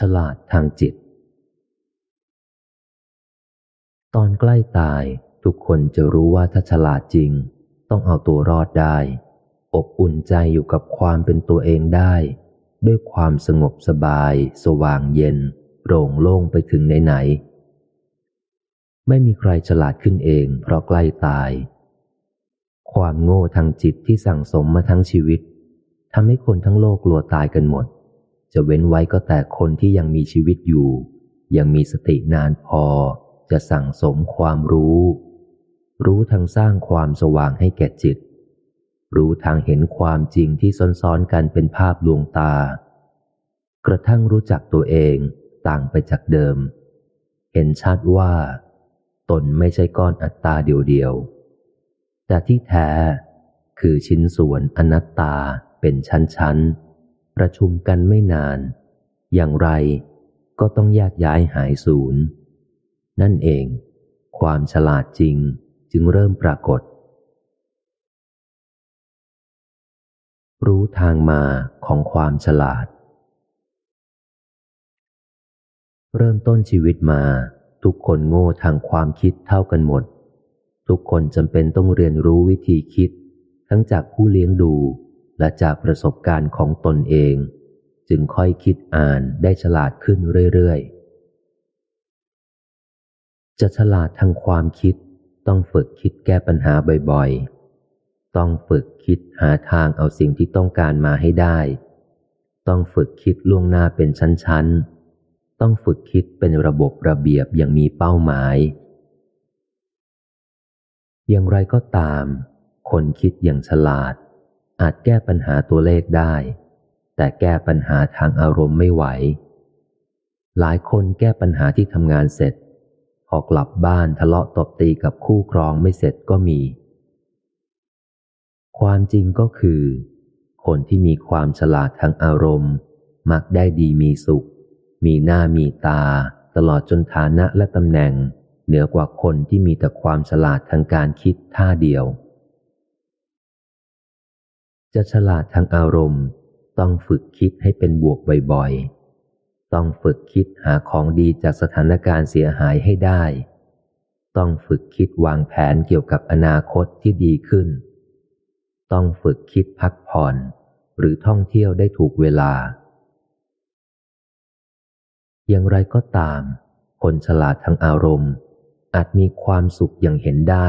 ฉลาดทางจิต ตอนใกล้ตายทุกคนจะรู้ว่าถ้าฉลาดจริง ต้องเอาตัวรอดได้ อบอุ่นใจอยู่กับความเป็นตัวเองได้ ด้วยความสงบสบาย สว่างเย็นโปร่งโล่งไปถึงไหนๆไม่มีใครฉลาดขึ้นเอง เพราะใกล้ตาย ความโง่ทางจิตที่สั่งสมมาทั้งชีวิตทำให้คนทั้งโลกกลัวตายกันหมด จะเว้นไว้ก็แต่คนที่ยังมีชีวิตอยู่ ยังมีสตินานพอ จะสั่งสมความรู้ รู้ทางสร้างความสว่างให้แก่จิต รู้ทางเห็นความจริงที่ซ้อนๆกันเป็นภาพลวงตา กระทั่งรู้จักตัวเองต่างไปจากเดิม เห็นชัดว่า ตนไม่ใช่ก้อนอัตตาเดียวๆแต่ที่แท้คือชิ้นส่วนอนัตตาเป็นชั้นๆ ประชุมกันไม่นาน อย่างไรก็ต้องแยกย้ายหายสูญนั่นเอง ความฉลาดจริงจึงเริ่มปรากฏ รู้ทางมาของความฉลาด เริ่มต้นชีวิตมา ทุกคนโง่ทางความคิดเท่ากันหมด ทุกคนจำเป็นต้องเรียนรู้วิธีคิด ทั้งจากผู้เลี้ยงดู และจากประสบการณ์ของตนเอง จึงค่อยคิดอ่านได้ฉลาดขึ้นเรื่อยๆ จะฉลาดทางความคิดต้องฝึกคิดแก้ปัญหาบ่อยๆ ต้องฝึกคิดหาทางเอาสิ่งที่ต้องการมาให้ได้ ต้องฝึกคิดล่วงหน้าเป็นชั้นๆ ต้องฝึกคิดเป็นระบบระเบียบอย่างมีเป้าหมาย อย่างไรก็ตาม คนคิดอย่างฉลาด อาจแก้ปัญหาตัวเลขได้ แต่แก้ปัญหาทางอารมณ์ไม่ไหว หลายคนแก้ปัญหาที่ทำงานเสร็จพอกกลับบ้านทะเลาะตบตีกับคู่ครองไม่เสร็จก็มี ความจริงก็คือ คนที่มีความฉลาดทางอารมณ์ มักได้ดีมีสุข มีหน้ามีตา ตลอดจนฐานะและตำแหน่ง เหนือกว่าคนที่มีแต่ความฉลาดทางการคิดท่าเดียว จะฉลาดทางอารมณ์ ต้องฝึกคิดให้เป็นบวกบ่อยๆ ต้องฝึกคิดหาของดีจากสถานการณ์เสียหายให้ได้ ต้องฝึกคิดวางแผนเกี่ยวกับอนาคตที่ดีขึ้น ต้องฝึกคิดพักผ่อน หรือท่องเที่ยวได้ถูกเวลา อย่างไรก็ตาม คนฉลาดทางอารมณ์ อาจมีความสุขอย่างเห็นได้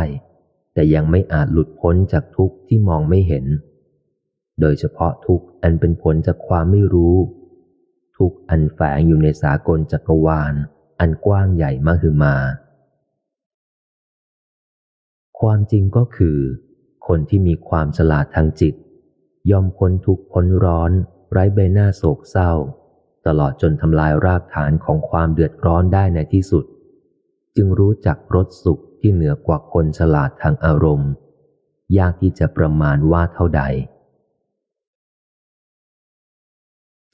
แต่ยังไม่อาจหลุดพ้นจากทุกข์ที่มองไม่เห็น โดยเฉพาะทุกอันเป็นผลจากความไม่รู้ ทุกอันแฝงอยู่ในสากลจักรวาล อันกว้างใหญ่มหึมา ความจริงก็คือ คนที่มีความฉลาดทางจิตยอมพ้นทุกพ้นร้อน ไร้ใบหน้าโศกเศร้า ตลอดจนทำลายรากฐานของความเดือดร้อนได้ในที่สุด จึงรู้จักรสสุขที่เหนือกว่าคนฉลาดทางอารมณ์ ยากที่จะประมาณว่าเท่าใด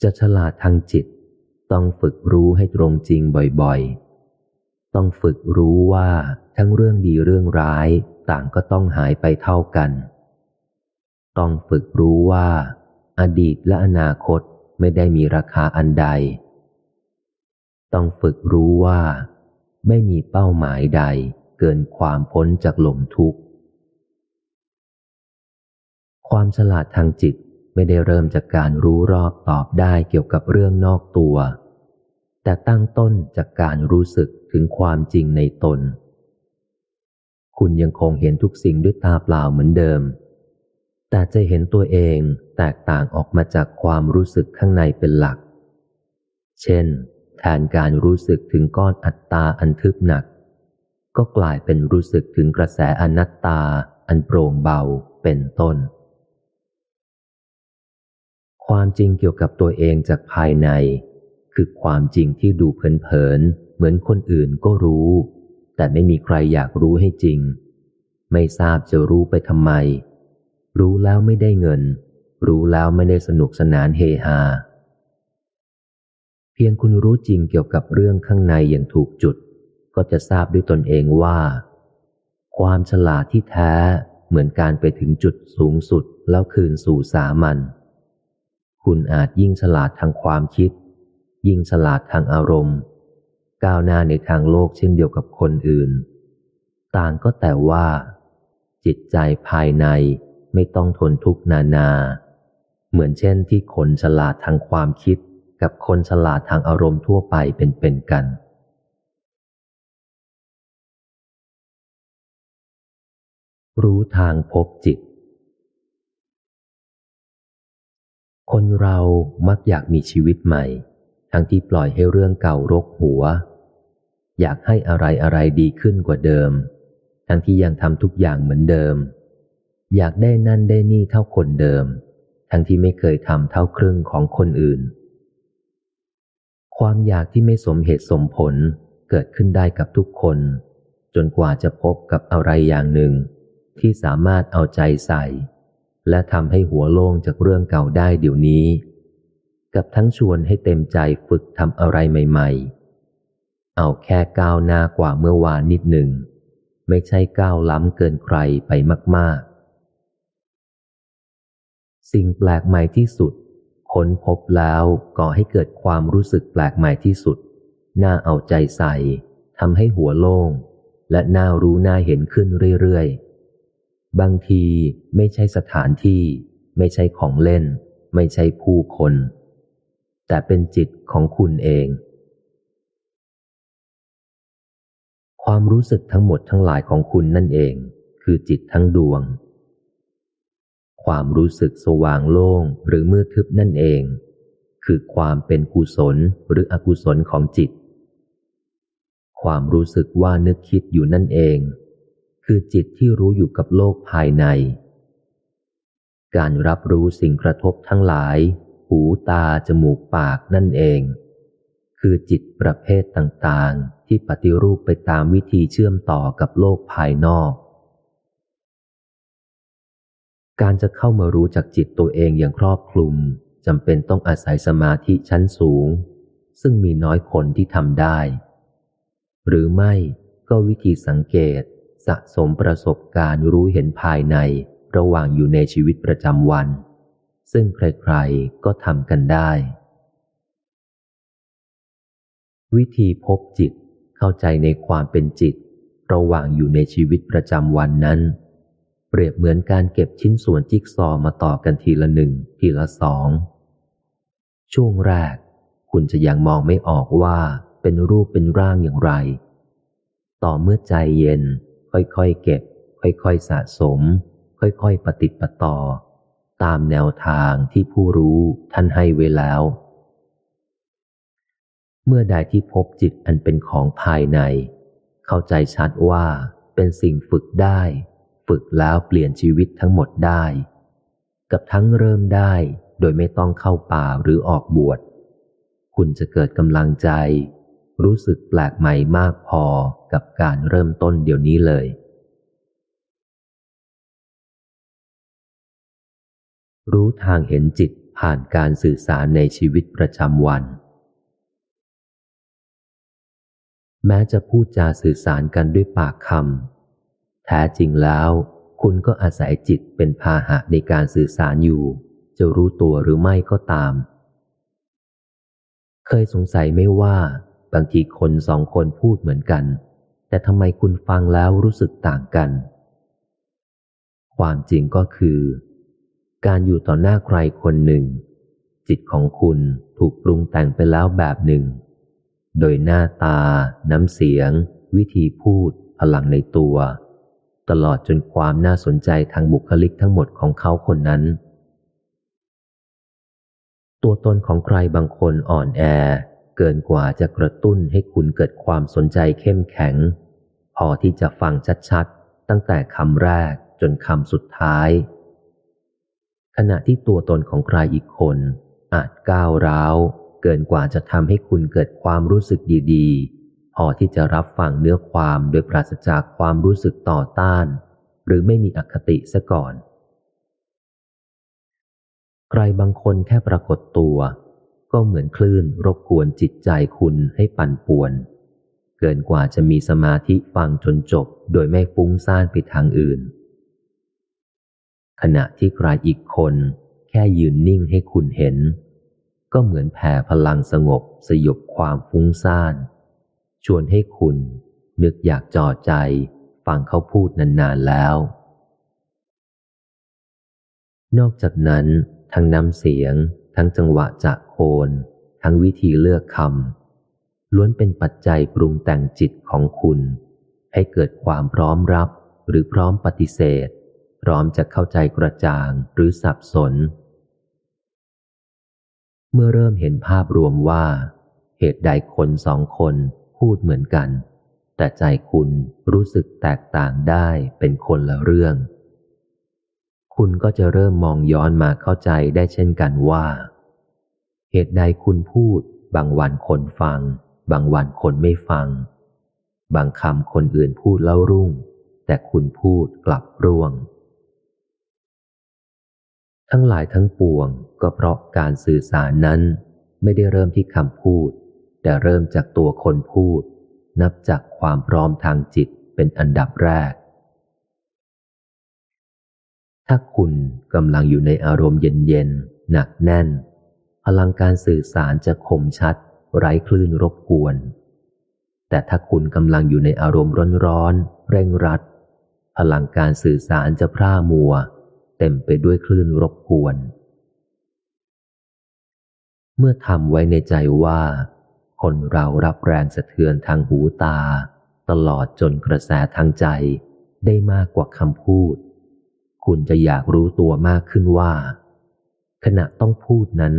จะฉลาดทางจิต ต้องฝึกรู้ให้ตรงจริงบ่อยๆ ต้องฝึกรู้ว่าทั้งเรื่องดีเรื่องร้ายต่างก็ต้องหายไปเท่ากัน ต้องฝึกรู้ว่า อดีตและอนาคตไม่ได้มีราคาอันใด ต้องฝึกรู้ว่า ไม่มีเป้าหมายใดเกินความพ้นจากหล่มทุกข์ ความฉลาดทางจิต ไม่ได้เริ่มจากการรู้รอบตอบได้เกี่ยวกับเรื่องนอกตัว แต่ตั้งต้นจากการรู้สึกถึงความจริงในตน คุณยังคงเห็นทุกสิ่งด้วยตาเปล่าเหมือนเดิม แต่จะเห็นตัวเองแตกต่างออกมาจากความรู้สึกข้างในเป็นหลัก เช่น แทนการรู้สึกถึงก้อนอัตตาอันทึบหนัก ก็กลายเป็นรู้สึกถึงกระแสอนัตตาอันโปร่งเบาเป็นต้น ความจริงเกี่ยวกับตัวเองจากภายใน คือความจริงที่ดูเพลินๆเหมือนคนอื่นก็รู้ แต่ไม่มีใครอยากรู้ให้จริง ไม่ทราบจะรู้ไปทำไม รู้แล้วไม่ได้เงิน รู้แล้วไม่ได้สนุกสนานเฮฮาเพียงคุณรู้จริงเกี่ยวกับเรื่องข้างในอย่างถูกจุด ก็จะทราบด้วยตนเองว่า ความฉลาดที่แท้เหมือนการไปถึงจุดสูงสุดแล้วคืนสู่สามัญ คุณอาจยิ่งฉลาดทางความคิด ยิ่งฉลาดทางอารมณ์ ก้าวหน้าในทางโลกเช่นเดียวกับคนอื่น ต่างก็แต่ว่า จิตใจภายในไม่ต้องทนทุกข์นานา เหมือนเช่นที่คนฉลาดทางความคิดกับคนฉลาดทางอารมณ์ทั่วไปเป็นๆกัน รู้ทางพบจิต คนเรามักอยากมีชีวิตใหม่ ทั้งที่ปล่อยให้เรื่องเก่ารกหัว อยากให้อะไรอะไรดีขึ้นกว่าเดิม ทั้งที่ยังทำทุกอย่างเหมือนเดิม อยากได้นั่นได้นี่เท่าคนเดิม ทั้งที่ไม่เคยทำเท่าครึ่งของคนอื่น ความอยากที่ไม่สมเหตุสมผลเกิดขึ้นได้กับทุกคน จนกว่าจะพบกับอะไรอย่างหนึ่ง ที่สามารถเอาใจใส่ และทำให้หัวโล่งจากเรื่องเก่าได้เดี๋ยวนี้ กับทั้งชวนให้เต็มใจฝึกทำอะไรใหม่ ๆ เอาแค่ก้าวหน้ากว่าเมื่อวานนิดหนึ่ง ไม่ใช่ก้าวล้ำเกินใครไปมาก ๆ สิ่งแปลกใหม่ที่สุดค้นพบแล้วก่อให้เกิดความรู้สึกแปลกใหม่ที่สุด น่าเอาใจใส่ทำให้หัวโล่ง และน่ารู้น่าเห็นขึ้นเรื่อยๆ บางทีไม่ใช่สถานที่ ไม่ใช่ของเล่น ไม่ใช่ผู้คน แต่เป็นจิตของคุณเอง ความรู้สึกทั้งหมดทั้งหลายของคุณนั่นเอง คือจิตทั้งดวง ความรู้สึกสว่างโล่งหรือมืดทึบนั่นเอง คือความเป็นกุศลหรืออกุศลของจิต ความรู้สึกว่านึกคิดอยู่นั่นเอง คือจิตที่รู้อยู่กับโลกภายใน การรับรู้สิ่งกระทบทั้งหลาย หูตา จมูกปากนั่นเอง คือจิตประเภทต่างๆ ที่ปฏิรูปไปตามวิธีเชื่อมต่อกับโลกภายนอก การจะเข้ามารู้จักจิตตัวเองอย่างครอบคลุมจำเป็นต้องอาศัยสมาธิชั้นสูง ซึ่งมีน้อยคนที่ทำได้ หรือไม่ก็วิธีสังเกต สะสมประสบการณ์รู้เห็นภายในระหว่างอยู่ในชีวิตประจำวัน ซึ่งใครๆก็ทำกันได้ วิธีพบจิตเข้าใจในความเป็นจิต ระหว่างอยู่ในชีวิตประจำวันนั้น เปรียบเหมือนการเก็บชิ้นส่วนจิ๊กซอมาต่อกันทีละหนึ่งทีละสองช่วงแรก คุณจะยังมองไม่ออกว่าเป็นรูปเป็นร่างอย่างไร ต่อเมื่อใจเย็น ค่อยๆเก็บ ค่อยๆสะสม ค่อยๆปฏิปต่อ ตามแนวทางที่ผู้รู้ท่านให้ไว้แล้ว เมื่อใดที่พบจิตอันเป็นของภายใน เข้าใจชัดว่าเป็นสิ่งฝึกได้ ฝึกแล้วเปลี่ยนชีวิตทั้งหมดได้ กับทั้งเริ่มได้โดยไม่ต้องเข้าป่าหรือออกบวช คุณจะเกิดกำลังใจ รู้สึกแปลกใหม่มากพอ กับการเริ่มต้นเดี๋ยวนี้เลย รู้ทางเห็นจิตผ่านการสื่อสารในชีวิตประจำวัน แม้จะพูดจาสื่อสารกันด้วยปากคำแท้จริงแล้ว คุณก็อาศัยจิตเป็นพาหะในการสื่อสารอยู่ จะรู้ตัวหรือไม่ก็ตาม เคยสงสัยไม่ว่าบางทีคนสองคนพูดเหมือนกัน แต่ทำไมคุณฟังแล้วรู้สึกต่างกัน ความจริงก็คือ การอยู่ต่อหน้าใครคนหนึ่ง จิตของคุณถูกปรุงแต่งไปแล้วแบบหนึ่ง โดยหน้าตา น้ำเสียง วิธีพูด พลังในตัว ตลอดจนความน่าสนใจทางบุคลิกทั้งหมดของเขาคนนั้น ตัวตนของใครบางคนอ่อนแอ เกินกว่าจะกระตุ้นให้คุณเกิดความสนใจเข้มแข็ง พอที่จะฟังชัดๆ ตั้งแต่คำแรกจนคำสุดท้าย ขณะที่ตัวตนของใครอีกคน อาจก้าวร้าว เกินกว่าจะทำให้คุณเกิดความรู้สึกดีๆ พอที่จะรับฟังเนื้อความโดยปราศจากความรู้สึกต่อต้าน หรือไม่มีอคติซะก่อน ใครบางคนแค่ปรากฏตัว ก็เหมือนคลื่นรบกวนจิตใจคุณให้ปั่นป่วน เกินกว่าจะมีสมาธิฟังจนจบโดยไม่ฟุ้งซ่านไปทางอื่น ขณะที่ใครอีกคนแค่ยืนนิ่งให้คุณเห็น ก็เหมือนแผ่พลังสงบสยบความฟุ้งซ่าน ชวนให้คุณ นึกอยากจ่อใจ ฟังเขาพูดนานๆแล้ว นอกจากนั้นทั้งน้ำเสียง ทั้งจังหวะจากโคน ทั้งวิธีเลือกคำล้วนเป็นปัจจัยปรุงแต่งจิตของคุณ ให้เกิดความพร้อมรับหรือพร้อมปฏิเสธ พร้อมจะเข้าใจกระจ่างหรือสับสน เมื่อเริ่มเห็นภาพรวมว่า เหตุใดคนสองคนพูดเหมือนกัน แต่ใจคุณรู้สึกแตกต่างได้เป็นคนละเรื่อง คุณก็จะเริ่มมองย้อนมาเข้าใจได้เช่นกันว่า เหตุใดคุณพูด บางวันคนฟัง บางวันคนไม่ฟัง บางคำคนอื่นพูดเล่ารุ่ง แต่คุณพูดกลับร่วง ทั้งหลายทั้งปวงก็เพราะการสื่อสารนั้น ไม่ได้เริ่มที่คำพูด แต่เริ่มจากตัวคนพูด นับจากความพร้อมทางจิตเป็นอันดับแรก ถ้าคุณกำลังอยู่ในอารมณ์เย็นๆ หนักแน่น พลังการสื่อสารจะคมชัด ไร้คลื่นรบกวน แต่ถ้าคุณกำลังอยู่ในอารมณ์ร้อนๆ เร่งรัด พลังการสื่อสารจะพร่ามัว เต็มไปด้วยคลื่นรบกวน เมื่อทำไว้ในใจว่า คนเรารับแรงสะเทือนทางหูตา ตลอดจนกระแสทางใจได้มากกว่าคำพูด คุณจะอยากรู้ตัวมากขึ้นว่า ขณะต้องพูดนั้น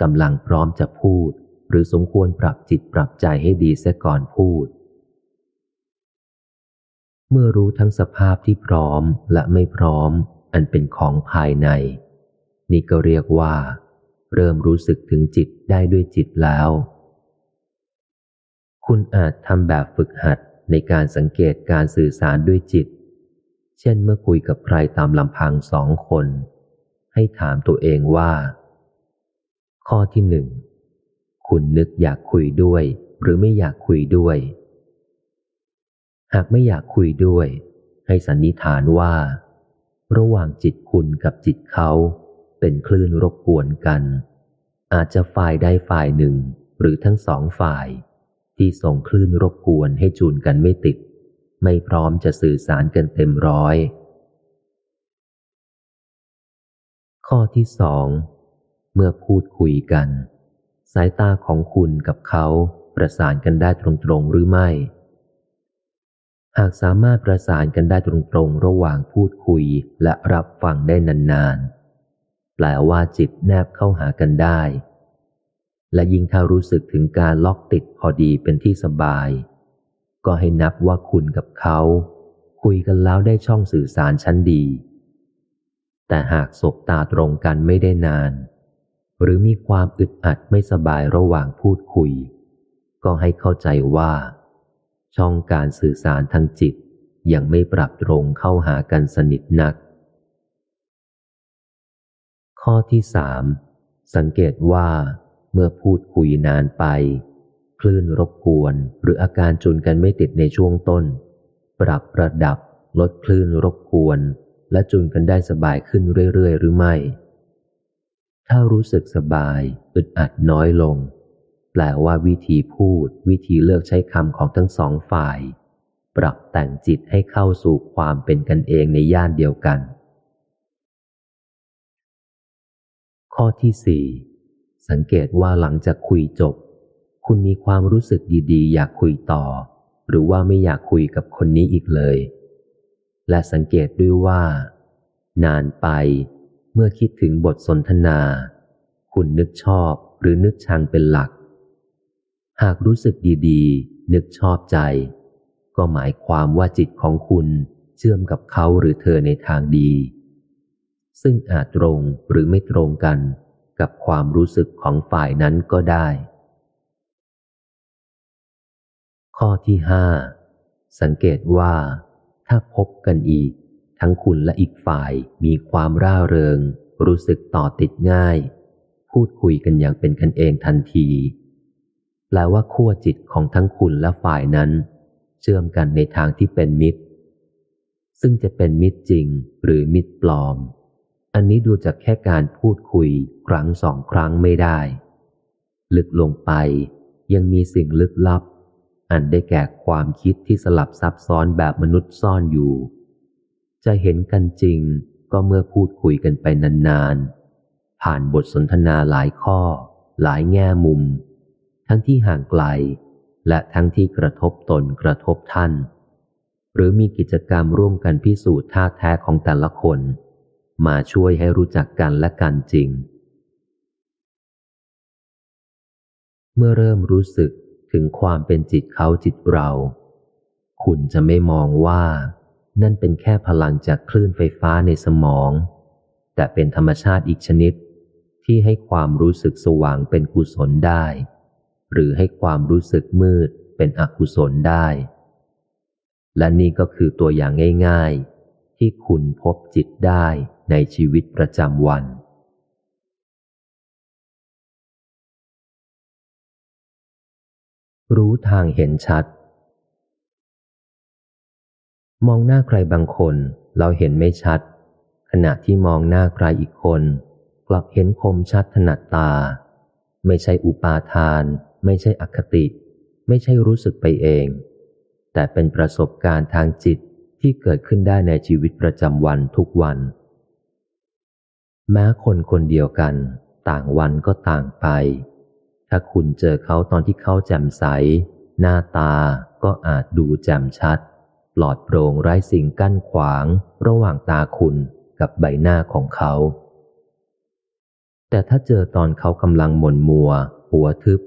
กำลังพร้อมจะพูด หรือสมควรปรับจิตปรับใจให้ดีเสียก่อนพูด เมื่อรู้ทั้งสภาพที่พร้อมและไม่พร้อม อันเป็นของภายใน นี่ก็เรียกว่า เริ่มรู้สึกถึงจิตได้ด้วยจิตแล้ว คุณอาจทำแบบฝึกหัดในการสังเกตการสื่อสารด้วยจิต เช่นเมื่อคุยกับใครตามลำพังสองคน ให้ถามตัวเองว่า ข้อที่หนึ่ง คุณนึกอยากคุยด้วย หรือไม่อยากคุยด้วย หากไม่อยากคุยด้วย ให้สันนิษฐานว่า ระหว่างจิตคุณกับจิตเขาเป็นคลื่นรบกวนกัน อาจจะฝ่ายใดฝ่ายหนึ่งหรือทั้งสองฝ่าย ที่ส่งคลื่นรบกวนให้จูนกันไม่ติด ไม่พร้อมจะสื่อสารกันเต็มร้อย ข้อที่สอง เมื่อพูดคุยกัน สายตาของคุณกับเขาประสานกันได้ตรงๆหรือไม่ หากสามารถประสานกันได้ตรงๆ ระหว่างพูดคุยและรับฟังได้นานๆ แปลว่าจิตแนบเข้าหากันได้ และยิ่งถ้ารู้สึกถึงการล็อกติดพอดีเป็นที่สบาย ก็ให้นับว่าคุณกับเขา คุยกันแล้วได้ช่องสื่อสารชั้นดี แต่หากสบตาตรงกันไม่ได้นาน หรือมีความอึดอัดไม่สบายระหว่างพูดคุย ก็ให้เข้าใจว่า ช่องการสื่อสารทางจิตยังไม่ปรับตรงเข้าหากันสนิทนัก ข้อที่สามสังเกตว่าเมื่อพูดคุยนานไป คลื่นรบกวน หรืออาการจุนกันไม่ติดในช่วงต้น ปรับระดับ ลดคลื่นรบกวน และจุนกันได้สบายขึ้นเรื่อยๆ หรือไม่ ถ้ารู้สึกสบายอึดอัดน้อยลง แปลว่าวิธีพูด วิธีเลือกใช้คำของทั้งสองฝ่าย ปรับแต่งจิตให้เข้าสู่ความเป็นกันเองในย่านเดียวกัน ข้อที่สี่สังเกตว่าหลังจากคุยจบ คุณมีความรู้สึกดีๆ อยากคุยต่อ หรือว่าไม่อยากคุยกับคนนี้อีกเลย และสังเกตด้วยว่า นานไปเมื่อคิดถึงบทสนทนา คุณนึกชอบหรือนึกชังเป็นหลัก หากรู้สึกดีๆ นึกชอบใจ ก็หมายความว่าจิตของคุณเชื่อมกับเขาหรือเธอในทางดี ซึ่งอาจตรงหรือไม่ตรงกันกับความรู้สึกของฝ่ายนั้นก็ได้ ข้อที่ห้าสังเกตว่า ถ้าพบกันอีก ทั้งคุณและอีกฝ่ายมีความร่าเริง รู้สึกต่อติดง่าย พูดคุยกันอย่างเป็นกันเองทันที แปลว่าขั้วจิตของทั้งคุณและฝ่ายนั้น เชื่อมกันในทางที่เป็นมิตร ซึ่งจะเป็นมิตรจริงหรือมิตรปลอม อันนี้ดูจากแค่การพูดคุยครั้งสองครั้งไม่ได้ ลึกลงไปยังมีสิ่งลึกลับ อันได้แก่ความคิดที่สลับซับซ้อนแบบมนุษย์ซ่อนอยู่ จะเห็นกันจริงก็เมื่อพูดคุยกันไปนานๆ ผ่านบทสนทนาหลายข้อ หลายแง่มุม ทั้งที่ห่างไกล และทั้งที่กระทบตนกระทบท่าน หรือมีกิจกรรมร่วมกันพิสูจน์ท่าแท้ของแต่ละคน มาช่วยให้รู้จักกันและกันจริง เมื่อเริ่มรู้สึก ถึงความเป็นจิตเขาจิตเรา คุณจะไม่มองว่า นั่นเป็นแค่พลังจากคลื่นไฟฟ้าในสมอง แต่เป็นธรรมชาติอีกชนิด ที่ให้ความรู้สึกสว่างเป็นกุศลได้ หรือให้ความรู้สึกมืดเป็นอกุศลได้ และนี่ก็คือตัวอย่างง่าย ๆ ที่คุณพบจิตได้ในชีวิตประจำวัน รู้ทางเห็นชัด มองหน้าใครบางคนเราเห็นไม่ชัด ขณะที่มองหน้าใครอีกคน กลับเห็นคมชัดถนัดตา ไม่ใช่อุปาทาน ไม่ใช่อคติ ไม่ใช่รู้สึกไปเอง แต่เป็นประสบการณ์ทางจิตที่เกิดขึ้นได้ในชีวิตประจำวันทุกวัน แม้คนคนเดียวกัน ต่างวันก็ต่างไป ถ้าคุณเจอเขาตอนที่เขาแจ่มใส หน้าตาก็อาจดูแจ่มชัด ปลอดโปร่งไร้สิ่งกั้นขวางระหว่างตาคุณกับใบหน้าของเขา แต่ถ้าเจอตอนเขากำลังหม่นมัว หัวทึบ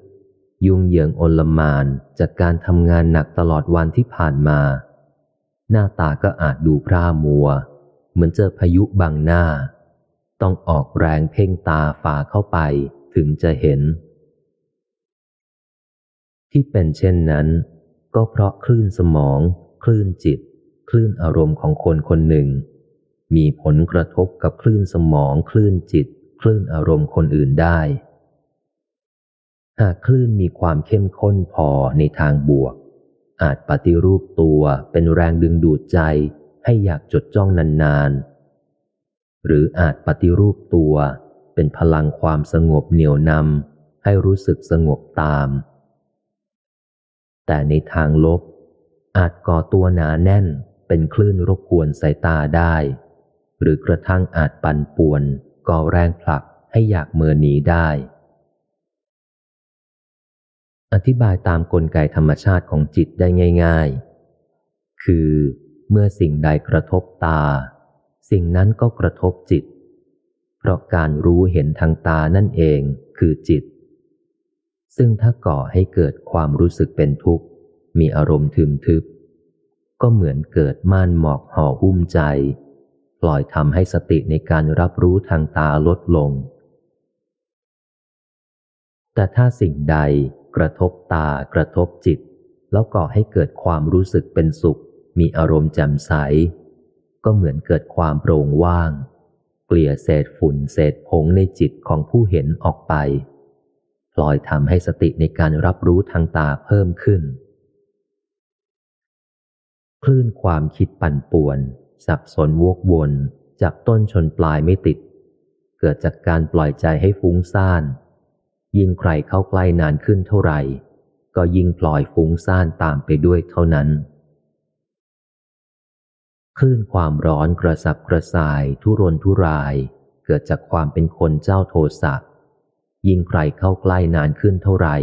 ยุ่งเหยิงโอลมานจากการทำงานหนักตลอดวันที่ผ่านมา หน้าตาก็อาจดูพร่ามัว เหมือนเจอพายุบังหน้า ต้องออกแรงเพ่งตาฝ่าเข้าไปถึงจะเห็น ที่เป็นเช่นนั้น ก็เพราะคลื่นสมอง คลื่นจิต คลื่นอารมณ์ของคนคนหนึ่ง มีผลกระทบกับคลื่นสมอง คลื่นจิต คลื่นอารมณ์คนอื่นได้ หากคลื่นมีความเข้มข้นพอในทางบวก อาจปฏิรูปตัวเป็นแรงดึงดูดใจให้อยากจดจ้องนานๆ หรืออาจปฏิรูปตัวเป็นพลังความสงบเหนี่ยวนำให้รู้สึกสงบตาม แต่ในทางลบ อาจก่อตัวหนาแน่นเป็นคลื่นรบกวนสายตาได้ หรือกระทั่งอาจปั่นป่วนก่อแรงผลักให้อยากเมินหนีได้ อธิบายตามกลไกธรรมชาติของจิตได้ง่าย ๆ คือเมื่อสิ่งใดกระทบตา สิ่งนั้นก็กระทบจิต เพราะการรู้เห็นทางตานั่นเองคือจิต ซึ่งถ้าก่อให้เกิดความรู้สึกเป็นทุกข์ มีอารมณ์ทึมทึบ ก็เหมือนเกิดม่านหมอกห่อหุ้มใจ ปล่อยทำให้สติในการรับรู้ทางตาลดลง แต่ถ้าสิ่งใดกระทบตากระทบจิต แล้วก่อให้เกิดความรู้สึกเป็นสุข มีอารมณ์แจ่มใส ก็เหมือนเกิดความโปร่งว่าง เกลี่ยเศษฝุ่นเศษผงในจิตของผู้เห็นออกไป ปล่อยทำให้สติในการรับรู้ทางตาเพิ่มขึ้น คลื่นความคิดปั่นป่วน สับสนวกวนจากต้นชนปลายไม่ติด เกิดจากการปล่อยใจให้ฟุ้งซ่าน ยิ่งใครเข้าใกล้นานขึ้นเท่าไหร่ ก็ยิ่งปล่อยฟุ้งซ่านตามไปด้วยเท่านั้นคลื่นความร้อนกระสับกระส่ายทุรนทุราย เกิดจากความเป็นคนเจ้าโทสะ ยิ่งใครเข้าใกล้นานขึ้นเท่าไหร่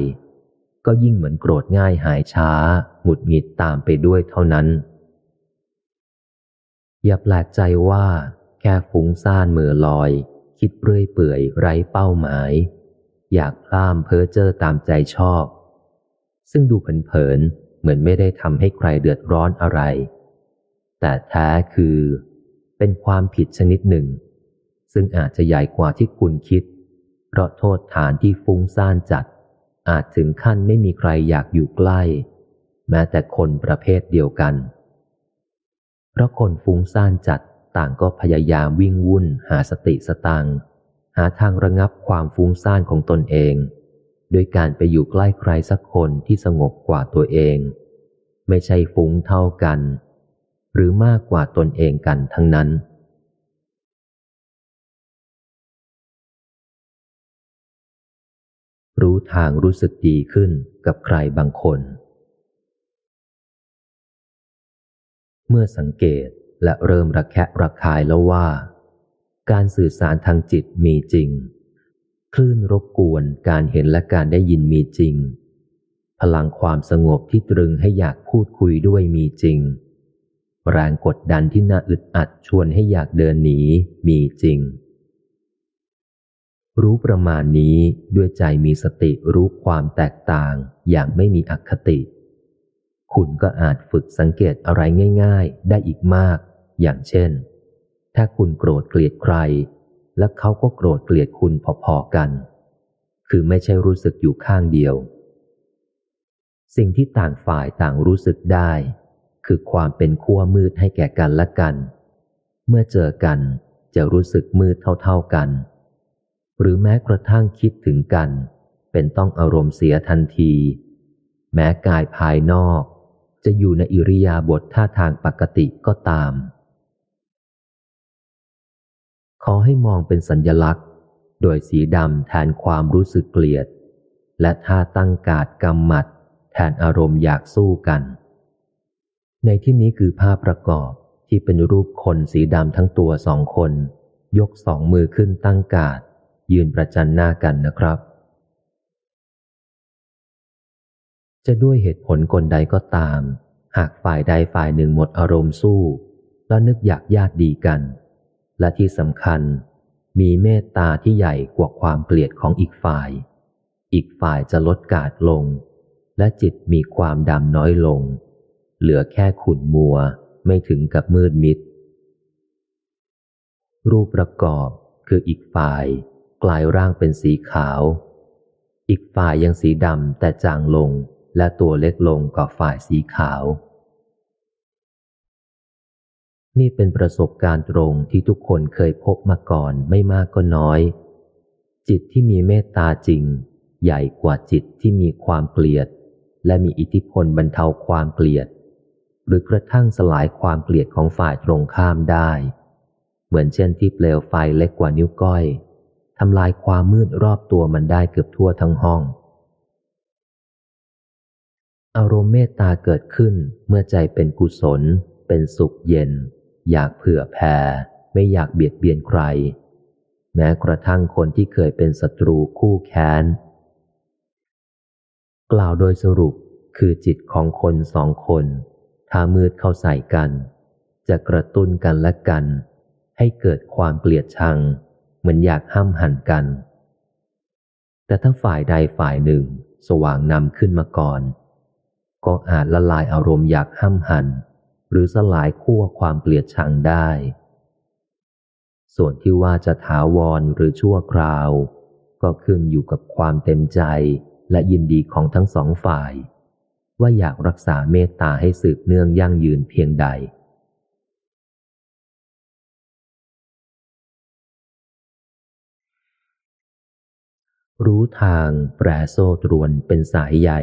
ก็ยิ่งเหมือนโกรธง่ายหายช้า หงุดหงิดตามไปด้วยเท่านั้น อย่าแปลกใจว่า แค่ฟุ้งซ่านเมื่อลอย คิดเรื่อยเปื่อยไร้เป้าหมาย อยากพล่ามเพ้อเจ้อตามใจชอบ ซึ่งดูเผินๆเหมือนไม่ได้ทำให้ใครเดือดร้อนอะไร แต่แท้คือ เป็นความผิดชนิดหนึ่งซึ่งอาจจะใหญ่กว่าที่คุณคิด เพราะโทษฐานที่ฟุ้งซ่านจัด อาจถึงขั้นไม่มีใครอยากอยู่ใกล้ แม้แต่คนประเภทเดียวกัน เพราะคนฟุ้งซ่านจัดต่างก็พยายามวิ่งวุ่นหาสติสตังหาทางระงับความฟุ้งซ่านของตนเองโดยการไปอยู่ใกล้ใครสักคนที่สงบกว่าตัวเอง ไม่ใช่ฟุ้งเท่ากัน หรือมากกว่าตนเองกันทั้งนั้น รู้ทางรู้สึกดีขึ้นกับใครบางคน เมื่อสังเกตและเริ่มระแคะระคายแล้วว่า การสื่อสารทางจิตมีจริง คลื่นรบกวนการเห็นและการได้ยินมีจริง พลังความสงบที่ตรึงให้อยากพูดคุยด้วยมีจริง แรงกดดันที่น่าอึดอัดชวนให้อยากเดินหนีมีจริง รู้ประมาณนี้ด้วยใจมีสติรู้ความแตกต่างอย่างไม่มีอคติ คุณก็อาจฝึกสังเกตอะไรง่าย ๆ ได้อีกมาก อย่างเช่น ถ้าคุณโกรธเกลียดใคร และเขาก็โกรธเกลียดคุณพอๆกัน คือไม่ใช่รู้สึกอยู่ข้างเดียว สิ่งที่ต่างฝ่ายต่างรู้สึกได้ คือความเป็นขั้วมืดให้แก่กันและกัน เมื่อเจอกันจะรู้สึกมืดเท่าๆกัน หรือแม้กระทั่งคิดถึงกัน เป็นต้องอารมณ์เสียทันที แม้กายภายนอก จะอยู่ในอิริยาบถท่าทางปกติก็ตาม ขอให้มองเป็นสัญญลักษณ์ โดยสีดำแทนความรู้สึกเกลียด และท่าตั้งกาดกำหมัด แทนอารมณ์อยากสู้กัน ในที่นี้คือภาพประกอบที่เป็นรูปคนสีดำทั้งตัวสองคน ยกสองมือขึ้นตั้งกาด ยืนประจันหน้ากันนะครับ จะด้วยเหตุผลกลใดก็ตาม หากฝ่ายใดฝ่ายหนึ่งหมดอารมณ์สู้ แล้วนึกอยากญาติดีกัน และที่สำคัญ มีเมตตาที่ใหญ่กว่าความเกลียดของอีกฝ่าย อีกฝ่ายจะลดกาดลง และจิตมีความดำน้อยลง เหลือแค่ขุนมัวไม่ถึงกับมืดมิดรูปประกอบคืออีกฝ่าย กลายร่างเป็นสีขาว อีกฝ่ายยังสีดำแต่จางลงและตัวเล็กลงกว่าฝ่ายสีขาว นี่เป็นประสบการณ์ตรงที่ทุกคนเคยพบมาก่อนไม่มากก็น้อย จิตที่มีเมตตาจริง ใหญ่กว่าจิตที่มีความเกลียด และมีอิทธิพลบรรเทาความเกลียด หรือกระทั่งสลายความเกลียดของฝ่ายตรงข้ามได้ เหมือนเช่นที่เปลวไฟเล็กกว่านิ้วก้อยำลายความมืดรอบตัวมันได้เกือบทั่วทั้งห้อง อารมณ์เมตตาเกิดขึ้นเมื่อใจเป็นกุศล เป็นสุขเย็น อยากเผื่อแผ่ไม่อยากเบียดเบียนใคร แม้กระทั่งคนที่เคยเป็นศัตรูคู่แค้น กล่าวโดยสรุปคือจิตของคนสองคน ถ้ามืดเข้าใส่กัน จะกระตุ้นกันและกัน ให้เกิดความเกลียดชัง เหมือนอยากห้ามหันกัน แต่ถ้าฝ่ายใดฝ่ายหนึ่งสว่างนำขึ้นมาก่อน ก็อาจละลายอารมณ์อยากห้ามหัน หรือสลายขั้วความเกลียดชังได้ ส่วนที่ว่าจะถาวรหรือชั่วคราว ก็ขึ้นอยู่กับความเต็มใจและยินดีของทั้งสองฝ่าย ว่าอยากรักษาเมตตาให้สืบเนื่องยั่งยืนเพียงใด รู้ทางแปรโซ่ตรวนเป็นสายใหญ่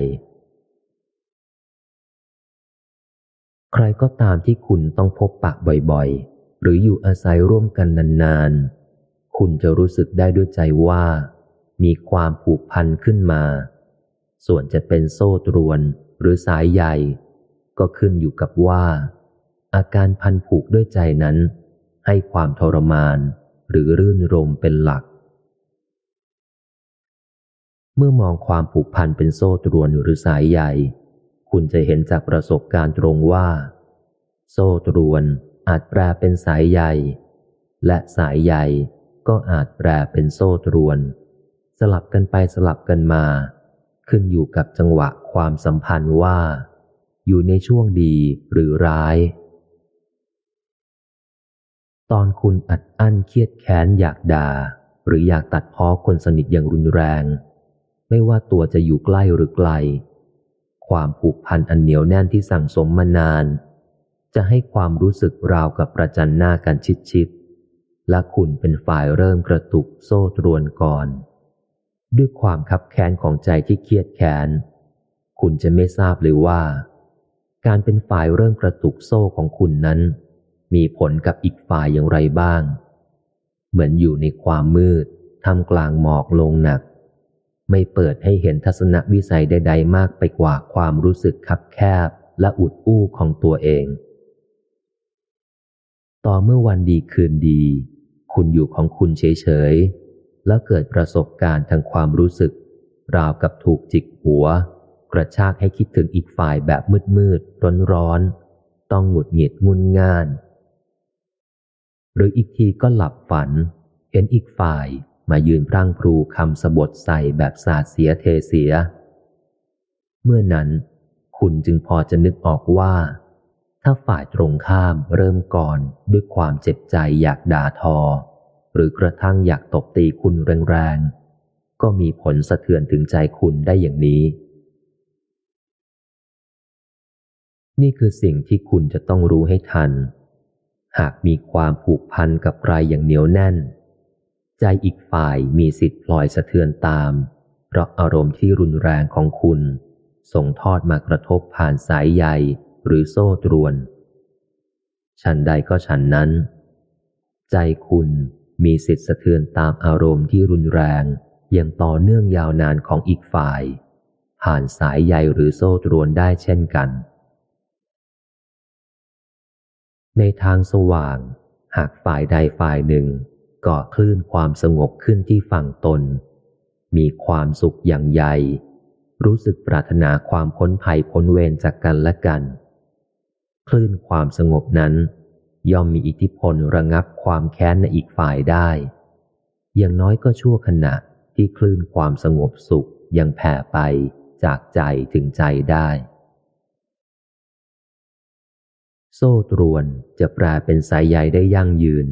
ใครก็ตามที่คุณต้องพบปะบ่อยๆ หรืออยู่อาศัยร่วมกันนานๆ คุณจะรู้สึกได้ด้วยใจว่า มีความผูกพันขึ้นมา ส่วนจะเป็นโซ่ตรวนหรือสายใยก็ขึ้นอยู่กับว่า อาการพันผูกด้วยใจนั้น ให้ความทรมานหรือรื่นรมเป็นหลัก เมื่อมองความผูกพันเป็นโซ่ตรวนหรือสายใยคุณจะเห็นจากประสบการณ์ตรงว่า โซ่ตรวนอาจแปลเป็นสายใยและสายใยก็อาจแปลเป็นโซ่ตรวน สลับกันไปสลับกันมา ขึ้นอยู่กับจังหวะความสัมพันธ์ว่า อยู่ในช่วงดีหรือร้าย ตอนคุณอัดอั้นเครียดแค้นอยากด่า หรืออยากตัดพ้อคนสนิทอย่างรุนแรง ไม่ว่าตัวจะอยู่ใกล้หรือไกล ความผูกพันอันเหนียวแน่นที่สั่งสมมานาน จะให้ความรู้สึกราวกับประจันหน้ากันชิดๆและคุณเป็นฝ่ายเริ่มกระตุกโซ่ตรวนก่อน ด้วยความคับแค้นของใจที่เครียดแค้น คุณจะไม่ทราบเลยว่า การเป็นฝ่ายเริ่มกระตุกโซ่ของคุณนั้น มีผลกับอีกฝ่ายอย่างไรบ้าง เหมือนอยู่ในความมืดทำกลางหมอกลงหนัก ไม่เปิดให้เห็นทัศนวิสัยใด ๆ มากไปกว่าความรู้สึกคับแคบและอุดอู้ของตัวเอง ต่อเมื่อวันดีคืนดี คุณอยู่ของคุณเฉย ๆ แล้วเกิดประสบการณ์ทางความรู้สึก ราวกับถูกจิกหัว กระชากให้คิดถึงอีกฝ่ายแบบมืด ๆ ร้อน ๆ ต้องหงุดหงิดงุนง่าน หรืออีกทีก็หลับฝัน เห็นอีกฝ่าย มายืนพรั่งพรูคำสบทใส่แบบสาดเสียเทเสีย เมื่อนั้น คุณจึงพอจะนึกออกว่า ถ้าฝ่ายตรงข้ามเริ่มก่อนด้วยความเจ็บใจอยากด่าทอ หรือกระทั่งอยากตบตีคุณแรงๆ ก็มีผลสะเทือนถึงใจคุณได้อย่างนี้ นี่คือสิ่งที่คุณจะต้องรู้ให้ทัน หากมีความผูกพันกับใครอย่างเหนียวแน่น ใจอีกฝ่ายมีสิทธิ์พลอยสะเทือนตาม เพราะอารมณ์ที่รุนแรงของคุณ ส่งทอดมากระทบผ่านสายใยหรือโซ่ตรวน ฉันใดก็ฉันนั้น ใจคุณมีสิทธิ์สะเทือนตามอารมณ์ที่รุนแรงอย่างต่อเนื่องยาวนานของอีกฝ่าย ผ่านสายใยหรือโซ่ตรวนได้เช่นกัน ในทางสว่าง หากฝ่ายใดฝ่ายหนึ่ง ก่อคลื่นความสงบขึ้นที่ฝั่งตน มีความสุขอย่างใหญ่ รู้สึกปรารถนาความพ้นภัยพ้นเวรจากกันและกัน คลื่นความสงบนั้น ย่อมมีอิทธิพลระงับความแค้นในอีกฝ่ายได้ อย่างน้อยก็ชั่วขณะที่คลื่นความสงบสุขยังแผ่ไปจากใจถึงใจได้ โซ่ตรวนจะแปลเป็นสายใยได้ยั่งยืน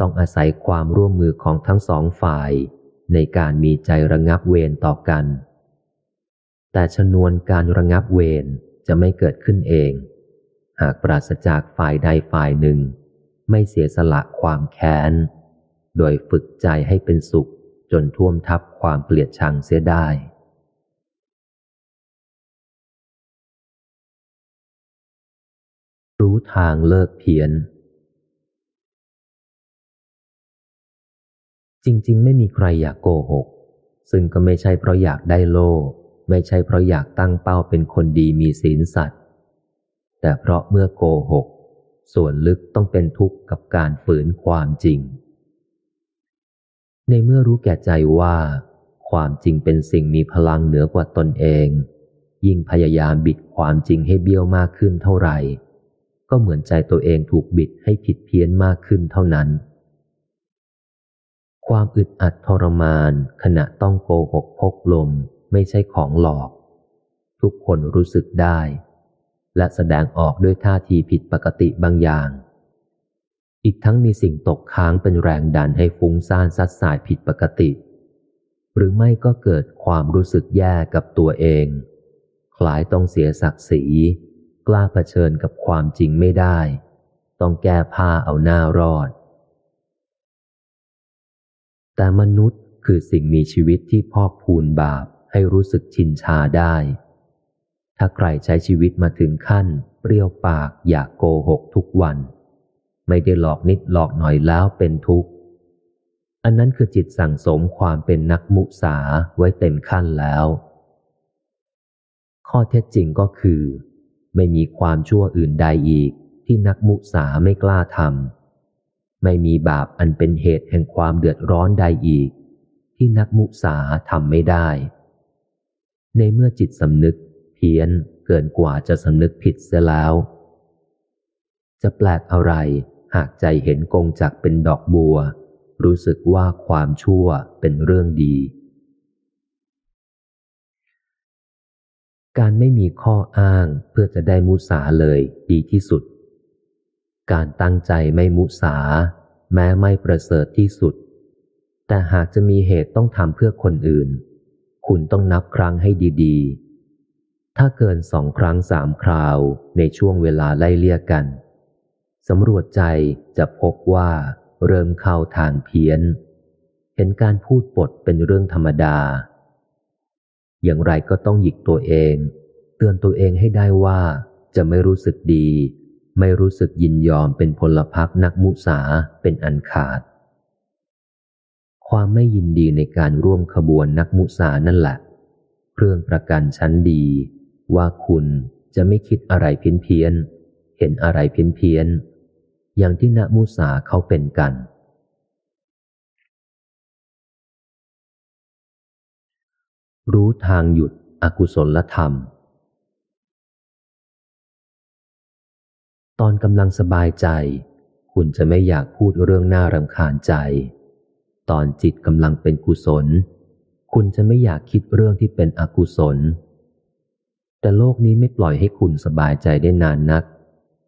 ต้องอาศัยความร่วมมือของทั้งสองฝ่าย ในการมีใจระงับเวรต่อกัน แต่ชนวนการระงับเวรจะไม่เกิดขึ้นเอง หากปราศจากฝ่ายใดฝ่ายหนึ่ง ไม่เสียสละความแค้น โดยฝึกใจให้เป็นสุขจนท่วมทับความเกลียดชังเสียได้รู้ทางเลิกเพียน จริง ๆ ไม่มีใครอยากโกหก ซึ่งก็ไม่ใช่เพราะอยากได้โล ไม่ใช่เพราะอยากตั้งเป้าเป็นคนดีมีศีลสัตว์แต่เพราะเมื่อโกหก ส่วนลึกต้องเป็นทุกข์กับการฝืนความจริง ในเมื่อรู้แก่ใจว่า ความจริงเป็นสิ่งมีพลังเหนือกว่าตนเอง ยิ่งพยายามบิดความจริงให้เบี้ยวมากขึ้นเท่าไหร่ ก็เหมือนใจตัวเองถูกบิดให้ผิดเพี้ยนมากขึ้นเท่านั้น ความอึดอัดทรมาน ขณะต้องโกหกพกลมไม่ใช่ของหลอก ทุกคนรู้สึกได้ และแสดงออกด้วยท่าทีผิดปกติบางอย่าง อีกทั้งมีสิ่งตกค้างเป็นแรงดันให้ฟุ้งซ่านซัดสายผิดปกติ หรือไม่ก็เกิดความรู้สึกแย่กับตัวเอง คล้ายต้องเสียศักดิ์ศรีกล้าเผชิญกับความจริงไม่ได้ ต้องแก้ผ้าเอาหน้ารอด แต่มนุษย์คือสิ่งมีชีวิตที่พอกพูนบาปให้รู้สึกชินชาได้ ถ้าใครใช้ชีวิตมาถึงขั้น เปรี้ยวปากอยากโกหกทุกวัน ไม่ได้หลอกนิดหลอกหน่อยแล้วเป็นทุกข์ อันนั้นคือจิตสั่งสมความเป็นนักมุสาไว้เต็มขั้นแล้ว ข้อเท็จจริงก็คือ ไม่มีความชั่วอื่นใดอีกที่นักมุสาไม่กล้าทำ ไม่มีบาปอันเป็นเหตุแห่งความเดือดร้อนใดอีก ที่นักมุสาทำไม่ได้ ในเมื่อจิตสำนึกเพี้ยนเกินกว่าจะสำนึกผิดเสียแล้ว จะแปลกอะไรหากใจเห็นกงจักเป็นดอกบัว รู้สึกว่าความชั่วเป็นเรื่องดี การไม่มีข้ออ้างเพื่อจะได้มุสาเลยดีที่สุด การตั้งใจไม่มุสา แม้ไม่ประเสริฐที่สุด แต่หากจะมีเหตุต้องทำเพื่อคนอื่น คุณต้องนับครั้งให้ดีๆ ถ้าเกินสองครั้งสามคราวในช่วงเวลาไล่เลี่ยกันสำรวจใจจะพบว่าเริ่มเข้าทางเพี้ยน เห็นการพูดปดเป็นเรื่องธรรมดา อย่างไรก็ต้องหยิกตัวเอง เตือนตัวเองให้ได้ว่าจะไม่รู้สึกดี ไม่รู้สึกยินยอมเป็นพลพรรคนักมุสาเป็นอันขาด ความไม่ยินดีในการร่วมขบวนนักมุสานั่นแหละ เครื่องประกันชั้นดี ว่าคุณจะไม่คิดอะไรเพี้ยนเพียนเห็นอะไรเพี้ยนเพียนอย่างที่นักมุสาเขาเป็นกัน รู้ทางหยุดอกุศลธรรม ตอนกำลังสบายใจ คุณจะไม่อยากพูดเรื่องน่ารำคาญใจ ตอนจิตกำลังเป็นกุศล คุณจะไม่อยากคิดเรื่องที่เป็นอกุศล แต่โลกนี้ไม่ปล่อยให้คุณสบายใจได้นานนัก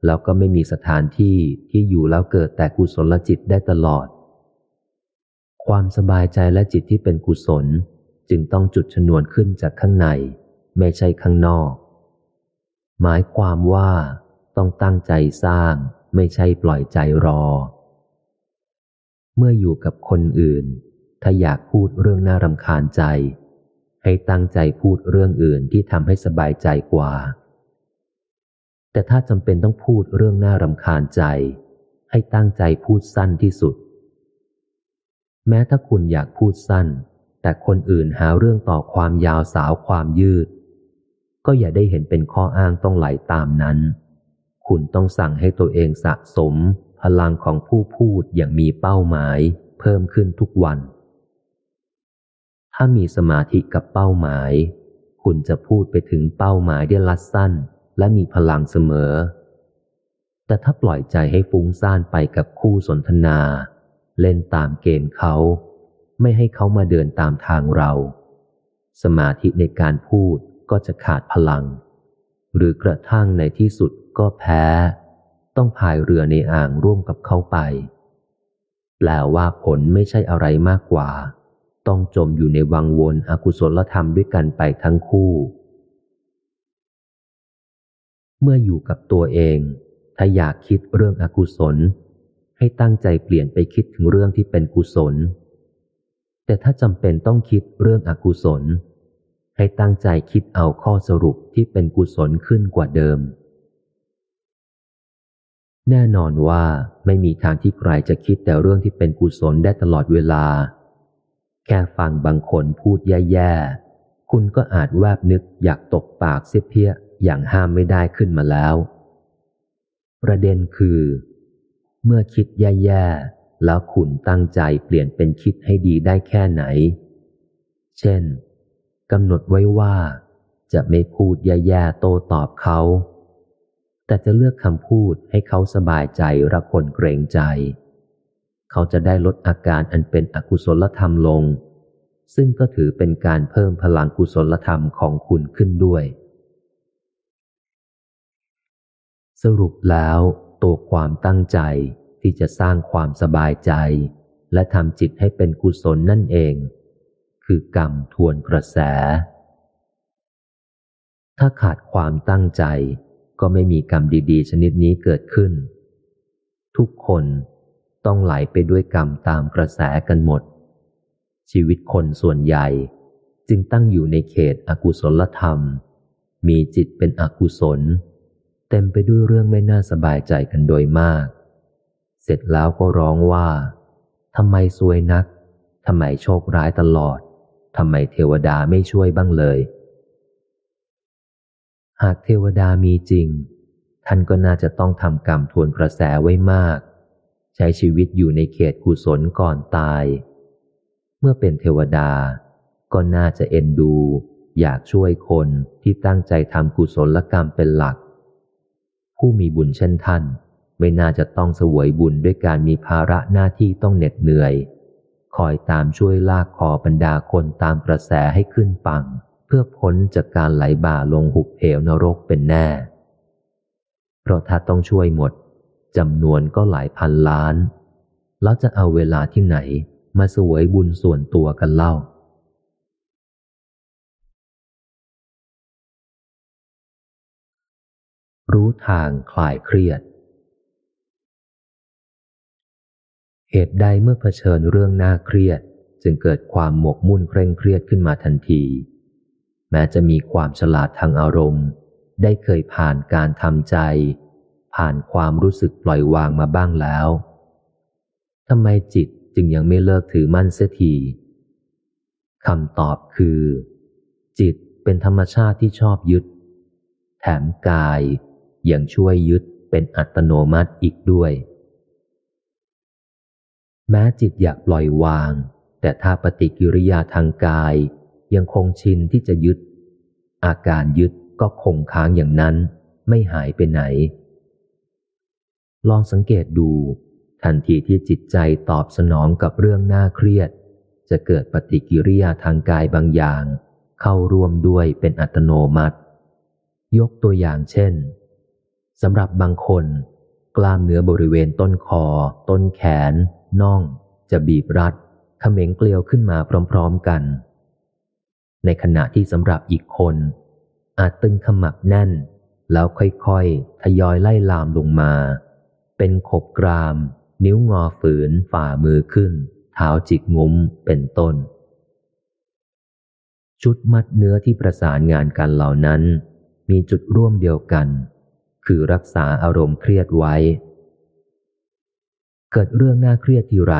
แล้วก็ไม่มีสถานที่ที่อยู่แล้วเกิดแต่กุศลจิตได้ตลอด ความสบายใจและจิตที่เป็นกุศลจึงต้องจุดชนวนขึ้นจากข้างใน ไม่ใช่ข้างนอก หมายความว่า ต้องตั้งใจสร้างไม่ใช่ปล่อยใจรอ เมื่ออยู่กับคนอื่น ถ้าอยากพูดเรื่องน่ารำคาญใจ ให้ตั้งใจพูดเรื่องอื่นที่ทำให้สบายใจกว่า แต่ถ้าจำเป็นต้องพูดเรื่องน่ารำคาญใจ ให้ตั้งใจพูดสั้นที่สุด แม้ถ้าคุณอยากพูดสั้น แต่คนอื่นหาเรื่องต่อความยาวสาวความยืด ก็อย่าได้เห็นเป็นข้ออ้างต้องไหลตามนั้น คุณต้องสั่งให้ตัวเองสะสม พลังของผู้พูดอย่างมีเป้าหมาย เพิ่มขึ้นทุกวัน ถ้ามีสมาธิกับเป้าหมาย คุณจะพูดไปถึงเป้าหมายได้ลัดสั้น และมีพลังเสมอ แต่ถ้าปล่อยใจให้ฟุ้งซ่านไปกับคู่สนทนา เล่นตามเกมเขา ไม่ให้เขามาเดินตามทางเรา สมาธิในการพูดก็จะขาดพลัง หรือกระทั่งในที่สุด ก็แพ้ ต้องพายเรือในอ่างร่วมกับเขาไป แปลว่าผลไม่ใช่อะไรมากกว่า ต้องจมอยู่ในวังวนอกุศลธรรมด้วยกันไปทั้งคู่ เมื่ออยู่กับตัวเอง ถ้าอยากคิดเรื่องอกุศล ให้ตั้งใจเปลี่ยนไปคิดถึงเรื่องที่เป็นกุศล แต่ถ้าจำเป็นต้องคิดเรื่องอกุศลให้ตั้งใจคิดเอาข้อสรุปที่เป็นกุศลขึ้นกว่าเดิม แน่นอนว่าไม่มีทางที่ใครจะคิดแต่เรื่องที่เป็นกุศลได้ตลอดเวลา แค่ฟังบางคนพูดแย่ๆ คุณก็อาจแวบนึกอยากตกปากเสียเพี้ยอย่างห้ามไม่ได้ขึ้นมาแล้ว ประเด็นคือ เมื่อคิดแย่ๆ แล้วคุณตั้งใจเปลี่ยนเป็นคิดให้ดีได้แค่ไหน เช่นกำหนดไว้ว่า จะไม่พูดแย่ๆโต้ตอบเขา แต่จะเลือกคำพูดให้เขาสบายใจรักคนเกรงใจ เขาจะได้ลดอาการอันเป็นอกุศลธรรมลง ซึ่งก็ถือเป็นการเพิ่มพลังกุศลธรรมของคุณขึ้นด้วย สรุปแล้วตัวความตั้งใจที่จะสร้างความสบายใจ และทำจิตให้เป็นกุศลนั่นเอง คือกรรมทวนกระแส ถ้าขาดความตั้งใจ ก็ไม่มีกรรมดีๆ ชนิดนี้เกิดขึ้น ทุกคนต้องไหลไปด้วยกรรมตามกระแสกันหมด ชีวิตคนส่วนใหญ่จึงตั้งอยู่ในเขตอกุศลธรรม มีจิตเป็นอกุศล เต็มไปด้วยเรื่องไม่น่าสบายใจกันโดยมาก เสร็จแล้วก็ร้องว่าทำไมซวยนักทำไมโชคร้ายตลอดทำไมเทวดาไม่ช่วยบ้างเลย หากเทวดามีจริง ท่านก็น่าจะต้องทำกรรมทวนกระแสไว้มาก ใช้ชีวิตอยู่ในเขตกุศลก่อนตาย เมื่อเป็นเทวดา ก็น่าจะเอ็นดู อยากช่วยคนที่ตั้งใจทำกุศลกรรมเป็นหลัก ผู้มีบุญเช่นท่าน ไม่น่าจะต้องเสวยบุญด้วยการมีภาระหน้าที่ต้องเหน็ดเหนื่อย คอยตามช่วยลากคอบรรดาคนตามกระแสให้ขึ้นปัง เพื่อพ้นจากการไหลบ่าลงหุบเหวนรกเป็นแน่ เพราะถ้าต้องช่วยหมดจำนวนก็หลายพันล้าน แล้วจะเอาเวลาที่ไหนมาสวยบุญส่วนตัวกันเล่า รู้ทางคลายเครียด เหตุใดเมื่อเผชิญเรื่องน่าเครียด จึงเกิดความหมกมุ่นเคร่งเครียดขึ้นมาทันที แม้จะมีความฉลาดทางอารมณ์ ได้เคยผ่านการทำใจ ผ่านความรู้สึกปล่อยวางมาบ้างแล้วทำไมจิตจึงยังไม่เลิกถือมั่นเสียทีคำตอบคือ จิตเป็นธรรมชาติที่ชอบยึด แถมกายยังช่วยยึดเป็นอัตโนมัติอีกด้วย แม้จิตอยากปล่อยวาง แต่ถ้าปฏิกิริยาทางกาย ยังคงชินที่จะยึด อาการยึดก็คงค้างอย่างนั้น ไม่หายไปไหน ลองสังเกตดู ทันทีที่จิตใจตอบสนองกับเรื่องน่าเครียด จะเกิดปฏิกิริยาทางกายบางอย่าง เข้าร่วมด้วยเป็นอัตโนมัติ ยกตัวอย่างเช่นสำหรับบางคน กล้ามเนื้อบริเวณต้นคอ ต้นแขน น่อง จะบีบรัดเขม็งเกลียวขึ้นมาพร้อม ๆกัน ในขณะที่สำหรับอีกคน อาจตึงขมับแน่น แล้วค่อยๆ ทยอยไล่ลามลงมา เป็นขบกราม นิ้วงอฝืน ฝ่ามือขึ้น เท้าจิกงุ้มเป็นต้น ชุดมัดเนื้อที่ประสานงานกันเหล่านั้น มีจุดร่วมเดียวกัน คือรักษาอารมณ์เครียดไว้ เกิดเรื่องน่าเครียดทีไร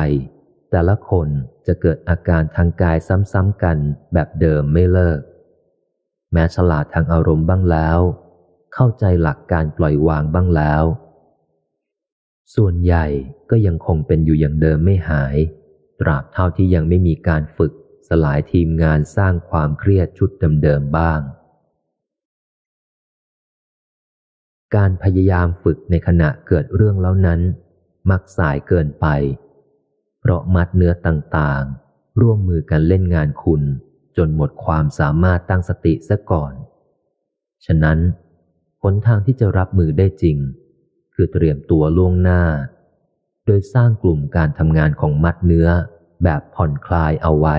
แต่ละคนจะเกิดอาการทางกายซ้ำๆกันแบบเดิมไม่เลิก แม้ฉลาดทางอารมณ์บ้างแล้ว เข้าใจหลักการปล่อยวางบ้างแล้ว ส่วนใหญ่ก็ยังคงเป็นอยู่อย่างเดิมไม่หาย ตราบเท่าที่ยังไม่มีการฝึกสลายทีมงานสร้างความเครียดชุดเดิมๆบ้าง การพยายามฝึกในขณะเกิดเรื่องแล้วนั้น มักสายเกินไป ราะมัดเนื้อต่างๆ ร่วมมือกันเล่นงานคุณ จนหมดความสามารถตั้งสติซะก่อน ฉะนั้นหนทางที่จะรับมือได้จริง คือเตรียมตัวล่วงหน้า โดยสร้างกลุ่มการทำงานของมัดเนื้อแบบผ่อนคลายเอาไว้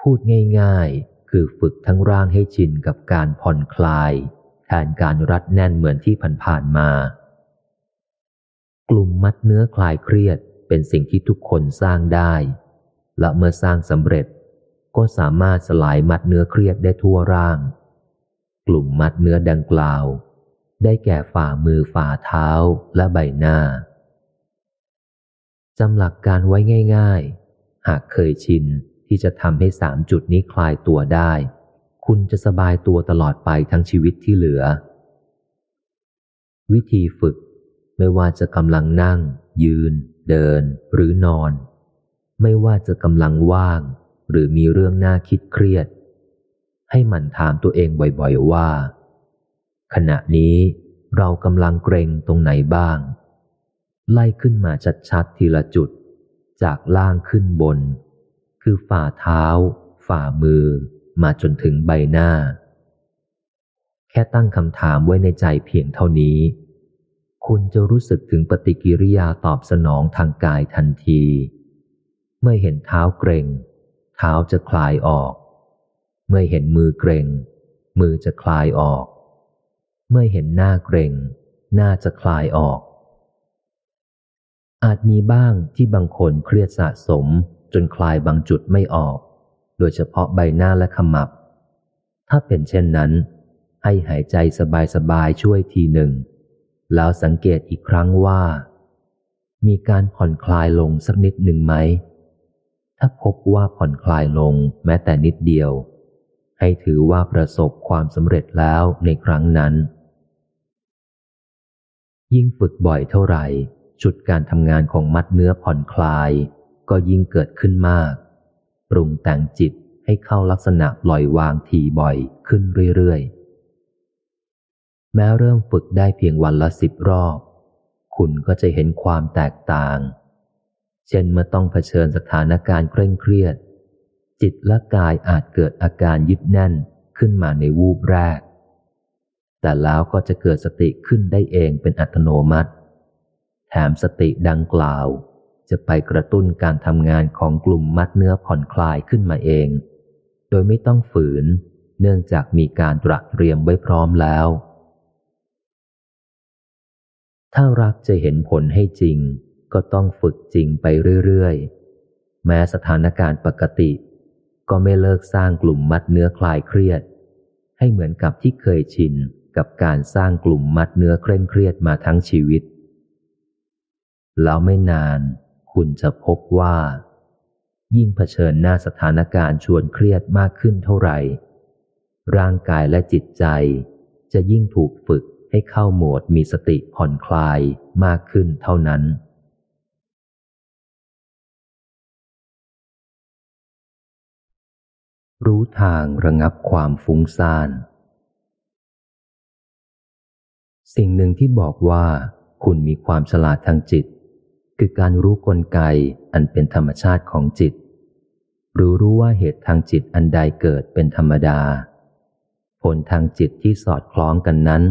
พูดง่ายๆ คือฝึกทั้งร่างให้ชินกับการผ่อนคลาย แทนการรัดแน่นเหมือนที่ผ่านๆมา กลุ่มมัดเนื้อคลายเครียดเป็นสิ่งที่ทุกคนสร้างได้ และเมื่อสร้างสำเร็จ ก็สามารถสลายมัดเนื้อเครียดได้ทั่วร่าง กลุ่มมัดเนื้อดังกล่าว ได้แก่ฝ่ามือฝ่าเท้าและใบหน้าจำหลักการไว้ง่าย ๆ หากเคยชินที่จะทำให้สามจุดนี้คลายตัวได้ คุณจะสบายตัวตลอดไปทั้งชีวิตที่เหลือ วิธีฝึก ไม่ว่าจะกำลังนั่ง ยืน เดิน หรือนอน ไม่ว่าจะกำลังว่าง หรือมีเรื่องน่าคิดเครียด ให้มันถามตัวเองบ่อยๆว่า ขณะนี้เรากำลังเกรงตรงไหนบ้าง ไล่ขึ้นมาชัดๆทีละจุด จากล่างขึ้นบน คือฝ่าเท้า ฝ่ามือ มาจนถึงใบหน้า แค่ตั้งคำถามไว้ในใจเพียงเท่านี้ คุณจะรู้สึกถึงปฏิกิริยาตอบสนองทางกายทันที เมื่อเห็นเท้าเกรงเท้าจะคลายออก เมื่อเห็นมือเกรงมือจะคลายออก เมื่อเห็นหน้าเกรงหน้าจะคลายออก อาจมีบ้างที่บางคนเครียดสะสมจนคลายบางจุดไม่ออก โดยเฉพาะใบหน้าและขมับ ถ้าเป็นเช่นนั้น ให้หายใจสบายๆช่วยทีหนึ่ง แล้วสังเกตอีกครั้งว่า มีการผ่อนคลายลงสักนิดหนึ่งไหม ถ้าพบว่าผ่อนคลายลงแม้แต่นิดเดียว ให้ถือว่าประสบความสำเร็จแล้วในครั้งนั้น ยิ่งฝึกบ่อยเท่าไหร่ จุดการทำงานของมัดเนื้อผ่อนคลาย ก็ยิ่งเกิดขึ้นมาก ปรุงแต่งจิตให้เข้าลักษณะปล่อยวางทีบ่อยขึ้นเรื่อยๆ แม้เริ่มฝึกได้เพียงวันละสิบรอบ คุณก็จะเห็นความแตกต่าง เช่นเมื่อต้องเผชิญสถานการณ์เคร่งเครียด จิตและกายอาจเกิดอาการยึดแน่นขึ้นมาในวูบแรก แต่แล้วก็จะเกิดสติขึ้นได้เองเป็นอัตโนมัติ แถมสติดังกล่าว จะไปกระตุ้นการทำงานของกลุ่มมัดเนื้อผ่อนคลายขึ้นมาเอง โดยไม่ต้องฝืน เนื่องจากมีการตระเตรียมไว้พร้อมแล้ว ถ้ารักจะเห็นผลให้จริง ก็ต้องฝึกจริงไปเรื่อยๆ แม้สถานการณ์ปกติ ก็ไม่เลิกสร้างกลุ่มมัดเนื้อคลายเครียด ให้เหมือนกับที่เคยชินกับการสร้างกลุ่มมัดเนื้อเคร่งเครียดมาทั้งชีวิต แล้วไม่นานคุณจะพบว่า ยิ่งเผชิญหน้าสถานการณ์ชวนเครียดมากขึ้นเท่าไหร่ ร่างกายและจิตใจจะยิ่งถูกฝึก ให้เข้าโหมดมีสติผ่อนคลายมากขึ้นเท่านั้น รู้ทางระงับความฟุ้งซ่าน สิ่งหนึ่งที่บอกว่า คุณมีความฉลาดทางจิต คือการรู้กลไกอันเป็นธรรมชาติของจิต รู้รู้ว่าเหตุทางจิตอันใดเกิดเป็นธรรมดาผลทางจิตที่สอดคล้องกันนั้น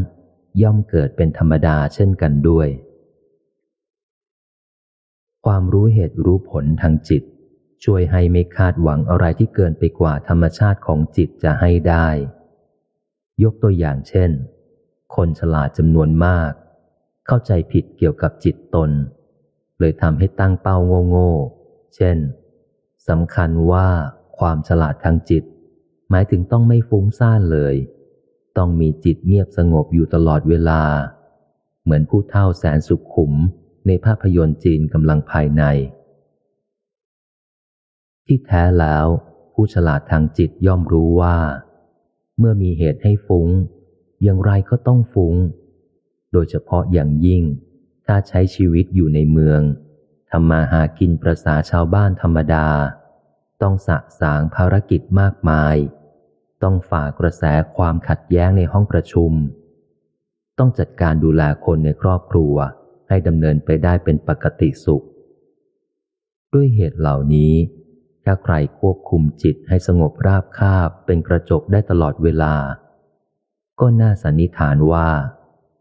ย่อมเกิดเป็นธรรมดาเช่นกันด้วย ความรู้เหตุรู้ผลทางจิต ช่วยให้ไม่คาดหวังอะไรที่เกินไปกว่าธรรมชาติของจิตจะให้ได้ ยกตัวอย่างเช่น คนฉลาดจำนวนมาก เข้าใจผิดเกี่ยวกับจิตตน เลยทำให้ตั้งเป้าโง่ๆ เช่นสำคัญว่าความฉลาดทางจิต หมายถึงต้องไม่ฟุ้งซ่านเลย ต้องมีจิตเงียบสงบอยู่ตลอดเวลา เหมือนผู้เท่าแสนสุขขุมในภาพยนตร์จีนกำลังภายใน ที่แท้แล้ว ผู้ฉลาดทางจิตย่อมรู้ว่า เมื่อมีเหตุให้ฟุง้ง อย่างไรก็ต้องฟุง้ง โดยเฉพาะอย่างยิ่ง ถ้าใช้ชีวิตอยู่ในเมืองทำมาหากินประษาชาวบ้านธรรมดา ต้องสะสางภารกิจมากมาย ต้องฝ่ากระแสความขัดแย้งในห้องประชุม ต้องจัดการดูแลคนในครอบครัวให้ดำเนินไปได้เป็นปกติสุข ด้วยเหตุเหล่านี้ ถ้าใครควบคุมจิตให้สงบราบคาบเป็นกระจกได้ตลอดเวลา ก็น่าสันนิษฐานว่า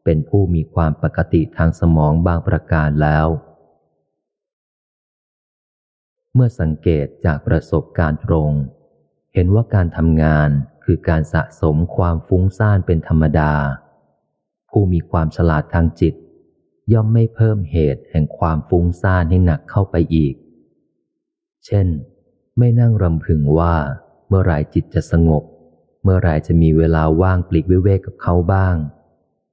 เป็นผู้มีความปกติทางสมองบางประการแล้ว เมื่อสังเกตจากประสบการณ์ตรง เห็นว่าการทำงานคือการสะสมความฟุ้งซ่านเป็นธรรมดา ผู้มีความฉลาดทางจิต ย่อมไม่เพิ่มเหตุแห่งความฟุ้งซ่านให้หนักเข้าไปอีก เช่น ไม่นั่งรำพึงว่า เมื่อไรจิตจะสงบ เมื่อไรจะมีเวลาว่างปลีกวิเวกกับเขาบ้าง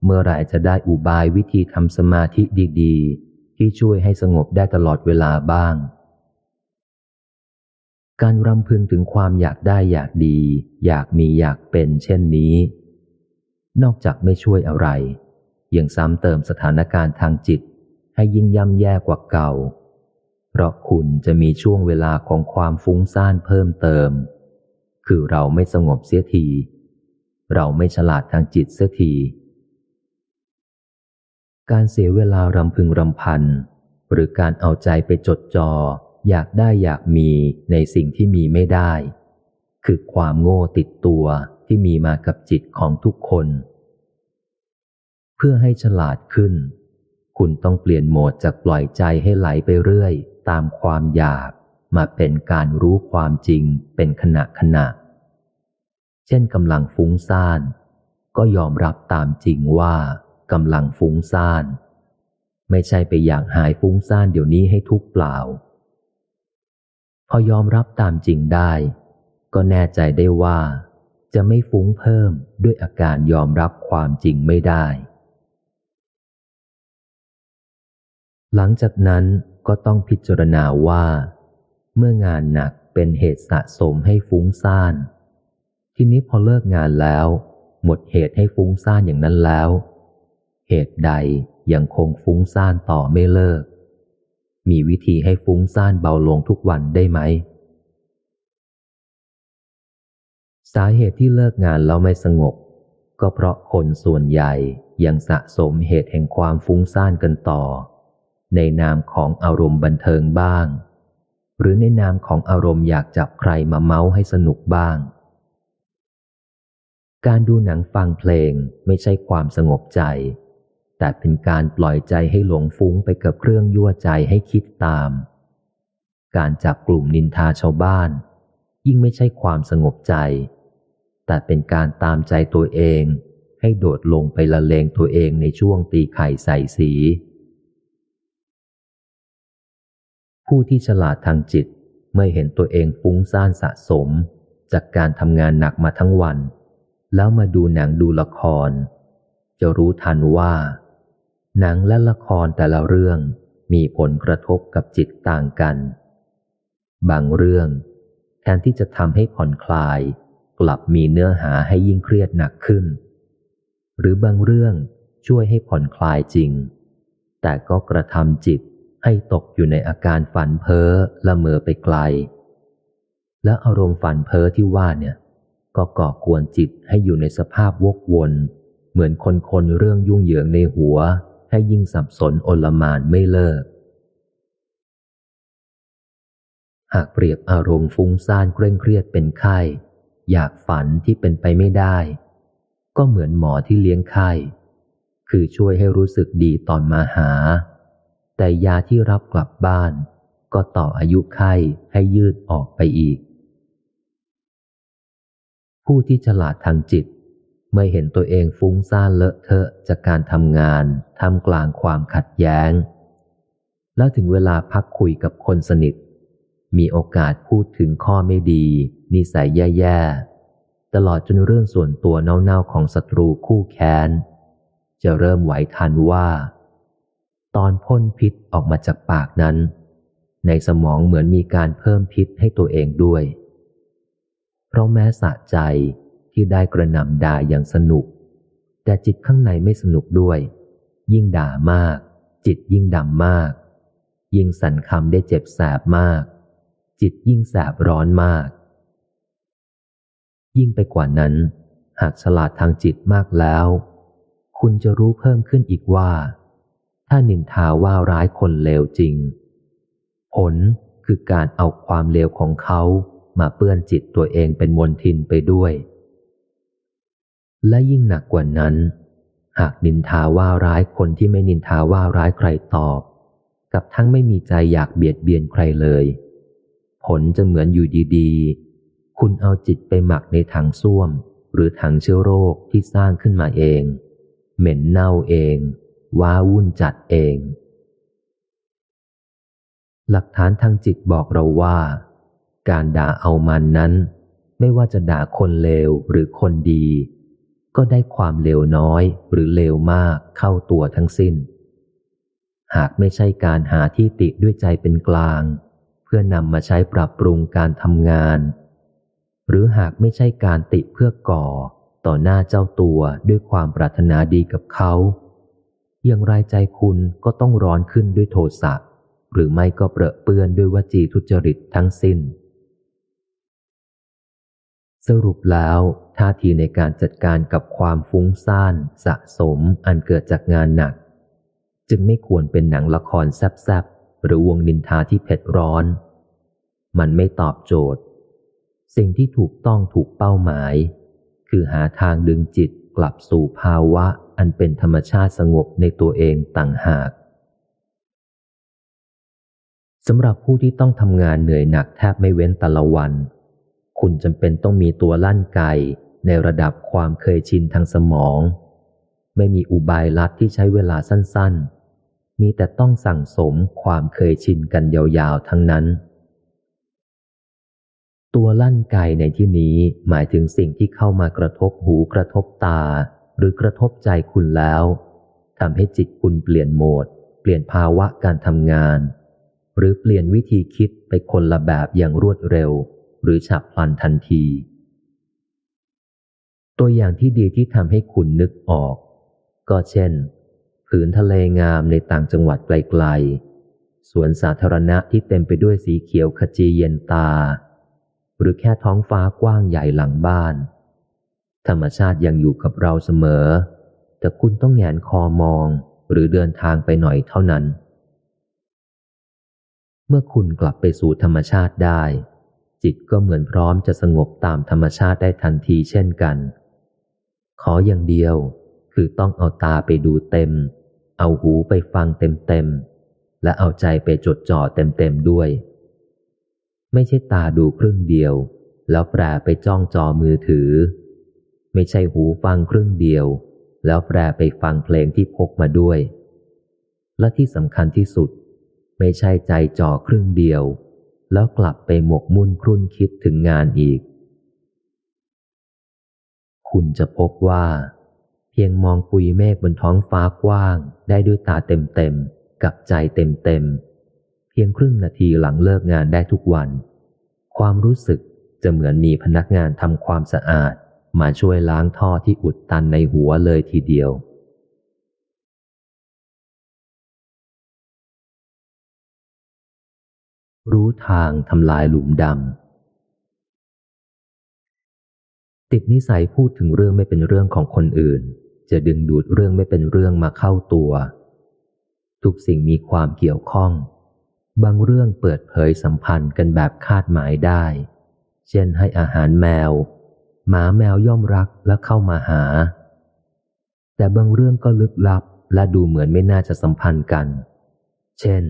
เมื่อไรจะได้อุบายวิธีทำสมาธิดี ๆ ที่ช่วยให้สงบได้ตลอดเวลาบ้าง การรำพึงถึงความอยากได้อยากดี อยากมีอยากเป็นเช่นนี้ นอกจากไม่ช่วยอะไร ยังซ้ำเติมสถานการณ์ทางจิต ให้ยิ่งย่ำแย่กว่าเก่า เพราะคุณจะมีช่วงเวลาของความฟุ้งซ่านเพิ่มเติม คือเราไม่สงบเสียที เราไม่ฉลาดทางจิตเสียที การเสียเวลารำพึงรำพัน หรือการเอาใจไปจดจอ่อ อยากได้อยากมีในสิ่งที่มีไม่ได้ คือความโง่ติดตัวที่มีมากับจิตของทุกคน เพื่อให้ฉลาดขึ้น คุณต้องเปลี่ยนโหมดจากปล่อยใจให้ไหลไปเรื่อย ตามความอยากมาเป็นการรู้ความจริงเป็นขณะขณะ เช่นกำลังฟุ้งซ่าน ก็ยอมรับตามจริงว่ากำลังฟุ้งซ่าน ไม่ใช่ไปอยากหายฟุ้งซ่านเดี๋ยวนี้ให้ทุกเปล่า พอยอมรับตามจริงได้ ก็แน่ใจได้ว่า จะไม่ฟุ้งเพิ่มด้วยอาการยอมรับความจริงไม่ได้ หลังจากนั้นก็ต้องพิจารณาว่า เมื่องานหนักเป็นเหตุสะสมให้ฟุ้งซ่าน ทีนี้พอเลิกงานแล้ว หมดเหตุให้ฟุ้งซ่านอย่างนั้นแล้ว เหตุใดยังคงฟุ้งซ่านต่อไม่เลิก มีวิธีให้ฟุ้งซ่านเบาลงทุกวันได้ไหม สาเหตุที่เลิกงานแล้วไม่สงบ ก็เพราะคนส่วนใหญ่ยังสะสมเหตุแห่งความฟุ้งซ่านกันต่อ ในนามของอารมณ์บันเทิงบ้าง หรือในนามของอารมณ์อยากจับใครมาเมาให้สนุกบ้าง การดูหนังฟังเพลงไม่ใช่ความสงบใจ แต่เป็นการปล่อยใจให้หลงฟุ้งไปกับเครื่องยั่วใจให้คิดตาม การจับกลุ่มนินทาชาวบ้าน ยิ่งไม่ใช่ความสงบใจ แต่เป็นการตามใจตัวเอง ให้โดดลงไปละเลงตัวเองในช่วงตีไข่ใส่สี ผู้ที่ฉลาดทางจิตเมื่อเห็นตัวเองฟุ้งซ่านสะสม จากการทำงานหนักมาทั้งวัน แล้วมาดูหนังดูละครจะรู้ทันว่า หนังและละครแต่ละเรื่องมีผลกระทบกับจิตต่างกัน บางเรื่อง แทนที่จะทำให้ผ่อนคลาย กลับมีเนื้อหาให้ยิ่งเครียดหนักขึ้น หรือบางเรื่องช่วยให้ผ่อนคลายจริง แต่ก็กระทำจิตให้ตกอยู่ในอาการฝันเพ้อละเมอไปไกล และอารมณ์ฝันเพ้อที่ว่าเนี่ย ก็ก่อกวนจิตให้อยู่ในสภาพวกวน เหมือนคนคนเรื่องยุ่งเหยิงในหัว ให้ยิ่งสับสนโอลมานไม่เลิก หากเปรียบอารมณ์ฟุ้งซ่านเคร่งเครียดเป็นไข้ อยากฝันที่เป็นไปไม่ได้ ก็เหมือนหมอที่เลี้ยงไข้ คือช่วยให้รู้สึกดีตอนมาหา แต่ยาที่รับกลับบ้าน ก็ต่ออายุไข้ให้ยืดออกไปอีก ผู้ที่ฉลาดทางจิต เมื่อเห็นตัวเองฟุ้งซ่านเลอะเทอะจากการทำงานทำกลางความขัดแย้ง แล้วถึงเวลาพักคุยกับคนสนิท มีโอกาสพูดถึงข้อไม่ดี นิสัยแย่ๆ ตลอดจนเรื่องส่วนตัวเน่าๆของศัตรูคู่แค้น จะเริ่มไหวทันว่า ตอนพ่นพิษออกมาจากปากนั้น ในสมองเหมือนมีการเพิ่มพิษให้ตัวเองด้วย เพราะแม้สะใจ ที่ได้กระหน่ำด่าอย่างสนุก แต่จิตข้างในไม่สนุกด้วย ยิ่งด่ามาก จิตยิ่งดำมาก ยิ่งสั่นคำได้เจ็บแสบมาก จิตยิ่งแสบร้อนมาก ยิ่งไปกว่านั้น หากฉลาดทางจิตมากแล้ว คุณจะรู้เพิ่มขึ้นอีกว่า ถ้านินทาว่าร้ายคนเลวจริง ผลคือการเอาความเลวของเขามาเปื้อนจิตตัวเองเป็นมวลทินไปด้วย และยิ่งหนักกว่านั้น หากนินทาว่าร้ายคนที่ไม่นินทาว่าร้ายใครตอบ กับทั้งไม่มีใจอยากเบียดเบียนใครเลย ผลจะเหมือนอยู่ดีๆ คุณเอาจิตไปหมักในถังส้วม หรือถังเชื้อโรคที่สร้างขึ้นมาเอง เหม็นเน่าเอง ว้าวุ่นจัดเอง หลักฐานทางจิตบอกเราว่า การด่าเอามันนั้น ไม่ว่าจะด่าคนเลวหรือคนดี ก็ได้ความเลวน้อยหรือเลวมากเข้าตัวทั้งสิ้น หากไม่ใช่การหาที่ติด้วยใจเป็นกลาง เพื่อนำมาใช้ปรับปรุงการทำงาน หรือหากไม่ใช่การติเพื่อก่อต่อหน้าเจ้าตัวด้วยความปรารถนาดีกับเขา อย่างไรใจคุณก็ต้องร้อนขึ้นด้วยโทสะหรือไม่ก็เปรอะเปื้อนด้วยวจีทุจริตทั้งสิ้น สรุปแล้วท่าทีในการจัดการกับความฟุ้งซ่านสะสมอันเกิดจากงานหนัก จึงไม่ควรเป็นหนังละครแซบๆหรือวงนินทาที่เผ็ดร้อน มันไม่ตอบโจทย์ สิ่งที่ถูกต้องถูกเป้าหมาย คือหาทางดึงจิตกลับสู่ภาวะอันเป็นธรรมชาติสงบในตัวเองต่างหากสำหรับผู้ที่ต้องทำงานเหนื่อยหนักแทบไม่เว้นแต่ละวัน คุณจำเป็นต้องมีตัวลั่นไกในระดับความเคยชินทางสมอง ไม่มีอุบายลัดที่ใช้เวลาสั้นๆ มีแต่ต้องสั่งสมความเคยชินกันยาวๆ ทั้งนั้น ตัวลั่นไกในที่นี้หมายถึงสิ่งที่เข้ามากระทบหูกระทบตา หรือกระทบใจคุณแล้วทำให้จิตคุณเปลี่ยนโหมด เปลี่ยนภาวะการทำงาน หรือเปลี่ยนวิธีคิดไปคนละแบบอย่างรวดเร็ว หรือฉับพลันทันที ตัวอย่างที่ดีที่ทำให้คุณนึกออก ก็เช่น ผืนทะเลงามในต่างจังหวัดไกลๆ สวนสาธารณะที่เต็มไปด้วยสีเขียวขจีเย็นตา หรือแค่ท้องฟ้ากว้างใหญ่หลังบ้าน ธรรมชาติยังอยู่กับเราเสมอ แต่คุณต้องแงนคอมองหรือเดินทางไปหน่อยเท่านั้น เมื่อคุณกลับไปสู่ธรรมชาติได้ จิตก็เหมือนพร้อมจะสงบตามธรรมชาติได้ทันทีเช่นกัน ขออย่างเดียวคือต้องเอาตาไปดูเต็ม เอาหูไปฟังเต็มเต็มและเอาใจไปจดจ่อเต็มเต็มด้วย ไม่ใช่ตาดูครึ่งเดียว แล้วแปรไปจ้องจอมือถือ ไม่ใช่หูฟังครึ่งเดียว แล้วแปรไปฟังเพลงที่พกมาด้วย และที่สำคัญที่สุด ไม่ใช่ใจจ่อครึ่งเดียว แล้วกลับไปหมกมุ่นครุ่นคิดถึงงานอีก คุณจะพบว่า เพียงมองปุยเมฆบนท้องฟ้ากว้างได้ด้วยตาเต็มๆ กับใจเต็มๆ เพียงครึ่งนาทีหลังเลิกงานได้ทุกวัน ความรู้สึกจะเหมือนมีพนักงานทำความสะอาด มาช่วยล้างท่อที่อุดตันในหัวเลยทีเดียว รู้ทางทำลายหลุมดำ ติดนิสัยพูดถึงเรื่องไม่เป็นเรื่องของคนอื่น จะดึงดูดเรื่องไม่เป็นเรื่องมาเข้าตัว ทุกสิ่งมีความเกี่ยวข้อง บางเรื่องเปิดเผยสัมพันธ์กันแบบคาดหมายได้ เช่นให้อาหารแมว หมาแมวย่อมรักและเข้ามาหา แต่บางเรื่องก็ลึกลับและดูเหมือนไม่น่าจะสัมพันธ์กัน เช่น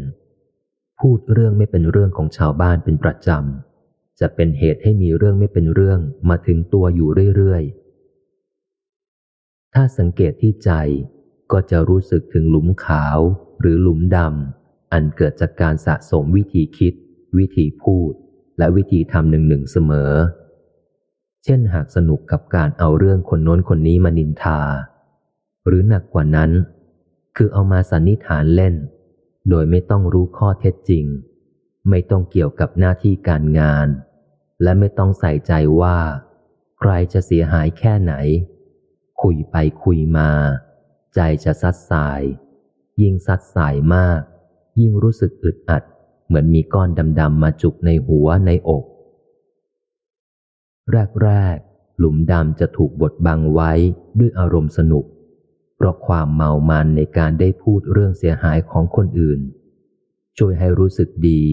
พูดเรื่องไม่เป็นเรื่องของชาวบ้านเป็นประจำ จะเป็นเหตุให้มีเรื่องไม่เป็นเรื่องมาถึงตัวอยู่เรื่อยๆ ถ้าสังเกตที่ใจก็จะรู้สึกถึงหลุมขาวหรือหลุมดำอันเกิดจากการสะสมวิธีคิด วิธีพูด และวิธีทำหนึ่งหนึ่งเสมอ เช่นหากสนุกกับการเอาเรื่องคนโน้นคนนี้มานินทา หรือหนักกว่านั้น คือเอามาสันนิษฐานเล่น โดยไม่ต้องรู้ข้อเท็จจริง ไม่ต้องเกี่ยวกับหน้าที่การงาน และไม่ต้องใส่ใจว่า ใครจะเสียหายแค่ไหน คุยไปคุยมา ใจจะซัดสาย ยิ่งสัดสายมาก ยิ่งรู้สึกอึดอัด เหมือนมีก้อนดำๆมาจุกในหัวในอก แรกๆหลุมดำจะถูกบดบังไว้ด้วยอารมณ์สนุก เพราะความเมามันในการได้พูดเรื่องเสียหายของคนอื่น ช่วยให้รู้สึกดี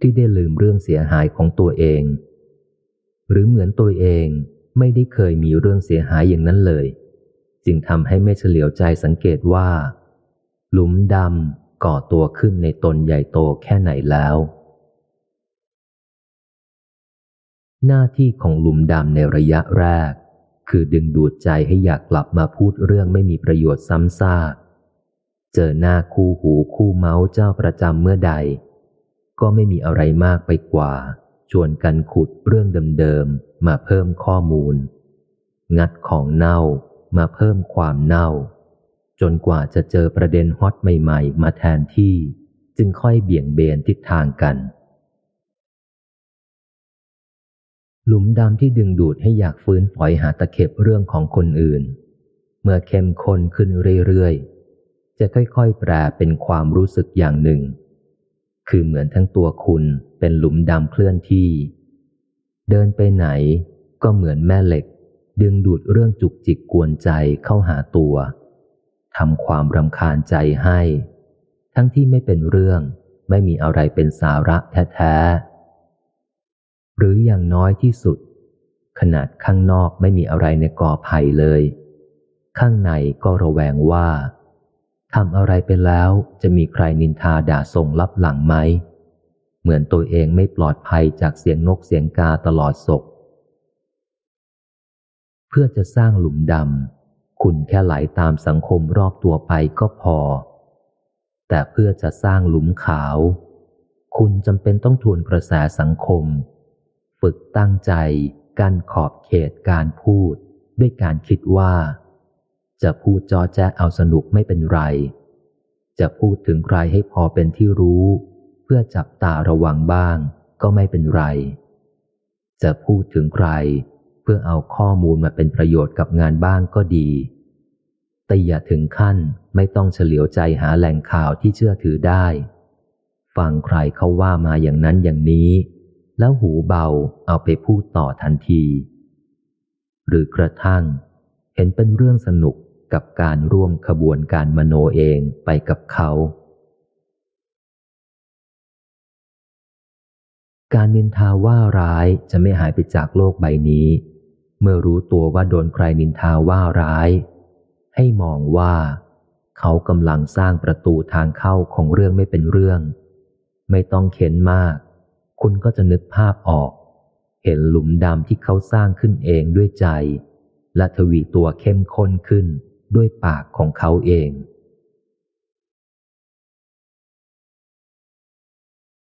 ที่ได้ลืมเรื่องเสียหายของตัวเอง หรือเหมือนตัวเองไม่ได้เคยมีเรื่องเสียหายอย่างนั้นเลย จึงทำให้ไม่เฉลียวใจสังเกตว่า หลุมดำก่อตัวขึ้นในตนใหญ่โตแค่ไหนแล้ว หน้าที่ของหลุมดำในระยะแรก คือดึงดูดใจให้อยากกลับมาพูดเรื่องไม่มีประโยชน์ซ้ำซาก เจอหน้าคู่หูคู่เมาส์เจ้าประจำเมื่อใด ก็ไม่มีอะไรมากไปกว่า ชวนกันขุดเรื่องเดิมๆ มาเพิ่มข้อมูล งัดของเน่ามาเพิ่มความเน่า จนกว่าจะเจอประเด็นฮอตใหม่ ๆ มาแทนที่ จึงค่อยเบี่ยงเบนทิศทางกัน หลุมดำที่ดึงดูดให้อยากฟื้นฝอยหาตะเข็บเรื่องของคนอื่น เมื่อเข้มข้นขึ้นเรื่อยๆ จะค่อยๆ แปรเป็นความรู้สึกอย่างหนึ่ง คือเหมือนทั้งตัวคุณเป็นหลุมดำเคลื่อนที่ เดินไปไหนก็เหมือนแม่เหล็ก ดึงดูดเรื่องจุกจิกกวนใจเข้าหาตัวทำความรำคาญใจให้ ทั้งที่ไม่เป็นเรื่องไม่มีอะไรเป็นสาระแท้ๆ หรืออย่างน้อยที่สุด ขนาดข้างนอกไม่มีอะไรในกอไผ่เลย ข้างในก็ระแวงว่าทำอะไรไปแล้วจะมีใครนินทาด่าส่งลับหลังไหม เหมือนตัวเองไม่ปลอดภัยจากเสียงนกเสียงกาตลอดศก เพื่อจะสร้างหลุมดำคุณแค่ไหลาตามสังคมรอบตัวไปก็พอ แต่เพื่อจะสร้างหลุมขาว คุณจำเป็นต้องทวนกระแสสังคม ฝึกตั้งใจกั้นขอบเขตการพูด ด้วยการคิดว่า จะพูดจอแจเอาสนุกไม่เป็นไร จะพูดถึงใครให้พอเป็นที่รู้ เพื่อจับตาระวังบ้างก็ไม่เป็นไร จะพูดถึงใคร เพื่อเอาข้อมูลมาเป็นประโยชน์กับงานบ้างก็ดี แต่อย่าถึงขั้นไม่ต้องเฉลียวใจหาแหล่งข่าวที่เชื่อถือได้ ฟังใครเขาว่ามาอย่างนั้นอย่างนี้ แล้วหูเบาเอาไปพูดต่อทันที หรือกระทั่ง เห็นเป็นเรื่องสนุกกับการร่วมขบวนการมโนเองไปกับเขา การนินทาว่าร้ายจะไม่หายไปจากโลกใบนี้ เมื่อรู้ตัวว่าโดนใครนินทาว่าร้าย ให้มองว่า เขากำลังสร้างประตูทางเข้าของเรื่องไม่เป็นเรื่อง ไม่ต้องเข็นมาก คุณก็จะนึกภาพออก เห็นหลุมดำที่เขาสร้างขึ้นเองด้วยใจ และทวีตัวเข้มข้นขึ้นด้วยปากของเขาเอง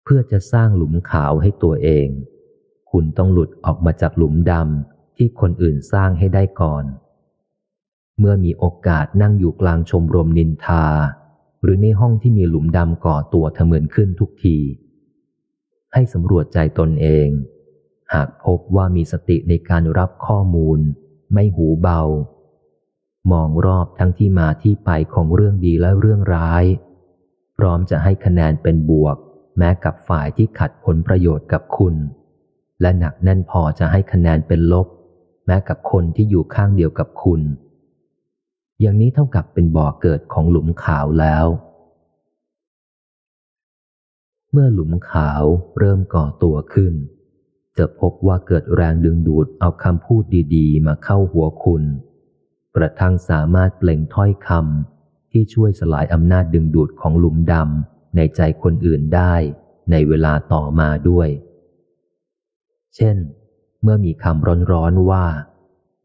เพื่อจะสร้างหลุมขาวให้ตัวเอง คุณต้องหลุดออกมาจากหลุมดำที่คนอื่นสร้างให้ได้ก่อน เมื่อมีโอกาสนั่งอยู่กลางชมรมนินทา หรือในห้องที่มีหลุมดำก่อตัวทะเมินขึ้นทุกที ให้สำรวจใจตนเอง หากพบว่ามีสติในการรับข้อมูล ไม่หูเบา มองรอบทั้งที่มาที่ไปของเรื่องดีและเรื่องร้าย พร้อมจะให้คะแนนเป็นบวก แม้กับฝ่ายที่ขัดผลประโยชน์กับคุณ และหนักแน่นพอจะให้คะแนนเป็นลบ แม้กับคนที่อยู่ข้างเดียวกับคุณ อย่างนี้เท่ากับเป็นบ่อเกิดของหลุมขาวแล้ว เมื่อหลุมขาวเริ่มก่อตัวขึ้น จะพบว่าเกิดแรงดึงดูดเอาคำพูดดีๆ มาเข้าหัวคุณ กระทั่งสามารถเปล่งถ้อยคำที่ช่วยสลายอำนาจดึงดูดของหลุมดำในใจคนอื่นได้ในเวลาต่อมาด้วย เช่น เมื่อมีคำร้อนๆว่า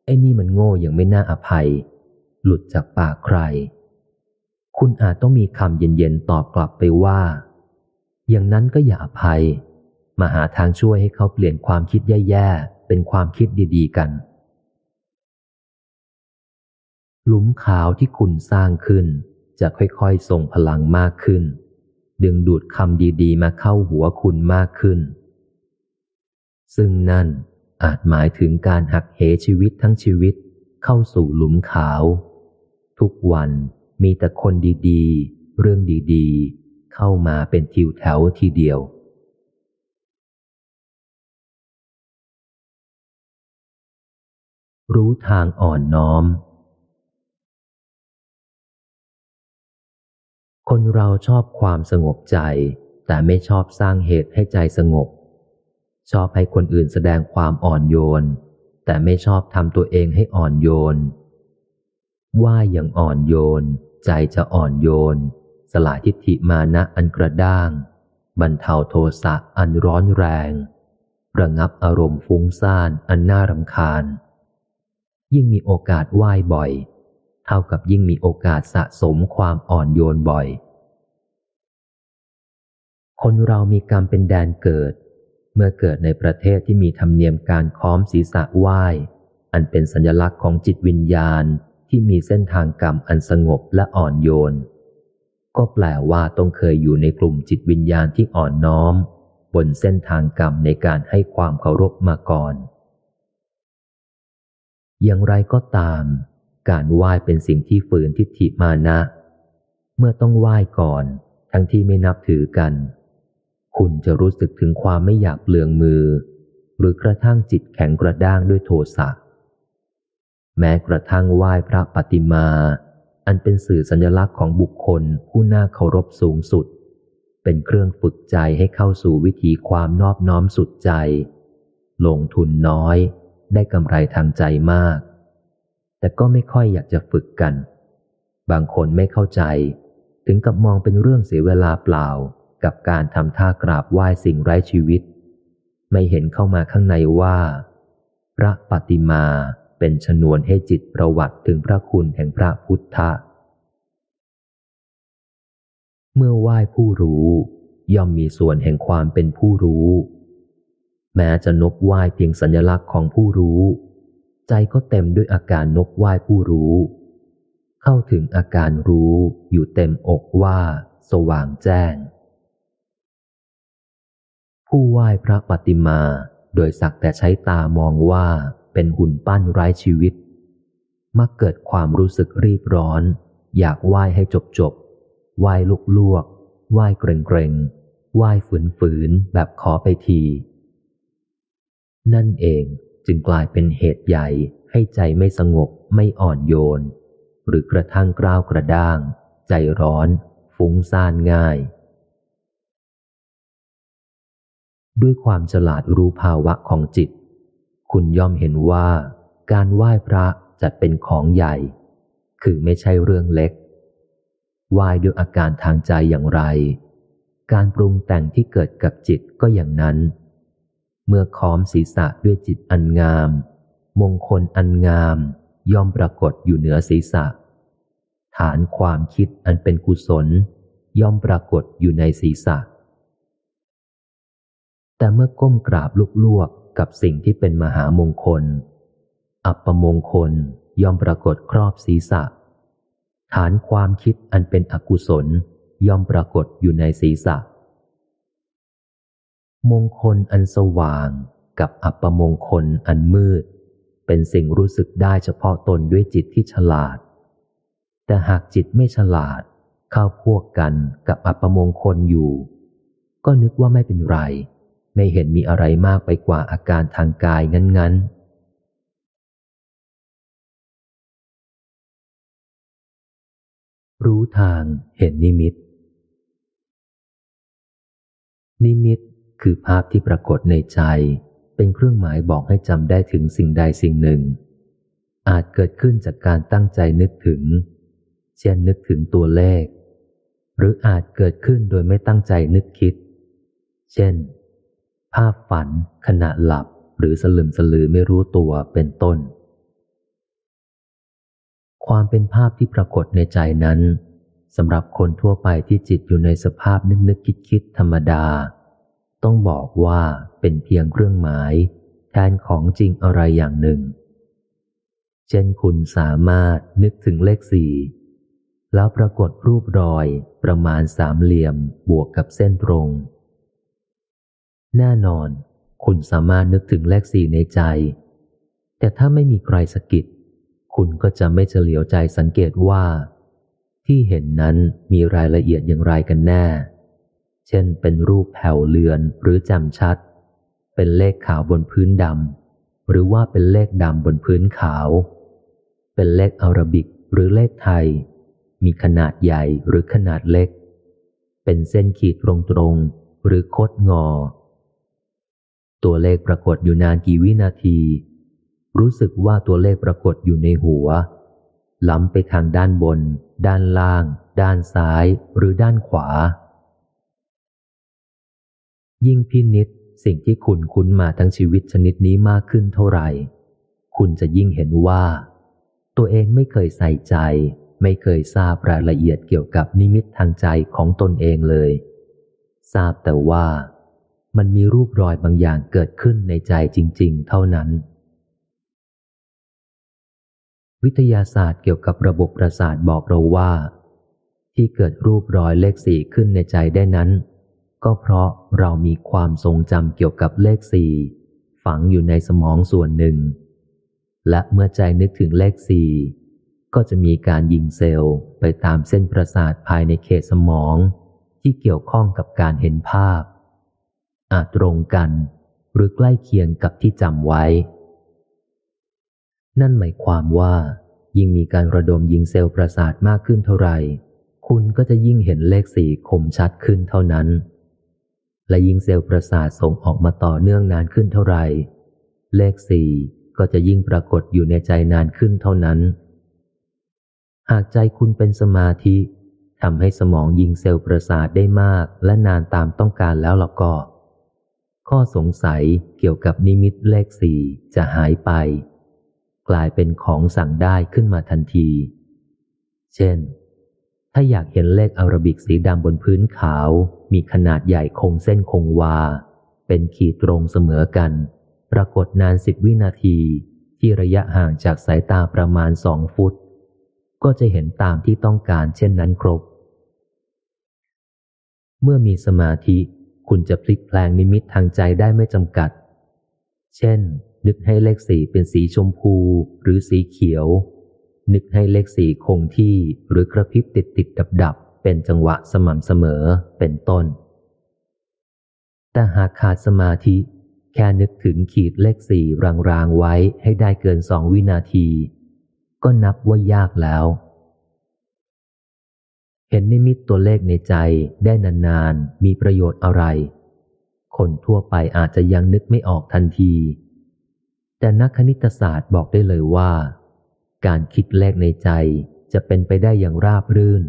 ไอ้นี่มันโง่อย่างไม่น่าอภัย หลุดจากปากใคร คุณอาจต้องมีคำเย็นๆตอบกลับไปว่า อย่างนั้นก็อย่าอภัย มาหาทางช่วยให้เขาเปลี่ยนความคิดแย่ๆ เป็นความคิดดีๆกัน หลุมขาวที่คุณสร้างขึ้น จะค่อยๆส่งพลังมากขึ้น ดึงดูดคำดีๆ มาเข้าหัวคุณมากขึ้น ซึ่งนั่นอาจหมายถึงการหักเหชีวิตทั้งชีวิตเข้าสู่หลุมขาว ทุกวันมีแต่คนดีๆ เรื่องดีๆ เข้ามาเป็นทิวแถวทีเดียว รู้ทางอ่อนน้อม คนเราชอบความสงบใจ แต่ไม่ชอบสร้างเหตุให้ใจสงบ ชอบให้คนอื่นแสดงความอ่อนโยน แต่ไม่ชอบทำตัวเองให้อ่อนโยนว่าอย่างอ่อนโยน ใจจะอ่อนโยน ลายทิฏฐิมานะอันกระด้าง บรรเทาโทสะอันร้อนแรง ระงับอารมณ์ฟุ้งซ่านอันน่ารำคาญ ยิ่งมีโอกาสไหว้บ่อย เท่ากับยิ่งมีโอกาสสะสมความอ่อนโยนบ่อย คนเรามีกรรมเป็นแดนเกิด เมื่อเกิดในประเทศที่มีธรรมเนียมการค้อมศีรษะไหว้ อันเป็นสัญลักษณ์ของจิตวิญญาณที่มีเส้นทางกรรมอันสงบและอ่อนโยน ก็แปลว่าต้องเคยอยู่ในกลุ่มจิตวิญญาณที่อ่อนน้อม บนเส้นทางกรรมในการให้ความเคารพมาก่อน อย่างไรก็ตาม การไหว้เป็นสิ่งที่ฝืนทิฏฐิมานะ เมื่อต้องไหว้ก่อน ทั้งที่ไม่นับถือกัน คุณจะรู้สึกถึงความไม่อยากเปลืองมือ หรือกระทั่งจิตแข็งกระด้างด้วยโทสะแม้กระทั่งไหว้พระปฏิมา อันเป็นสื่อสัญลักษณ์ของบุคคลผู้น่าเคารพสูงสุด เป็นเครื่องฝึกใจให้เข้าสู่วิถีความนอบน้อมสุดใจ ลงทุนน้อย ได้กำไรทางใจมาก แต่ก็ไม่ค่อยอยากจะฝึกกัน บางคนไม่เข้าใจ ถึงกับมองเป็นเรื่องเสียเวลาเปล่ากับการทำท่ากราบไหว้สิ่งไร้ชีวิต ไม่เห็นเข้ามาข้างในว่า พระปฏิมา เป็นชนวนให้จิตประวัติถึงพระคุณแห่งพระพุทธะ เมื่อไหว้ผู้รู้ ย่อมมีส่วนแห่งความเป็นผู้รู้ แม้จะนบไหว้เพียงสัญลักษณ์ของผู้รู้ ใจก็เต็มด้วยอาการนบไหว้ผู้รู้ เข้าถึงอาการรู้อยู่เต็มอกว่าสว่างแจ้ง ผู้ไหว้พระปฏิมาโดยสักแต่ใช้ตามองว่า เป็นหุ่นปั้นไร้ชีวิต มักเกิดความรู้สึกรีบร้อน อยากไหว้ให้จบจบไหว้ลุกลวกไหว้เกรงเกรงไหว้ฝืนฝืนแบบขอไปที นั่นเองจึงกลายเป็นเหตุใหญ่ให้ใจไม่สงบไม่อ่อนโยน หรือกระทั่งกล้าวกระด้าง ใจร้อน ฟุ้งซ่านง่าย ด้วยความฉลาดรู้ภาวะของจิต คุณย่อมเห็นว่าการไหว้พระจัดเป็นของใหญ่ คือไม่ใช่เรื่องเล็ก ไหว้ด้วยอาการทางใจอย่างไร การปรุงแต่งที่เกิดกับจิตก็อย่างนั้น เมื่อค้อมศีรษะด้วยจิตอันงาม มงคลอันงาม ย่อมปรากฏอยู่เหนือศีรษะ ฐานความคิดอันเป็นกุศล ย่อมปรากฏอยู่ในศีรษะ แต่เมื่อก้มกราบลวก กับสิ่งที่เป็นมหามงคล อัปปมงคลย่อมปรากฏครอบศีรษะ ฐานความคิดอันเป็นอกุศลย่อมปรากฏอยู่ในศีรษะ มงคลอันสว่างกับอัปมงคลอันมืด เป็นสิ่งรู้สึกได้เฉพาะตนด้วยจิตที่ฉลาด แต่หากจิตไม่ฉลาดเข้าพวกกันกับอัปมงคลอยู่ ก็นึกว่าไม่เป็นไร ไม่เห็นมีอะไรมากไปกว่าอาการทางกายงั้น ๆรู้ทางเห็นนิมิต นิมิตคือภาพที่ปรากฏในใจ เป็นเครื่องหมายบอกให้จำได้ถึงสิ่งใดสิ่งหนึ่ง อาจเกิดขึ้นจากการตั้งใจนึกถึง เช่นนึกถึงตัวเลข หรืออาจเกิดขึ้นโดยไม่ตั้งใจนึกคิด เช่น ภาพฝัน ขณะหลับหรือสลึมสลือไม่รู้ตัวเป็นต้น ความเป็นภาพที่ปรากฏในใจนั้นสำหรับคนทั่วไปที่จิตอยู่ในสภาพนึกนึกคิดคิดธรรมดา ต้องบอกว่าเป็นเพียงเครื่องหมาย แทนของจริงอะไรอย่างหนึ่ง เช่นคุณสามารถนึกถึงเลขสี่แล้วปรากฏรูปรอยประมาณสามเหลี่ยมบวกกับเส้นตรง แน่นอน คุณสามารถนึกถึงเลขสี่ในใจ แต่ถ้าไม่มีใครสกิด คุณก็จะไม่เฉลียวใจสังเกตว่า ที่เห็นนั้นมีรายละเอียดอย่างไรกันแน่ เช่นเป็นรูปแผ่วเลือนหรือจำชัด เป็นเลขขาวบนพื้นดำหรือว่าเป็นเลขดำบนพื้นขาว เป็นเลขอารบิกหรือเลขไทย มีขนาดใหญ่หรือขนาดเล็ก เป็นเส้นขีดตรงๆหรือคดงอ ตัวเลขปรากฏอยู่นานกี่วินาที รู้สึกว่าตัวเลขปรากฏอยู่ในหัว ล้ำไปทางด้านบน ด้านล่าง ด้านซ้าย หรือด้านขวา ยิ่งพินิษสิ่งที่คุณคุ้นมาทั้งชีวิตชนิดนี้มากขึ้นเท่าไหร่ คุณจะยิ่งเห็นว่า ตัวเองไม่เคยใส่ใจ ไม่เคยทราบรายละเอียดเกี่ยวกับนิมิตทางใจของตนเองเลย ทราบแต่ว่า มันมีรูปรอยบางอย่างเกิดขึ้นในใจจริง ๆ เท่านั้น วิทยาศาสตร์เกี่ยวกับระบบประสาทบอกเราว่า ที่เกิดรูปรอยเลขสี่ขึ้นในใจได้นั้น ก็เพราะเรามีความทรงจำเกี่ยวกับเลขสี่ฝังอยู่ในสมองส่วนหนึ่ง และเมื่อใจนึกถึงเลขสี่ก็จะมีการยิงเซลล์ไปตามเส้นประสาทภายในเขตสมอง ที่เกี่ยวข้องกับการเห็นภาพ อาจตรงกัน หรือใกล้เคียงกับที่จำไว้ นั่นหมายความว่า ยิ่งมีการระดมยิงเซลล์ประสาทมากขึ้นเท่าไหร่คุณก็จะยิ่งเห็นเลขสี่คมชัดขึ้นเท่านั้น และยิ่งเซลล์ประสาทส่งออกมาต่อเนื่องนานขึ้นเท่าไหร่ เลขสี่ก็จะยิ่งปรากฏอยู่ในใจนานขึ้นเท่านั้น หากใจคุณเป็นสมาธิทำให้สมองยิงเซลล์ประสาทได้มากและนานตามต้องการแล้วล่ะก็ ข้อสงสัยเกี่ยวกับนิมิตเลขสี่จะหายไป กลายเป็นของสั่งได้ขึ้นมาทันที เช่น ถ้าอยากเห็นเลขอารบิกสีดำบนพื้นขาว มีขนาดใหญ่คงเส้นคงวา เป็นขีดตรงเสมอกัน ปรากฏนานสิบวินาที ที่ระยะห่างจากสายตาประมาณสองฟุต ก็จะเห็นตามที่ต้องการเช่นนั้นครบ เมื่อมีสมาธิ คุณจะพลิกแปลงนิมิตทางใจได้ไม่จำกัด เช่น นึกให้เลขสี่เป็นสีชมพูหรือสีเขียว นึกให้เลขสี่คงที่หรือกระพริบติดติดดับดับเป็นจังหวะสม่ำเสมอเป็นต้น แต่หากขาดสมาธิ แค่นึกถึงขีดเลขสี่รางๆไว้ให้ได้เกินสองวินาที ก็นับว่ายากแล้ว เห็นนิมิตตัวเลขในใจได้นานๆ มีประโยชน์อะไร คนทั่วไปอาจจะยังนึกไม่ออกทันที แต่นักคณิตศาสตร์บอกได้เลยว่า การคิดเลขในใจจะเป็นไปได้อย่างราบรื่น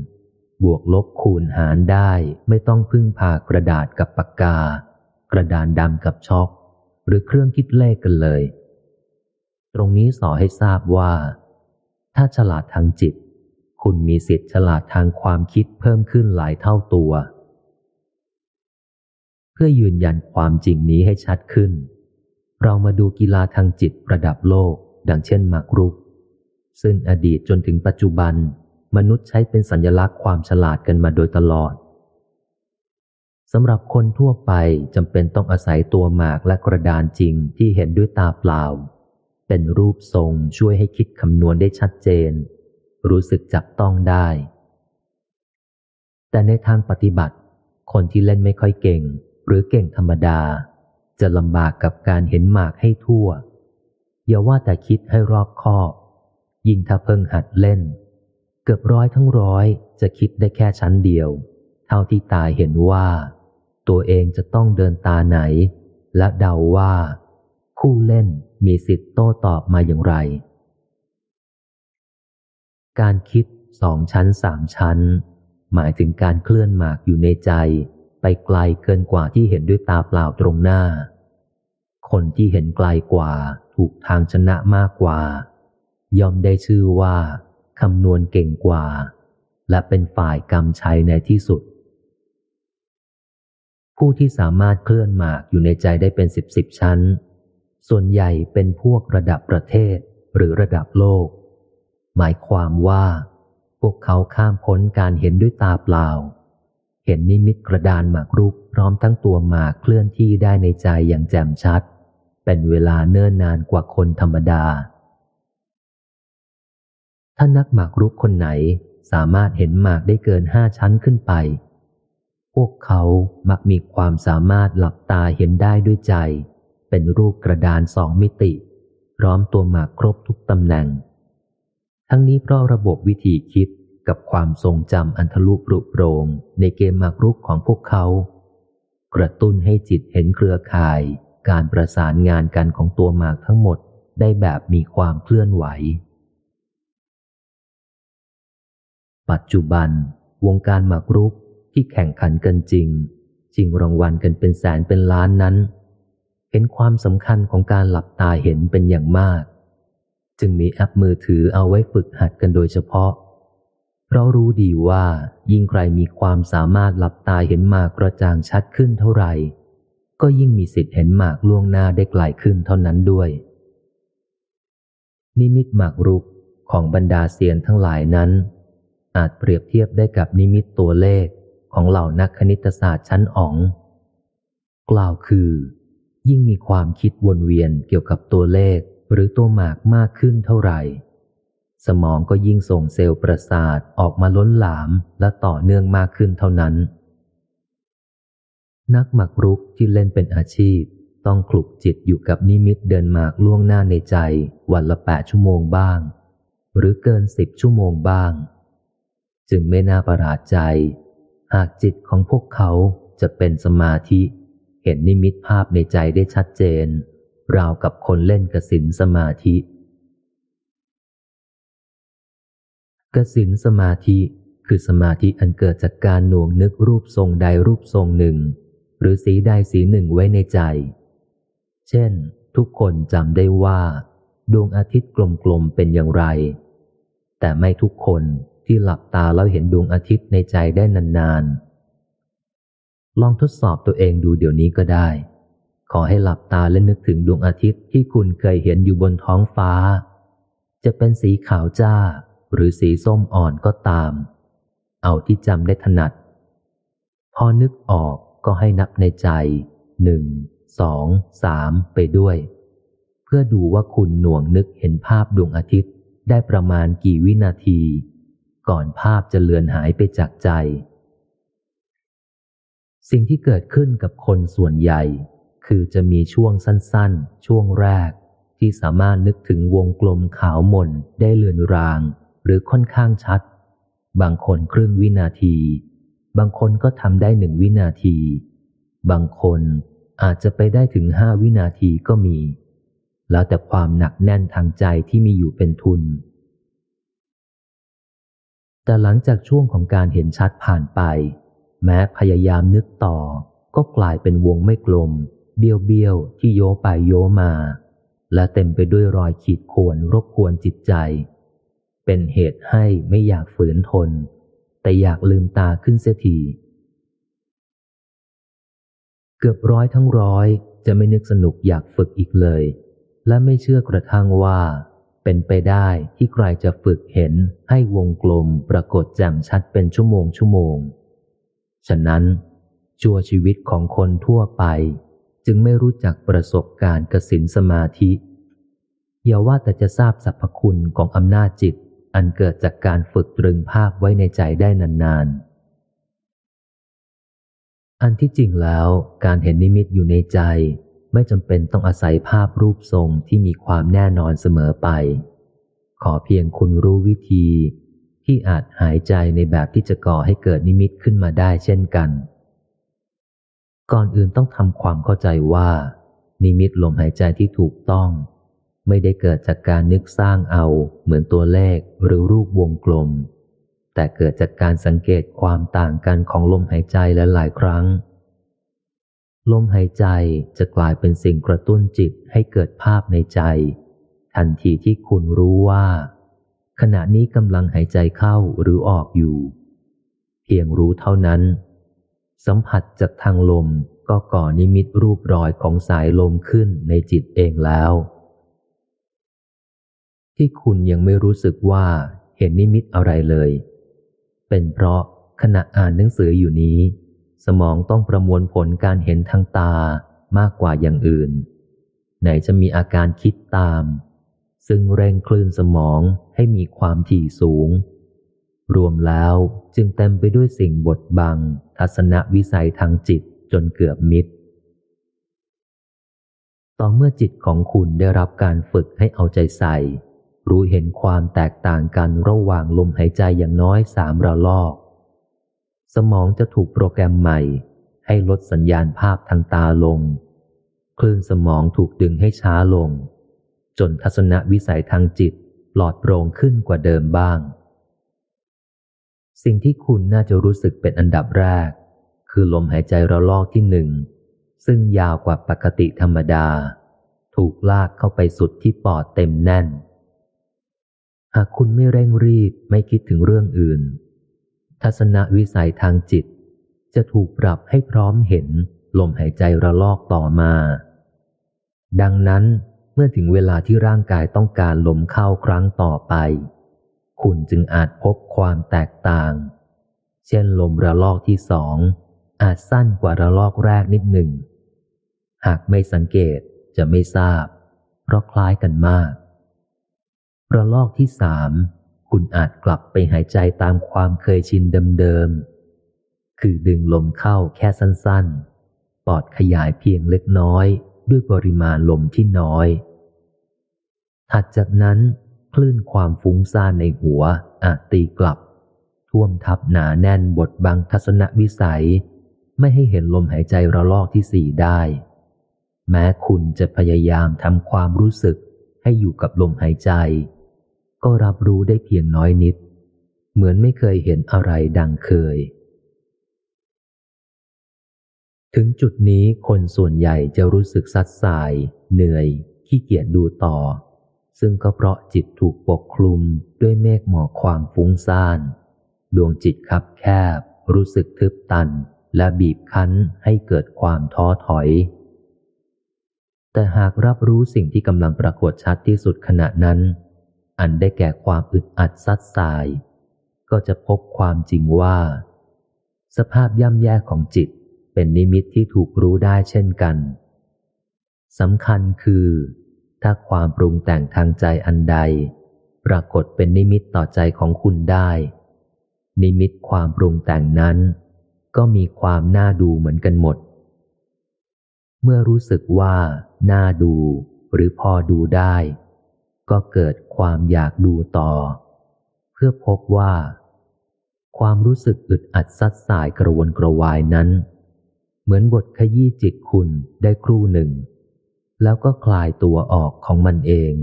บวกลบคูณหารได้ไม่ต้องพึ่งพากระดาษกับปากกา กระดานดำกับช็อก หรือเครื่องคิดเลขกันเลย ตรงนี้สอให้ทราบว่า ถ้าฉลาดทางจิต คุณมีสิทธิ์ฉลาดทางความคิดเพิ่มขึ้นหลายเท่าตัว เพื่อยืนยันความจริงนี้ให้ชัดขึ้น เรามาดูกีฬาทางจิตระดับโลก ดังเช่นหมากรุก ซึ่งอดีตจนถึงปัจจุบัน มนุษย์ใช้เป็นสัญลักษณ์ความฉลาดกันมาโดยตลอดสำหรับคนทั่วไปจำเป็นต้องอาศัยตัวหมากและกระดานจริงที่เห็นด้วยตาเปล่า เป็นรูปทรงช่วยให้คิดคำนวณได้ชัดเจน รู้สึกจับต้องได้ แต่ในทางปฏิบัติ คนที่เล่นไม่ค่อยเก่ง หรือเก่งธรรมดา จะลำบากกับการเห็นหมากให้ทั่ว อย่าว่าแต่คิดให้รอบคอบ ยิ่งถ้าเพิ่งหัดเล่น เกือบร้อยทั้งร้อยจะคิดได้แค่ชั้นเดียว เท่าที่ตาเห็นว่า ตัวเองจะต้องเดินตาไหน และเดาว่า คู่เล่นมีสิทธิ์โต้ตอบมาอย่างไร การคิดสองชั้นสามชั้น หมายถึงการเคลื่อนหมากอยู่ในใจ ไปไกลเกินกว่าที่เห็นด้วยตาเปล่าตรงหน้า คนที่เห็นไกลกว่า ถูกทางชนะมากกว่า ย่อมได้ชื่อว่าคำนวณเก่งกว่า และเป็นฝ่ายกำชัยในที่สุด ผู้ที่สามารถเคลื่อนหมากอยู่ในใจได้เป็นสิบสิบชั้น ส่วนใหญ่เป็นพวกระดับประเทศหรือระดับโลก หมายความว่า พวกเขาข้ามพ้นการเห็นด้วยตาเปล่า เห็นนิมิตกระดานหมากรุกพร้อมทั้งตัวหมากเคลื่อนที่ได้ในใจอย่างแจ่มชัด เป็นเวลาเนิ่นนานกว่าคนธรรมดา ถ้านักหมากรุกคนไหนสามารถเห็นหมากได้เกินห้าชั้นขึ้นไป พวกเขามักมีความสามารถหลับตาเห็นได้ด้วยใจ เป็นรูปกระดานสองมิติ พร้อมตัวหมากครบทุกตำแหน่ง ทั้งนี้เพราะระบบวิธีคิดกับความทรงจำอันทะลุปรุโปรง ในเกมหมากรุกของพวกเขา กระตุ้นให้จิตเห็นเครือข่าย การประสานงานกันของตัวหมากทั้งหมดได้แบบมีความเคลื่อนไหว ปัจจุบัน วงการหมากรุกที่แข่งขันกันจริงจริงรางวัลกันเป็นแสนเป็นล้านนั้น เห็นความสำคัญของการหลับตาเห็นเป็นอย่างมาก จึงมีแอปมือถือเอาไว้ฝึกหัดกันโดยเฉพาะ เพราะรู้ดีว่ายิ่งใครมีความสามารถหลับตาเห็นหมากกระจ่างชัดขึ้นเท่าไหร่ ก็ยิ่งมีสิทธิ์เห็นหมากล่วงหน้าได้ไกลขึ้นเท่านั้นด้วย นิมิตหมากรุกของบรรดาเซียนทั้งหลายนั้น อาจเปรียบเทียบได้กับนิมิตตัวเลขของเหล่านักคณิตศาสตร์ชั้นอ๋อง กล่าวคือ ยิ่งมีความคิดวนเวียนเกี่ยวกับตัวเลข หรือตัวหมากมากขึ้นเท่าไหร่ สมองก็ยิ่งส่งเซลล์ประสาทออกมาล้นหลามและต่อเนื่องมากขึ้นเท่านั้น นักหมากรุกที่เล่นเป็นอาชีพ ต้องคลุกจิตอยู่กับนิมิตเดินหมากล่วงหน้าในใจ วันละแปดชั่วโมงบ้าง หรือเกินสิบชั่วโมงบ้าง จึงไม่น่าประหลาดใจ หากจิตของพวกเขาจะเป็นสมาธิเห็นนิมิตภาพในใจได้ชัดเจน ราวกับคนเล่นกสินสมาธิ กสินสมาธิคือสมาธิอันเกิดจากการหน่วงนึกรูปทรงใดรูปทรงหนึ่ง หรือสีใดสีหนึ่งไว้ในใจ เช่น ทุกคนจำได้ว่า ดวงอาทิตย์กลมๆเป็นอย่างไร แต่ไม่ทุกคนที่หลับตาแล้วเห็นดวงอาทิตย์ในใจได้นานๆ ลองทดสอบตัวเองดูเดี๋ยวนี้ก็ได้ ขอให้หลับตาและนึกถึงดวงอาทิตย์ที่คุณเคยเห็นอยู่บนท้องฟ้า จะเป็นสีขาวจ้า หรือสีส้มอ่อนก็ตาม เอาที่จำได้ถนัด พอนึกออกก็ให้นับในใจหนึ่งสองสามไปด้วย เพื่อดูว่าคุณหน่วงนึกเห็นภาพดวงอาทิตย์ได้ประมาณกี่วินาที ก่อนภาพจะเลือนหายไปจากใจ สิ่งที่เกิดขึ้นกับคนส่วนใหญ่ คือจะมีช่วงสั้นๆ ช่วงแรก ที่สามารถนึกถึงวงกลมขาวมนได้เลือนราง หรือค่อนข้างชัด บางคนครึ่งวินาที บางคนก็ทำได้หนึ่งวินาที บางคนอาจจะไปได้ถึงห้าวินาทีก็มี แล้วแต่ความหนักแน่นทางใจที่มีอยู่เป็นทุน แต่หลังจากช่วงของการเห็นชัดผ่านไป แม้พยายามนึกต่อก็กลายเป็นวงไม่กลม เบี้ยวเบี้ยวที่โยไปโยมา และเต็มไปด้วยรอยขีดข่วนรบกวนจิตใจ เป็นเหตุให้ไม่อยากฝืนทน แต่อยากลืมตาขึ้นเสียทีเกือบร้อยทั้งร้อยจะไม่นึกสนุกอยากฝึกอีกเลย และไม่เชื่อกระทั่งว่า เป็นไปได้ที่ใครจะฝึกเห็นให้วงกลมปรากฏแจ่มชัดเป็นชั่วโมงชั่วโมง ฉะนั้นชั่วชีวิตของคนทั่วไป จึงไม่รู้จักประสบการณ์กสินสมาธิอย่าว่าแต่จะทราบสรรพคุณของอำนาจจิต อันเกิดจากการฝึกตรึงภาพไว้ในใจได้นานๆ อันที่จริงแล้วการเห็นนิมิตอยู่ในใจ ไม่จำเป็นต้องอาศัยภาพรูปทรงที่มีความแน่นอนเสมอไป ขอเพียงคุณรู้วิธีที่อาจหายใจในแบบที่จะก่อให้เกิดนิมิตขึ้นมาได้เช่นกัน ก่อนอื่นต้องทำความเข้าใจว่า นิมิตลมหายใจที่ถูกต้อง ไม่ได้เกิดจากการนึกสร้างเอาเหมือนตัวเลขหรือรูปวงกลม แต่เกิดจากการสังเกตความต่างกันของลมหายใจและหลายครั้ง ลมหายใจจะกลายเป็นสิ่งกระตุ้นจิตให้เกิดภาพในใจ ทันทีที่คุณรู้ว่า ขณะนี้กำลังหายใจเข้าหรือออกอยู่ เพียงรู้เท่านั้น สัมผัสจากทางลมก็ก่อนิมิตรูปรอยของสายลมขึ้นในจิตเองแล้ว ที่คุณยังไม่รู้สึกว่าเห็นนิมิตอะไรเลย เป็นเพราะขณะอ่านหนังสืออยู่นี้ สมองต้องประมวลผลการเห็นทางตามากกว่าอย่างอื่น ไหนจะมีอาการคิดตาม ซึ่งเร่งคลื่นสมองให้มีความถี่สูง รวมแล้วจึงเต็มไปด้วยสิ่งบดบัง ทัศนวิสัยทางจิตจนเกือบมิด ต่อเมื่อจิตของคุณได้รับการฝึกให้เอาใจใส่ รู้เห็นความแตกต่างกันระหว่างลมหายใจอย่างน้อยสามระลอก สมองจะถูกโปรแกรมใหม่ ให้ลดสัญญาณภาพทางตาลง คลื่นสมองถูกดึงให้ช้าลง จนทัศนวิสัยทางจิตปลอดโปร่งขึ้นกว่าเดิมบ้าง สิ่งที่คุณน่าจะรู้สึกเป็นอันดับแรก คือลมหายใจระลอกที่หนึ่ง ซึ่งยาวกว่าปกติธรรมดา ถูกลากเข้าไปสุดที่ปอดเต็มแน่น หากคุณไม่เร่งรีบไม่คิดถึงเรื่องอื่น ทัศนวิสัยทางจิต จะถูกปรับให้พร้อมเห็นลมหายใจระลอกต่อมา ดังนั้นเมื่อถึงเวลาที่ร่างกายต้องการลมเข้าครั้งต่อไป คุณจึงอาจพบความแตกต่าง เช่นลมระลอกที่สองอาจสั้นกว่าระลอกแรกนิดหนึ่ง หากไม่สังเกตจะไม่ทราบ เพราะคล้ายกันมาก ระลอกที่สามคุณอาจกลับไปหายใจตามความเคยชินเดิมๆ คือดึงลมเข้าแค่สั้นๆ ปอดขยายเพียงเล็กน้อย ด้วยปริมาณลมที่น้อย ถัดจากนั้น คลื่นความฟุ้งซ่านในหัวอาจตีกลับ ท่วมทับหนาแน่นบทบังทัศนวิสัย ไม่ให้เห็นลมหายใจระลอกที่สี่ได้ แม้คุณจะพยายามทำความรู้สึกให้อยู่กับลมหายใจ ก็รับรู้ได้เพียงน้อยนิด เหมือนไม่เคยเห็นอะไรดังเคย ถึงจุดนี้คนส่วนใหญ่จะรู้สึกสัดสาย เหนื่อยขี้เกียจดูต่อ ซึ่งก็เพราะจิตถูกปกคลุมด้วยเมฆหมอกความฟุ้งซ่าน ดวงจิตคับแคบ รู้สึกทึบตัน และบีบคั้นให้เกิดความท้อถอย แต่หากรับรู้สิ่งที่กำลังปรากฏชัดที่สุดขณะนั้น อันได้แก่ความอึดอัดซัดสาย ก็จะพบความจริงว่า สภาพย่ำแย่ของจิตเป็นนิมิตที่ถูกรู้ได้เช่นกันสำคัญคือ ถ้าความปรุงแต่งทางใจอันใด ปรากฏเป็นนิมิตต่อใจของคุณได้ นิมิตความปรุงแต่งนั้น ก็มีความน่าดูเหมือนกันหมด เมื่อรู้สึกว่าน่าดูหรือพอดูได้ ก็เกิดความอยากดูต่อ เพื่อพบว่า ความรู้สึกอึดอัดซัดสายกระวนกระวายนั้น เหมือนบทขยี้จิตคุณได้ครู่หนึ่ง แล้วก็คลายตัวออกของมันเอง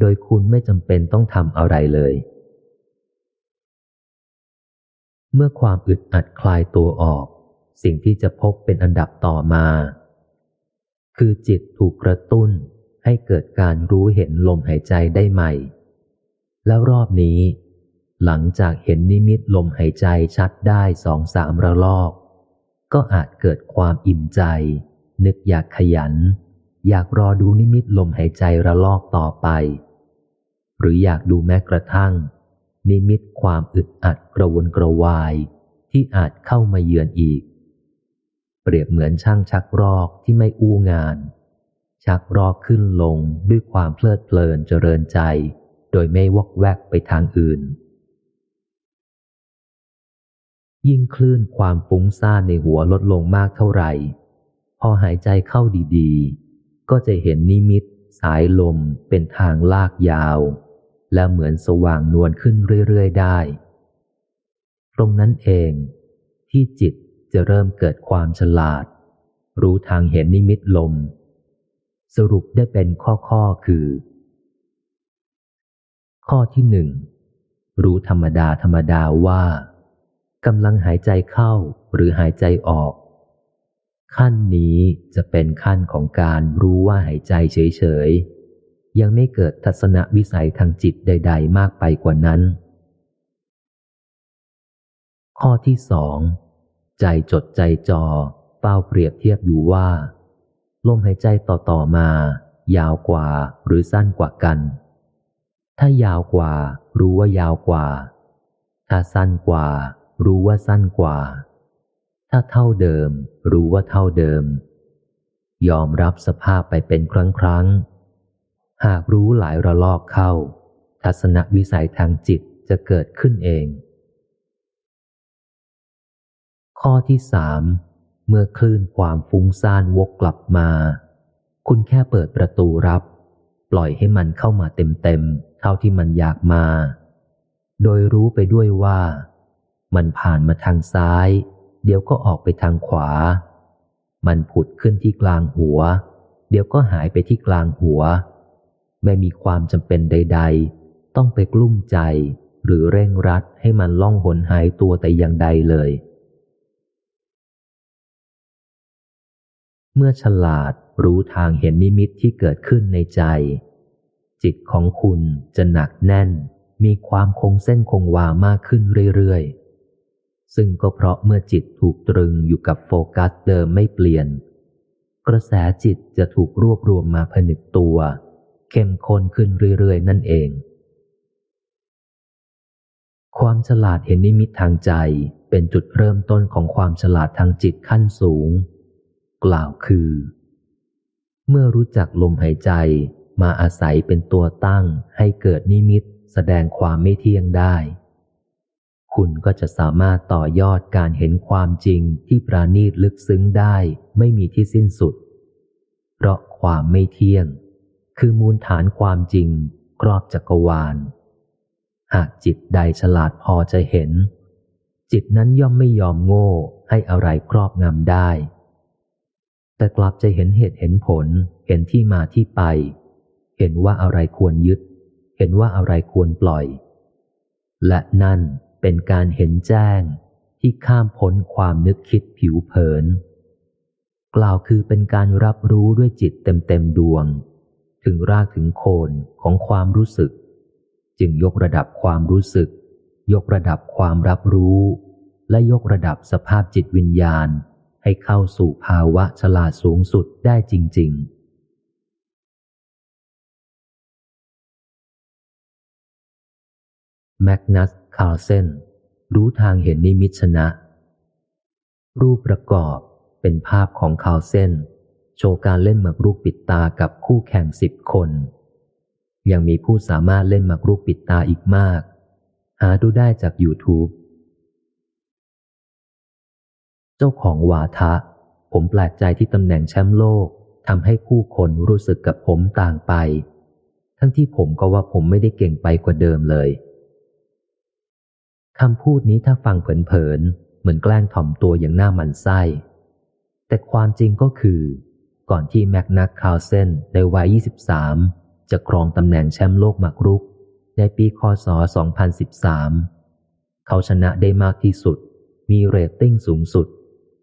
โดยคุณไม่จำเป็นต้องทำอะไรเลย เมื่อความอึดอัดคลายตัวออก สิ่งที่จะพบเป็นอันดับต่อมา คือจิตถูกกระตุ้นให้เกิดการรู้เห็นลมหายใจได้ใหม่ แล้วรอบนี้ หลังจากเห็นนิมิตลมหายใจชัดได้สองสามระลอก ก็อาจเกิดความอิ่มใจ นึกอยากขยัน อยากรอดูนิมิตลมหายใจระลอกต่อไป หรืออยากดูแม้กระทั่ง นิมิตความอึดอัดกระวนกระวายที่อาจเข้ามาเยือนอีก เปรียบเหมือนช่างชักรอกที่ไม่อู้งาน ชักรอกขึ้นลงด้วยความเพลิดเพลินเจริญใจ โดยไม่วอกแวกไปทางอื่น ยิ่งคลื่นความฟุ้งซ่านในหัวลดลงมากเท่าไหร่ พอหายใจเข้าดีๆ ก็จะเห็นนิมิต สายลมเป็นทางลากยาว และเหมือนสว่างนวลขึ้นเรื่อย ๆ ได้ ตรงนั้นเอง ที่จิตจะเริ่มเกิดความฉลาด รู้ทางเห็นนิมิตลม สรุปได้เป็นข้อๆคือ ข้อที่หนึ่งรู้ธรรมดาธรรมดาว่ากำลังหายใจเข้าหรือหายใจออก ขั้นนี้จะเป็นขั้นของการรู้ว่าหายใจเฉยๆ ยังไม่เกิดทัศนวิสัยทางจิตใด ๆ มากไปกว่านั้น ข้อที่สองใจจดใจจอเฝ้าเปรียบเทียบอยู่ว่าลมหายใจต่อๆมา ยาวกว่าหรือสั้นกว่ากัน ถ้ายาวกว่า รู้ว่ายาวกว่า ถ้าสั้นกว่า รู้ว่าสั้นกว่า ถ้าเท่าเดิม รู้ว่าเท่าเดิม ยอมรับสภาพไปเป็นครั้งครั้ง หากรู้หลายระลอกเข้า ทัศนวิสัยทางจิตจะเกิดขึ้นเอง ข้อที่สามเมื่อคลื่นความฟุ้งซ่านวกกลับมา คุณแค่เปิดประตูรับ ปล่อยให้มันเข้ามาเต็มๆ เท่าที่มันอยากมา โดยรู้ไปด้วยว่า มันผ่านมาทางซ้าย เดี๋ยวก็ออกไปทางขวา มันผุดขึ้นที่กลางหัว เดี๋ยวก็หายไปที่กลางหัว ไม่มีความจำเป็นใด ๆ ต้องไปกลุ้มใจ หรือเร่งรัดให้มันล่องหนหายตัวแต่อย่างใดเลย เมื่อฉลาดรู้ทางเห็นนิมิตที่เกิดขึ้นในใจ จิตของคุณจะหนักแน่น มีความคงเส้นคงวามากขึ้นเรื่อยๆ ซึ่งก็เพราะเมื่อจิตถูกตรึงอยู่กับโฟกัสเดิมไม่เปลี่ยน กระแสจิตจะถูกรวบรวมมาผนึกตัว เข้มข้นขึ้นเรื่อยๆ นั่นเอง ความฉลาดเห็นนิมิตทางใจเป็นจุดเริ่มต้นของความฉลาดทางจิตขั้นสูง กล่าวคือ เมื่อรู้จักลมหายใจมาอาศัยเป็นตัวตั้งให้เกิดนิมิตแสดงความไม่เที่ยงได้ คุณก็จะสามารถต่อยอดการเห็นความจริงที่ปราณีตลึกซึ้งได้ไม่มีที่สิ้นสุด เพราะความไม่เที่ยง คือมูลฐานความจริงครอบจักรวาล หากจิตใดฉลาดพอจะเห็น จิตนั้นย่อมไม่ยอมโง่ให้อะไรครอบงำได้ แต่กลับจะเห็นเหตุเห็นผล เห็นที่มาที่ไป เห็นว่าอะไรควรยึด เห็นว่าอะไรควรปล่อย และนั่น เป็นการเห็นแจ้งที่ข้ามพ้นความนึกคิดผิวเผิน กล่าวคือเป็นการรับรู้ด้วยจิตเต็มเต็มดวง ถึงรากถึงโคนของความรู้สึก จึงยกระดับความรู้สึก ยกระดับความรับรู้ และยกระดับสภาพจิตวิญญาณให้เข้าสู่ภาวะฉลาดสูงสุดได้จริง ๆแมกนัส คาร์เซนรู้ทางเห็นนิมิตชนะ รูปประกอบเป็นภาพของคาร์เซนโชว์การเล่นหมากรุกปิดตากับคู่แข่งสิบคน ยังมีผู้สามารถเล่นหมากรุกปิดตาอีกมาก หาดูได้จาก YouTube เจ้าของวาทะ ผมแปลกใจที่ตำแหน่งแชมป์โลกทำให้ผู้คนรู้สึกกับผมต่างไป ทั้งที่ผมก็ว่าผมไม่ได้เก่งไปกว่าเดิมเลย คำพูดนี้ถ้าฟังเผินๆเหมือนแกล้งถ่อมตัวอย่างหน้ามันไส้ แต่ความจริงก็คือ ก่อนที่แมกนักคาวเซนในวัย 23 จะครองตำแหน่งแชมป์โลกหมากรุก ในปีคศ 2013 เขาชนะได้มากที่สุด มีเรตติ้งสูงสุด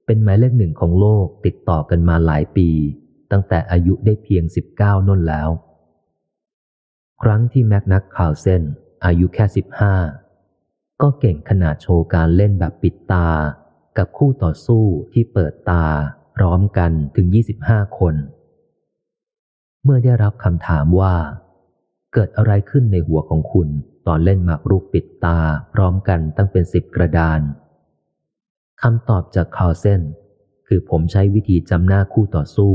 เป็นหมายเลขหนึ่งของโลกติดต่อกันมาหลายปี ตั้งแต่อายุได้เพียง 19น่นแล้ว ครั้งที่แมกนักคาวเซนอายุแค่ 15 ก็เก่งขนาดโชว์การเล่นแบบปิดตา กับคู่ต่อสู้ที่เปิดตา พร้อมกันถึง 25 คน เมื่อได้รับคำถามว่า เกิดอะไรขึ้นในหัวของคุณตอนเล่นหมากรุกปิดตา พร้อมกันตั้งเป็นสิบกระดานคำตอบจากคาเซนคือผมใช้วิธีจำหน้าคู่ต่อสู้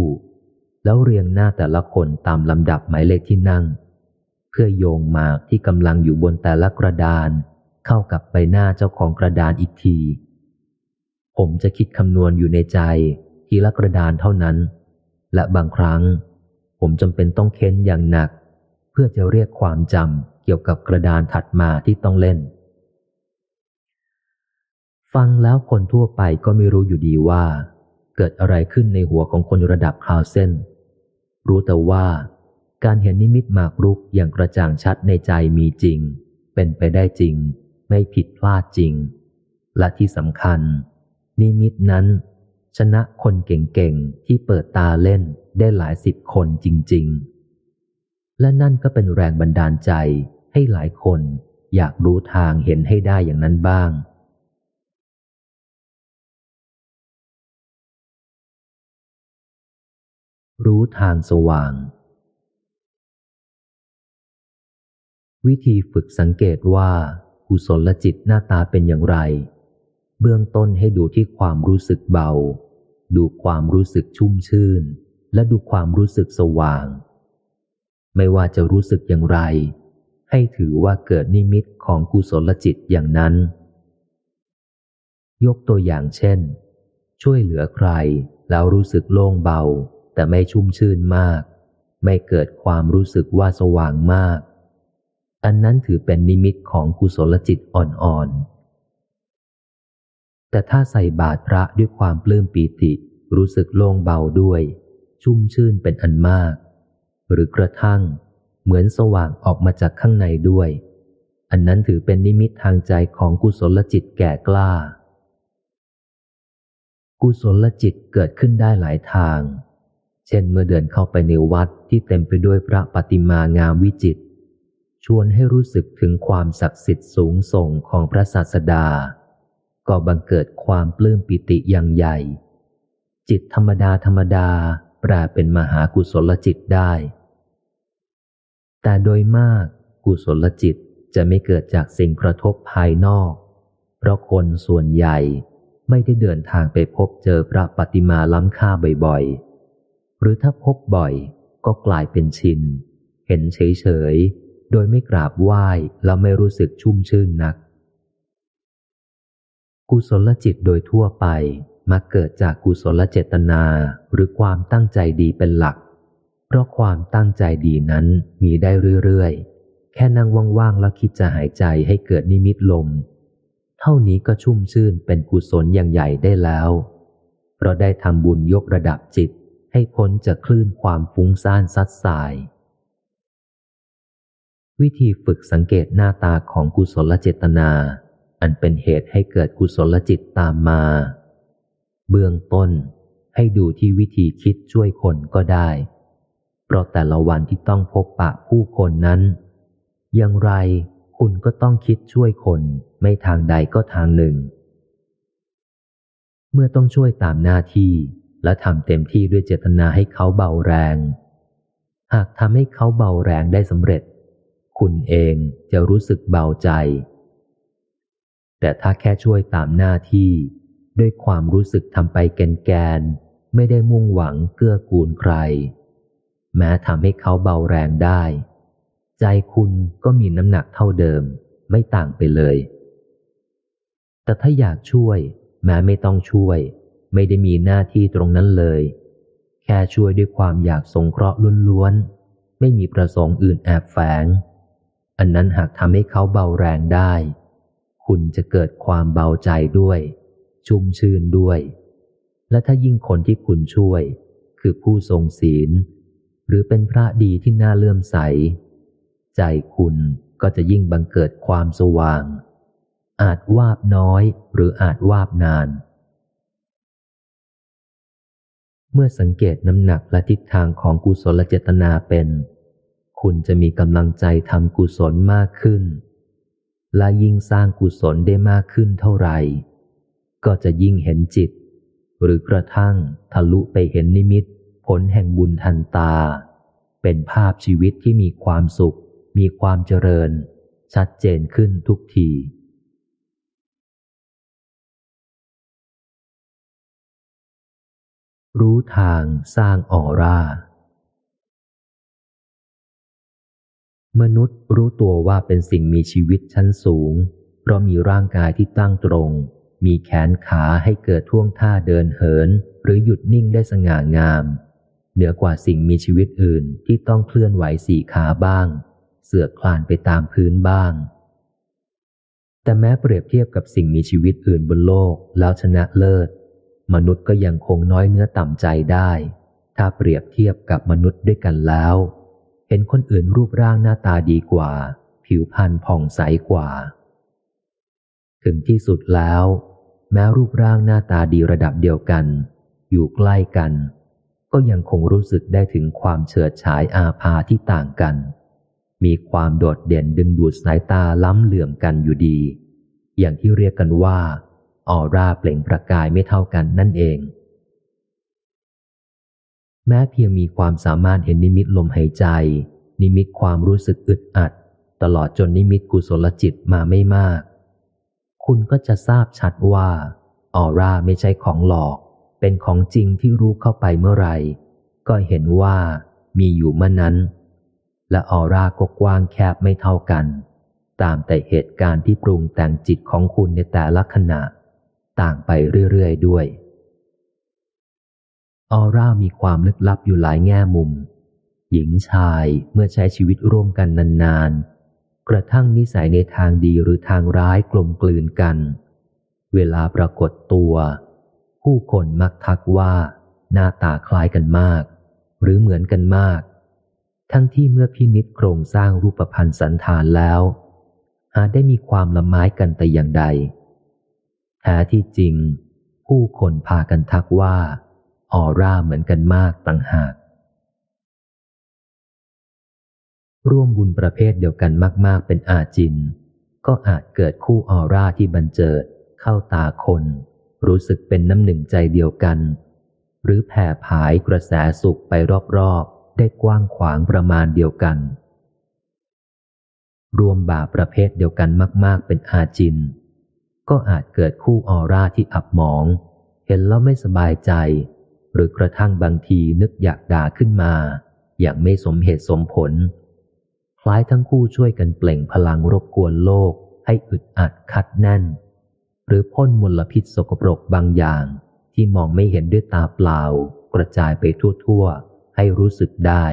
แล้วเรียงหน้าแต่ละคนตามลำดับหมายเลขที่นั่ง เพื่อโยงหมากที่กำลังอยู่บนแต่ละกระดาน เข้ากับใบหน้าเจ้าของกระดานอีกที ผมจะคิดคำนวณอยู่ในใจทีละกระดานเท่านั้น และบางครั้ง ผมจำเป็นต้องเค้นอย่างหนัก เพื่อจะเรียกความจำเกี่ยวกับกระดานถัดมาที่ต้องเล่น ฟังแล้วคนทั่วไปก็ไม่รู้อยู่ดีว่า เกิดอะไรขึ้นในหัวของคนระดับคาวเส้นรู้แต่ว่าการเห็นนิมิตหมากรุกอย่างกระจ่างชัดในใจมีจริง เป็นไปได้จริง ไม่ผิดพลาดจริง และที่สำคัญ นิมิตนั้น ชนะคนเก่งๆ ที่เปิดตาเล่นได้หลายสิบคนจริง ๆ และนั่นก็เป็นแรงบันดาลใจให้หลายคนอยากรู้ทางเห็นให้ได้อย่างนั้นบ้าง รู้ทางสว่าง วิธีฝึกสังเกตว่า กุศลจิตหน้าตาเป็นอย่างไร เบื้องต้นให้ดูที่ความรู้สึกเบา ดูความรู้สึกชุ่มชื่น และดูความรู้สึกสว่าง ไม่ว่าจะรู้สึกอย่างไร ให้ถือว่าเกิดนิมิตของกุศลจิตอย่างนั้น ยกตัวอย่างเช่น ช่วยเหลือใครแล้วรู้สึกโล่งเบา แต่ไม่ชุ่มชื่นมาก ไม่เกิดความรู้สึกว่าสว่างมาก อันนั้นถือเป็นนิมิตของกุศลจิตอ่อนๆ แต่ถ้าใส่บาตรพระด้วยความปลื้มปีติ รู้สึกโล่งเบาด้วย ชุ่มชื่นเป็นอันมาก หรือกระทั่งเหมือนสว่างออกมาจากข้างในด้วย อันนั้นถือเป็นนิมิตทางใจของกุศลจิตแก่กล้า กุศลจิตเกิดขึ้นได้หลายทาง เช่นเมื่อเดินเข้าไปในวัดที่เต็มไปด้วยพระปฏิมางามวิจิต ชวนให้รู้สึกถึงความศักดิ์สิทธิ์สูงส่งของพระศาสดา ก็บังเกิดความปลื้มปิติอย่างใหญ่ จิตธรรมดาธรรมดาแปลเป็นมหากุศลจิตได้ แต่โดยมากกุศลจิตจะไม่เกิดจากสิ่งกระทบภายนอก เพราะคนส่วนใหญ่ไม่ได้เดินทางไปพบเจอพระปฏิมาล้ำค่าบ่อยๆ หรือถ้าพบบ่อยก็กลายเป็นชิน เห็นเฉยๆ โดยไม่กราบไหว้แล้วไม่รู้สึกชุ่มชื่นนัก กุศลจิตโดยทั่วไปมาเกิดจากกุศลเจตนาหรือความตั้งใจดีเป็นหลัก เพราะความตั้งใจดีนั้นมีได้เรื่อยๆ แค่นั่งว่างๆแล้วคิดจะหายใจให้เกิดนิมิตลม เท่านี้ก็ชุ่มชื่นเป็นกุศลอย่างใหญ่ได้แล้ว เพราะได้ทำบุญยกระดับจิตให้พ้นจากคลื่นความฟุ้งซ่านซัดสาย วิธีฝึกสังเกตหน้าตาของกุศลเจตนา อันเป็นเหตุให้เกิดกุศลจิตตามมา เบื้องต้นให้ดูที่วิธีคิดช่วยคนก็ได้ เพราะแต่ละวันที่ต้องพบปะผู้คนนั้น อย่างไรคุณก็ต้องคิดช่วยคนไม่ทางใดก็ทางหนึ่ง เมื่อต้องช่วยตามหน้าที่และทำเต็มที่ด้วยเจตนาให้เขาเบาแรง หากทำให้เขาเบาแรงได้สำเร็จ คุณเองจะรู้สึกเบาใจ แต่ถ้าแค่ช่วยตามหน้าที่ ด้วยความรู้สึกทำไปแกนแกน ไม่ได้มุ่งหวังเกื้อกูลใคร แม้ทำให้เขาเบาแรงได้ ใจคุณก็มีน้ำหนักเท่าเดิม ไม่ต่างไปเลย แต่ถ้าอยากช่วย แม้ไม่ต้องช่วย ไม่ได้มีหน้าที่ตรงนั้นเลย แค่ช่วยด้วยความอยากสงเคราะห์ล้วนๆไม่มีประสงค์อื่นแอบแฝง อันนั้นหากทำให้เขาเบาแรงได้ คุณจะเกิดความเบาใจด้วย ชุ่มชื่นด้วย และถ้ายิ่งคนที่คุณช่วย คือผู้ทรงศีล หรือเป็นพระดีที่น่าเลื่อมใส ใจคุณก็จะยิ่งบังเกิดความสว่าง อาจวาบน้อยหรืออาจวาบนาน เมื่อสังเกตน้ำหนักและทิศทางของกุศลเจตนาเป็น คุณจะมีกำลังใจทำกุศลมากขึ้น และยิ่งสร้างกุศลได้มากขึ้นเท่าไหร่ ก็จะยิ่งเห็นจิต หรือกระทั่งทะลุไปเห็นนิมิต ผลแห่งบุญทันตา เป็นภาพชีวิตที่มีความสุข มีความเจริญ ชัดเจนขึ้นทุกทีรู้ทางสร้างออร่า มนุษย์รู้ตัวว่าเป็นสิ่งมีชีวิตชั้นสูง เพราะมีร่างกายที่ตั้งตรง มีแขนขาให้เกิดท่วงท่าเดินเหิน หรือหยุดนิ่งได้สง่างาม เหนือกว่าสิ่งมีชีวิตอื่นที่ต้องเคลื่อนไหวสี่ขาบ้าง เสือกคลานไปตามพื้นบ้าง แต่แม้เปรียบเทียบกับสิ่งมีชีวิตอื่นบนโลกแล้วชนะเลิศ มนุษย์ก็ยังคงน้อยเนื้อต่ำใจได้ ถ้าเปรียบเทียบกับมนุษย์ด้วยกันแล้ว เห็นคนอื่นรูปร่างหน้าตาดีกว่า ผิวพรรณผ่องใสกว่า ถึงที่สุดแล้ว แม้รูปร่างหน้าตาดีระดับเดียวกัน อยู่ใกล้กัน ก็ยังคงรู้สึกได้ถึงความเฉิดฉายอาภาที่ต่างกัน มีความโดดเด่นดึงดูดสายตาล้ำเหลื่อมกันอยู่ดี อย่างที่เรียกกันว่า ออร่าเปล่งประกายไม่เท่ากันนั่นเอง แม้เพียงมีความสามารถเห็นนิมิตลมหายใจ นิมิตความรู้สึกอึดอัด ตลอดจนนิมิตกุศลจิตมาไม่มาก คุณก็จะทราบชัดว่าออร่าไม่ใช่ของหลอก เป็นของจริงที่รู้เข้าไปเมื่อไหร่ ก็เห็นว่ามีอยู่เมื่อนั้น และออร่าก็กว้างแคบไม่เท่ากัน ตามแต่เหตุการณ์ที่ปรุงแต่งจิตของคุณในแต่ละขณะ ต่างไปเรื่อยๆด้วย ออร่ามีความลึกลับอยู่หลายแง่มุม หญิงชายเมื่อใช้ชีวิตร่วมกันนานๆ กระทั่งนิสัยในทางดีหรือทางร้ายกลมกลืนกัน เวลาปรากฏตัว ผู้คนมักทักว่า หน้าตาคล้ายกันมาก หรือเหมือนกันมาก ทั้งที่เมื่อพินิจโครงสร้างรูปพันธ์สันฐานแล้วหาได้มีความละไม้กันแต่อย่างใดแท้ที่จริง ผู้คนพากันทักว่า ออร่าเหมือนกันมากต่างหาก ร่วมบุญประเภทเดียวกันมาก ๆ เป็นอาจิน ก็อาจเกิดคู่ออร่าที่บันเจิด เข้าตาคน รู้สึกเป็นน้ำหนึ่งใจเดียวกัน หรือแผ่ผายกระแสสุขไปรอบ ๆ ได้กว้างขวางประมาณเดียวกัน รวมบาปประเภทเดียวกันมาก ๆ เป็นอาจิน ก็อาจเกิดคู่ออร่าที่อับหมองเห็นแล้วไม่สบายใจ หรือกระทั่งบางทีนึกอยากด่าขึ้นมา อย่างไม่สมเหตุสมผล คล้ายทั้งคู่ช่วยกันเปล่งพลังรบกวนโลกให้อึดอัดคัดแน่น หรือพ่นมลพิษสกปรกบางอย่าง ที่มองไม่เห็นด้วยตาเปล่า กระจายไปทั่วๆ ให้รู้สึกได้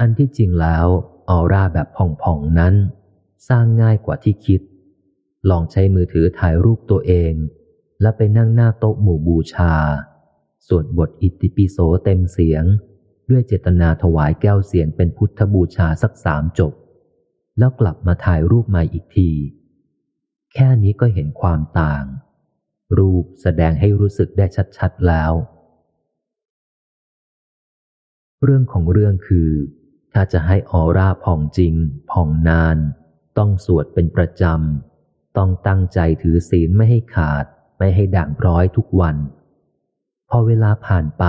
อันที่จริงแล้วออร่าแบบผ่องๆนั้น สร้างง่ายกว่าที่คิด ลองใช้มือถือถ่ายรูปตัวเอง และไปนั่งหน้าโต๊ะหมู่บูชา สวดบทอิติปิโสเต็มเสียง ด้วยเจตนาถวายแก้วเสียงเป็นพุทธบูชาสักสามจบ แล้วกลับมาถ่ายรูปใหม่อีกที แค่นี้ก็เห็นความต่าง รูปแสดงให้รู้สึกได้ชัดๆแล้ว เรื่องของเรื่องคือ ถ้าจะให้ออร่าผ่องจริงผ่องนาน ต้องสวดเป็นประจำ ต้องตั้งใจถือศีลไม่ให้ขาด ไม่ให้ด่างพร้อยทุกวัน พอเวลาผ่านไป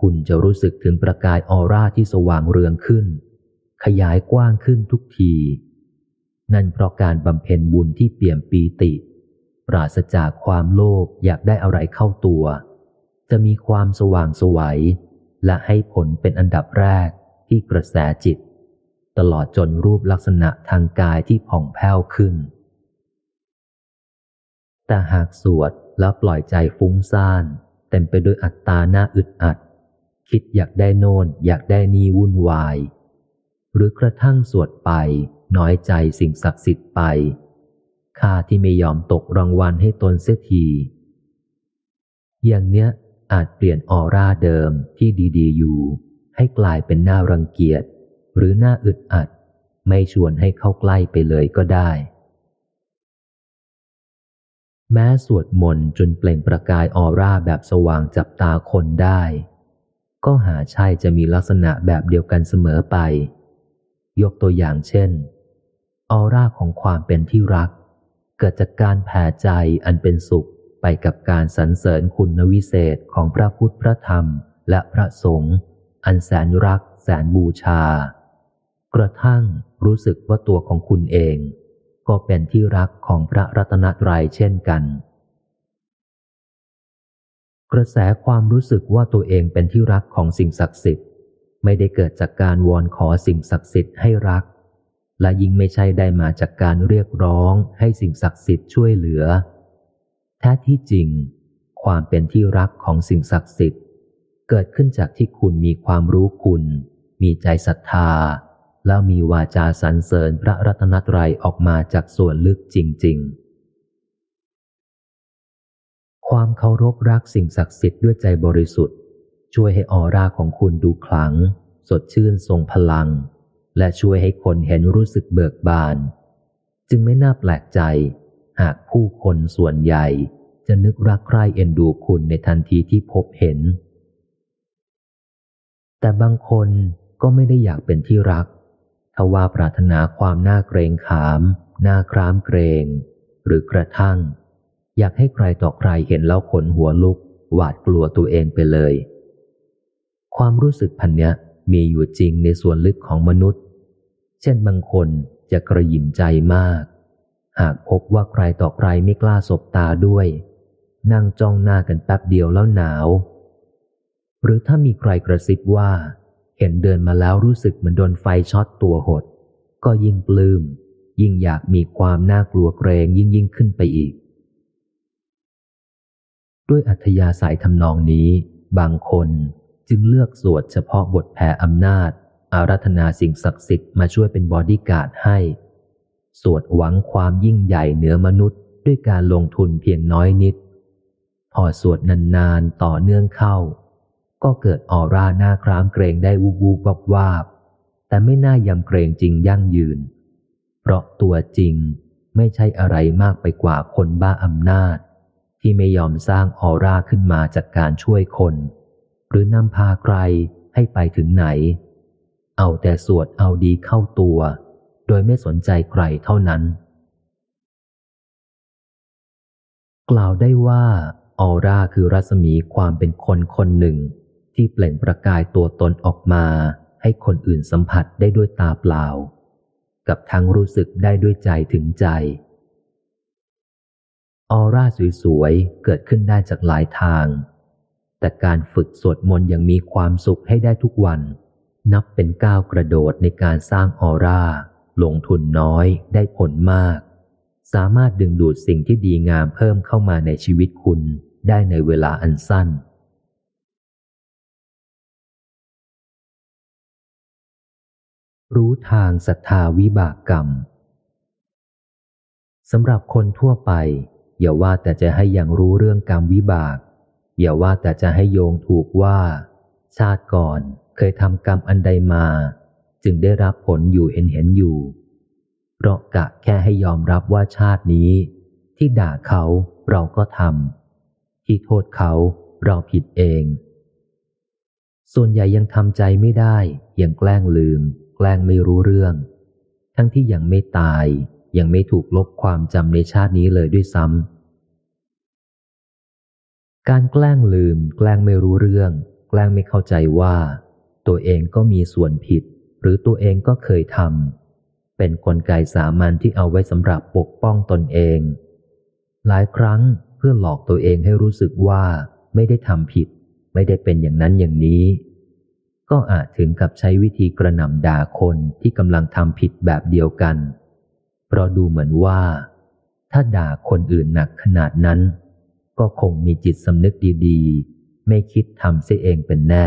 คุณจะรู้สึกถึงประกายออร่าที่สว่างเรืองขึ้น ขยายกว้างขึ้นทุกที นั่นเพราะการบำเพ็ญบุญที่เปี่ยมปีติ ปราศจากความโลภอยากได้อะไรเข้าตัว จะมีความสว่างสวัยและให้ผลเป็นอันดับแรกที่กระแสจิต ตลอดจนรูปลักษณะทางกายที่ผ่องแผ้วขึ้น แต่หากสวดแล้วปล่อยใจฟุ้งซ่าน เต็มไปด้วยอัตตาหน้าอึดอัด คิดอยากได้โน่นอยากได้นี่วุ่นวาย หรือกระทั่งสวดไป น้อยใจสิ่งศักดิ์สิทธิ์ไปข้าที่ไม่ยอมตกรางวัลให้ตนเสียที อย่างเนี้ยอาจเปลี่ยนออร่าเดิมที่ดีๆอยู่ ให้กลายเป็นหน้ารังเกียจ หรือหน้าอึดอัด ไม่ชวนให้เข้าใกล้ไปเลยก็ได้ แม้สวดมนต์จนเปล่งประกายออร่าแบบสว่างจับตาคนได้ ก็หาใช่จะมีลักษณะแบบเดียวกันเสมอไป ยกตัวอย่างเช่น ออร่าของความเป็นที่รัก เกิดจากการแผ่ใจอันเป็นสุขไปกับการสรรเสริญคุณวิเศษของพระพุทธพระธรรมและพระสงฆ์อันแสนรักแสนบูชา กระทั่งรู้สึกว่าตัวของคุณเอง ก็เป็นที่รักของพระรัตนตรัยเช่นกัน กระแสความรู้สึกว่าตัวเองเป็นที่รักของสิ่งศักดิ์สิทธิ์ ไม่ได้เกิดจากการวอนขอสิ่งศักดิ์สิทธิ์ให้รัก และยิ่งไม่ใช่ได้มาจากการเรียกร้องให้สิ่งศักดิ์สิทธิ์ช่วยเหลือ แท้ที่จริง ความเป็นที่รักของสิ่งศักดิ์สิทธิ์ เกิดขึ้นจากที่คุณมีความรู้คุณ มีใจศรัทธา แล้วมีวาจาสรรเสริญพระรัตนตรัยออกมาจากส่วนลึกจริง ๆ ความเคารพรักสิ่งศักดิ์สิทธิ์ด้วยใจบริสุทธิ์ ช่วยให้ออร่าของคุณดูขลัง สดชื่นทรงพลัง และช่วยให้คนเห็นรู้สึกเบิกบาน จึงไม่น่าแปลกใจ หากผู้คนส่วนใหญ่ จะนึกรักใคร่เอ็นดูคุณในทันทีที่พบเห็น แต่บางคนก็ไม่ได้อยากเป็นที่รัก ทว่าปรารถนาความน่าเกรงขาม น่าครามเกรง หรือกระทั่ง อยากให้ใครต่อใครเห็นแล้วขนหัวลุก หวาดกลัวตัวเองไปเลย ความรู้สึกพันเนี้ยมีอยู่จริงในส่วนลึกของมนุษย์ เช่นบางคนจะกระยิมใจมาก หากพบว่าใครต่อใครไม่กล้าสบตาด้วย นั่งจ้องหน้ากันแป๊บเดียวแล้วหนาว หรือถ้ามีใครกระซิบว่า เห็นเดินมาแล้วรู้สึกเหมือนโดนไฟช็อตตัวหด ก็ยิ่งปลื้ม ยิ่งอยากมีความน่ากลัวเกรงยิ่งยิ่งขึ้นไปอีก ด้วยอัธยาศัยทำนองนี้ บางคนจึงเลือกสวดเฉพาะบทแผ่อำนาจ อาราธนาสิ่งศักดิ์สิทธิ์มาช่วยเป็นบอดี้การ์ดให้ สวดหวังความยิ่งใหญ่เหนือมนุษย์ ด้วยการลงทุนเพียงน้อยนิด พอสวดนานๆต่อเนื่องเข้า ก็เกิดออร่าหน้าครามเกรงได้วูบวูบวับวาบแต่ไม่น่ายำเกรงจริงยั่งยืน เพราะตัวจริงไม่ใช่อะไรมากไปกว่าคนบ้าอำนาจ ที่ไม่ยอมสร้างออร่าขึ้นมาจากการช่วยคน หรือนำพาใครให้ไปถึงไหน เอาแต่สวดเอาดีเข้าตัว โดยไม่สนใจใครเท่านั้น กล่าวได้ว่าออร่าคือรัศมีความเป็นคนคนหนึ่ง ที่เปล่งประกายตัวตนออกมาให้คนอื่นสัมผัสได้ด้วยตาเปล่า กับทั้งรู้สึกได้ด้วยใจถึงใจ ออร่าสวยๆ เกิดขึ้นได้จากหลายทาง แต่การฝึกสวดมนต์อย่างมีความสุขให้ได้ทุกวัน นับเป็นก้าวกระโดดในการสร้างออร่า ลงทุนน้อยได้ผลมาก สามารถดึงดูดสิ่งที่ดีงามเพิ่มเข้ามาในชีวิตคุณได้ในเวลาอันสั้น รู้ทางศรัทธาวิบากกรรมสำหรับคนทั่วไป อย่าว่าแต่จะให้ยังรู้เรื่องกรรมวิบาก อย่าว่าแต่จะให้โยงถูกว่า ชาติก่อนเคยทำกรรมอันใดมา จึงได้รับผลอยู่เห็นเห็นอยู่ เพราะกะแค่ให้ยอมรับว่าชาตินี้ ที่ด่าเขาเราก็ทำที่โทษเขาเราผิดเอง ส่วนใหญ่ยังทำใจไม่ได้ยังแกล้งลืม แกล้งไม่รู้เรื่อง ทั้งที่ยังไม่ตาย ยังไม่ถูกลบความจำในชาตินี้เลยด้วยซ้ำการแกล้งลืม แกล้งไม่รู้เรื่อง แกล้งไม่เข้าใจว่า ตัวเองก็มีส่วนผิด หรือตัวเองก็เคยทำเป็นนกลไกสามัญที่เอาไว้สำหรับปกป้องตนเอง หลายครั้งเพื่อหลอกตัวเองให้รู้สึกว่าไม่ได้ทำผิด ไม่ได้เป็นอย่างนั้นอย่างนี้ ก็อาจถึงกับใช้วิธีกระหน่ำด่าคนที่กำลังทำผิดแบบเดียวกัน เพราะดูเหมือนว่า ถ้าด่าคนอื่นหนักขนาดนั้น ก็คงมีจิตสำนึกดีๆ ไม่คิดทำเสียเองเป็นแน่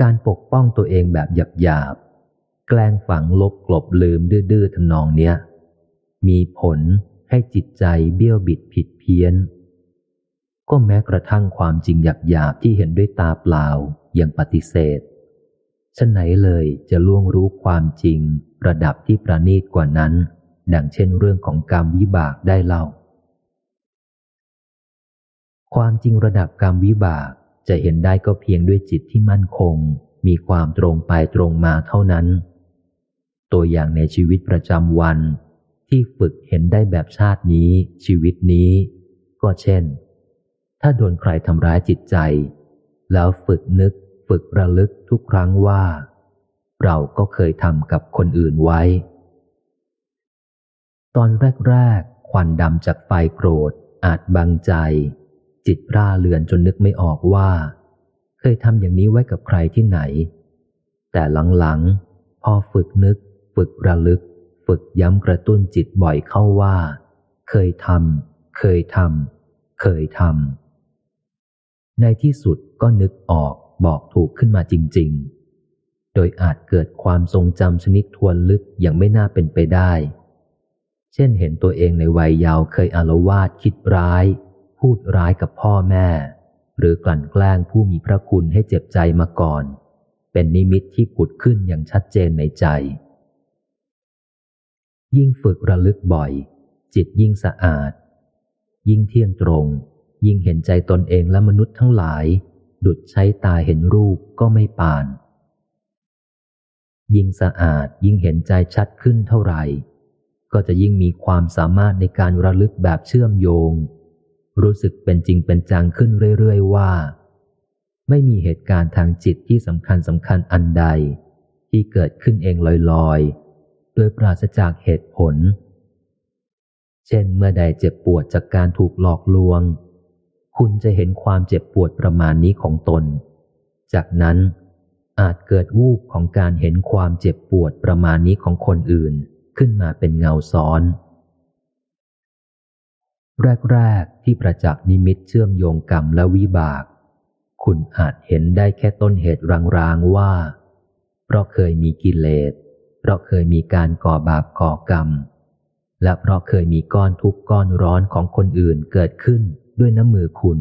การปกป้องตัวเองแบบหยาบๆ แกล้งฝังลบกลบลืมดื้อๆทำนองเนี้ย มีผลให้จิตใจเบี้ยวบิดผิดเพี้ยน ก็แม้กระทั่งความจริงหยาบๆที่เห็นด้วยตาเปล่ายังปฏิเสธฉะไหนเลยจะล่วงรู้ความจริง ระดับที่ประณีตกว่านั้น ดังเช่นเรื่องของกรรมวิบากได้เล่า ความจริงระดับกรรมวิบากจะเห็นได้ก็เพียงด้วยจิตที่มั่นคง มีความตรงไปตรงมาเท่านั้น ตัวอย่างในชีวิตประจำวัน ที่ฝึกเห็นได้แบบชาตินี้ ชีวิตนี้ ก็เช่น ถ้าโดนใครทำร้ายจิตใจ แล้วฝึกนึกฝึกระลึกทุกครั้งว่า เราก็เคยทำกับคนอื่นไว้ ตอนแรกๆควันดำจากไฟโกรธ อาจบังใจ จิตร่าเลือนจนนึกไม่ออกว่า เคยทำอย่างนี้ไว้กับใครที่ไหน แต่หลังๆ พอฝึกนึก ฝึกระลึก ฝึกย้ำกระตุ้นจิตบ่อยเข้าว่า เคยทำเคยทำเคยทำ ในที่สุดก็นึกออกบอกถูกขึ้นมาจริง ๆ โดยอาจเกิดความทรงจำชนิดทวนลึกอย่างไม่น่าเป็นไปได้ เช่นเห็นตัวเองในวัยเยาว์เคยอารวาสคิดร้าย พูดร้ายกับพ่อแม่ หรือกลั่นแกล้งผู้มีพระคุณให้เจ็บใจมาก่อน เป็นนิมิตที่ผุดขึ้นอย่างชัดเจนในใจ ยิ่งฝึกระลึกบ่อย จิตยิ่งสะอาด ยิ่งเที่ยงตรง ยิ่งเห็นใจตนเองและมนุษย์ทั้งหลาย ดุดใช้ตาเห็นรูปก็ไม่ปาน ยิ่งสะอาดยิ่งเห็นใจชัดขึ้นเท่าไหร่ ก็จะยิ่งมีความสามารถในการระลึกแบบเชื่อมโยง รู้สึกเป็นจริงเป็นจังขึ้นเรื่อยๆว่า ไม่มีเหตุการณ์ทางจิตที่สำคัญสำคัญอันใด ที่เกิดขึ้นเองลอยๆ โดยปราศจากเหตุผลเช่นเมื่อใดเจ็บปวดจากการถูกหลอกลวง คุณจะเห็นความเจ็บปวดประมาณนี้ของตน จากนั้นอาจเกิดวูบของการเห็นความเจ็บปวดประมาณนี้ของคนอื่นขึ้นมาเป็นเงาซ้อน แรก ๆ ที่ประจักษ์นิมิตเชื่อมโยงกรรมและวิบาก คุณอาจเห็นได้แค่ต้นเหตุรางๆว่า เพราะเคยมีกิเลส เพราะเคยมีการก่อบาปก่อกรรม และเพราะเคยมีก้อนทุกข์ก้อนร้อนของคนอื่นเกิดขึ้น ด้วยน้ำมือคุณ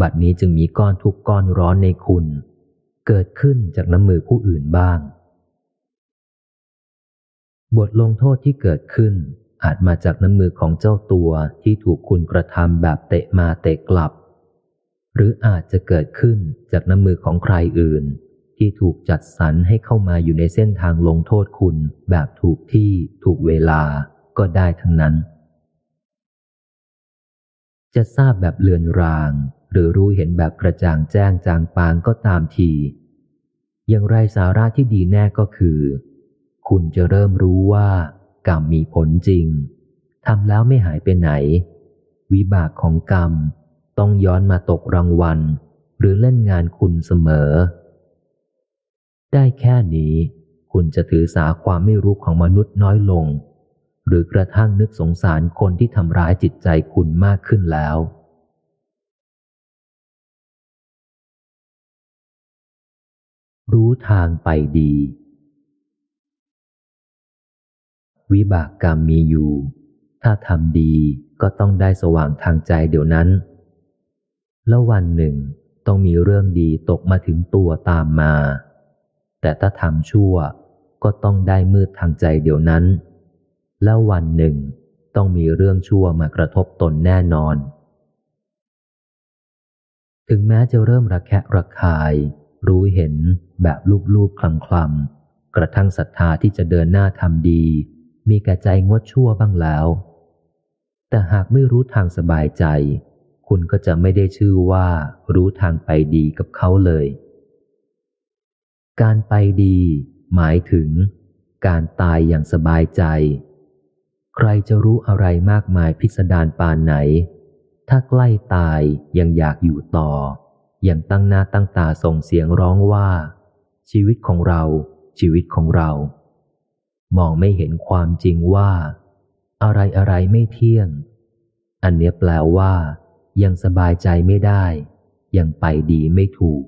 บัดนี้จึงมีก้อนทุกก้อนร้อนในคุณ เกิดขึ้นจากน้ำมือผู้อื่นบ้าง บทลงโทษที่เกิดขึ้น อาจมาจากน้ำมือของเจ้าตัวที่ถูกคุณกระทำแบบเตะมาเตะกลับ หรืออาจจะเกิดขึ้นจากน้ำมือของใครอื่น ที่ถูกจัดสรรให้เข้ามาอยู่ในเส้นทางลงโทษคุณแบบถูกที่ถูกเวลาก็ได้ทั้งนั้น จะทราบแบบเลือนราง หรือรู้เห็นแบบกระจ่างแจ้งจางปางก็ตามที อย่างไรสาระที่ดีแน่ก็คือ คุณจะเริ่มรู้ว่า กรรมมีผลจริงทำแล้วไม่หายไปไหน วิบากของกรรม ต้องย้อนมาตกรางวัล หรือเล่นงานคุณเสมอ ได้แค่นี้ คุณจะถือสาความไม่รู้ของมนุษย์น้อยลง หรือกระทั่งนึกสงสารคนที่ทำร้ายจิตใจคุณมากขึ้นแล้ว รู้ทางไปดี วิบากกรรมมีอยู่ ถ้าทำดีก็ต้องได้สว่างทางใจเดี๋ยวนั้น แล้ววันหนึ่งต้องมีเรื่องดีตกมาถึงตัวตามมา แต่ถ้าทำชั่วก็ต้องได้มืดทางใจเดี๋ยวนั้น แล้ววันหนึ่งต้องมีเรื่องชั่วมากระทบตนแน่นอน ถึงแม้จะเริ่มระแคะระคาย รู้เห็นแบบลูบๆคลำๆกระทั่งศรัทธาที่จะเดินหน้าทำดี มีแกระใจงดชั่วบ้างแล้ว แต่หากไม่รู้ทางสบายใจ คุณก็จะไม่ได้ชื่อว่ารู้ทางไปดีกับเขาเลย การไปดี หมายถึง การตายอย่างสบายใจ ใครจะรู้อะไรมากมายพิสดารปานไหน ถ้าใกล้ตายยังอยากอยู่ต่อ ยังตั้งหน้าตั้งตาส่งเสียงร้องว่า ชีวิตของเรา ชีวิตของเรา มองไม่เห็นความจริงว่า อะไรอะไรไม่เที่ยง อันเนี้ยแปลว่า ยังสบายใจไม่ได้ ยังไปดีไม่ถูก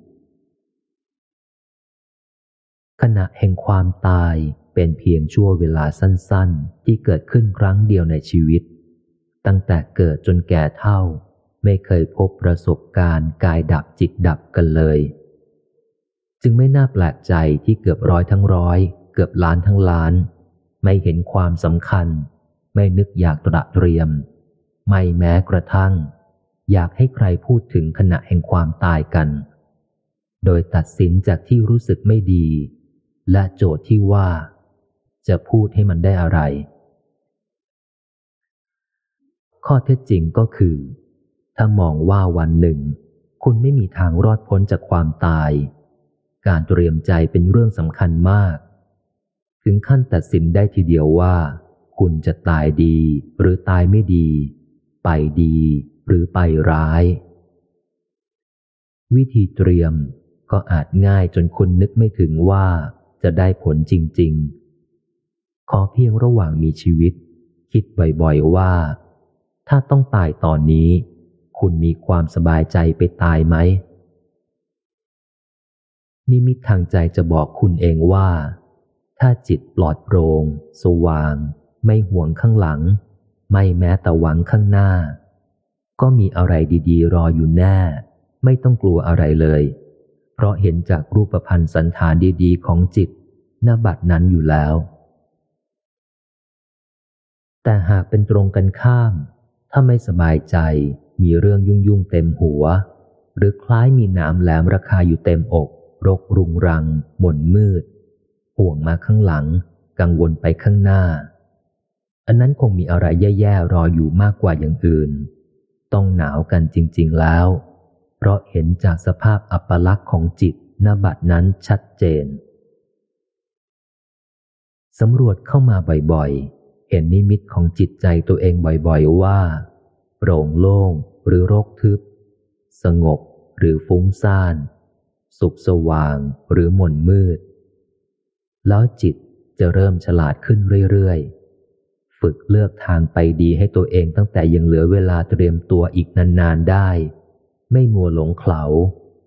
ขณะแห่งความตาย เป็นเพียงชั่วเวลาสั้นๆ ที่เกิดขึ้นครั้งเดียวในชีวิต ตั้งแต่เกิดจนแก่เท่า ไม่เคยพบประสบการณ์กายดับจิตดับกันเลย จึงไม่น่าแปลกใจที่เกือบร้อยทั้งร้อย เกือบล้านทั้งล้าน ไม่เห็นความสำคัญ ไม่นึกอยากตระเตรียม ไม่แม้กระทั่ง อยากให้ใครพูดถึงขณะแห่งความตายกัน โดยตัดสินจากที่รู้สึกไม่ดี และโจทย์ที่ว่า จะพูดให้มันได้อะไร ข้อเท็จจริงก็คือ ถ้ามองว่าวันหนึ่ง คุณไม่มีทางรอดพ้นจากความตาย การเตรียมใจเป็นเรื่องสำคัญมาก ถึงขั้นตัดสินได้ทีเดียวว่า คุณจะตายดีหรือตายไม่ดี ไปดีหรือไปร้าย วิธีเตรียมก็อาจง่ายจนคุณนึกไม่ถึงว่าจะได้ผลจริง ๆ ขอเพียงระหว่างมีชีวิต คิดบ่อยๆว่า ถ้าต้องตายตอนนี้ คุณมีความสบายใจไปตายไหม นิมิตทางใจจะบอกคุณเองว่า ถ้าจิตปลอดโปรง่งสว่าง ไม่ห่วงข้างหลัง ไม่แม้แต่หวังข้างหน้า ก็มีอะไรดีๆ รออยู่แน่ ไม่ต้องกลัวอะไรเลย เพราะเห็นจากรูปพันธ์สันฐานดีๆ ของจิตหน้าบัดนั้นอยู่แล้ว แต่หากเป็นตรงกันข้าม ถ้าไม่สบายใจมีเรื่องยุ่งๆเต็มหัว หรือคล้ายมีหนามแหลมราคาอยู่เต็มอก รกรุงรัง หม่นมืด ห่วงมาข้างหลัง กังวลไปข้างหน้า อันนั้นคงมีอะไรแย่ๆรออยู่มากกว่าอย่างอื่น ต้องหนาวกันจริง ๆแล้ว เพราะเห็นจากสภาพอัปลักษณ์ของจิตนบัดนั้นชัดเจนสำรวจเข้ามาบ่อยๆ เห็นนิมิตของจิตใจตัวเองบ่อยๆว่า โปร่งโล่งหรือโรคทึบ สงบหรือฟุ้งซ่าน สุขสว่างหรือหม่นมืด แล้วจิตจะเริ่มฉลาดขึ้นเรื่อยๆ ฝึกเลือกทางไปดีให้ตัวเองตั้งแต่ยังเหลือเวลาเตรียมตัวอีกนานๆได้ ไม่มัวหลงเขา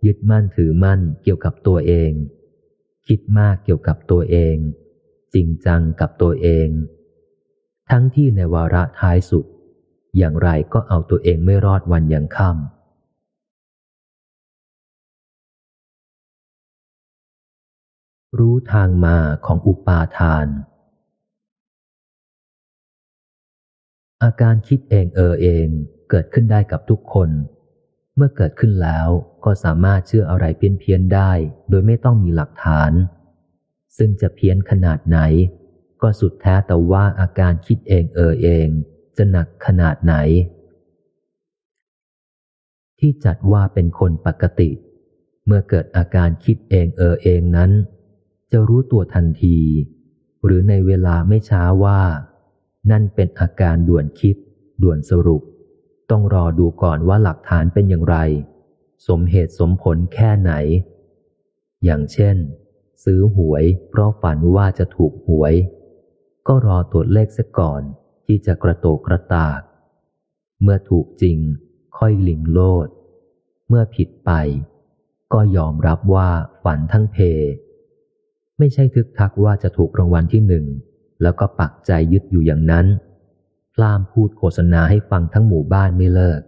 ยึดมั่นถือมั่นเกี่ยวกับตัวเอง คิดมากเกี่ยวกับตัวเอง จริงจังกับตัวเอง ทั้งที่ในวาระท้ายสุด อย่างไรก็เอาตัวเองไม่รอดวันยังค่ำรู้ทางมาของอุปาทาน อาการคิดเองเออเองเกิดขึ้นได้กับทุกคน เมื่อเกิดขึ้นแล้วก็สามารถเชื่ออะไรเพี้ยนเพียนได้ โดยไม่ต้องมีหลักฐาน ซึ่งจะเพี้ยนขนาดไหน ก็สุดแท้แต่ว่าอาการคิดเองเออเอง จะหนักขนาดไหน ที่จัดว่าเป็นคนปกติ เมื่อเกิดอาการคิดเองเออเองนั้น จะรู้ตัวทันที หรือในเวลาไม่ช้าว่า นั่นเป็นอาการด่วนคิด ด่วนสรุป ต้องรอดูก่อนว่าหลักฐานเป็นอย่างไร สมเหตุสมผลแค่ไหน อย่างเช่น ซื้อหวยเพราะฝันว่าจะถูกหวย ก็รอตรวจเลขซะก่อนที่จะกระโตกกระตาก เมื่อถูกจริง ค่อยหลิงโลด เมื่อผิดไป ก็ยอมรับว่าฝันทั้งเพ ไม่ใช่ทึกทักว่าจะถูกรางวัลที่หนึ่ง แล้วก็ปักใจยึดอยู่อย่างนั้นพลามพูดโฆษณาให้ฟังทั้งหมู่บ้านไม่เลิก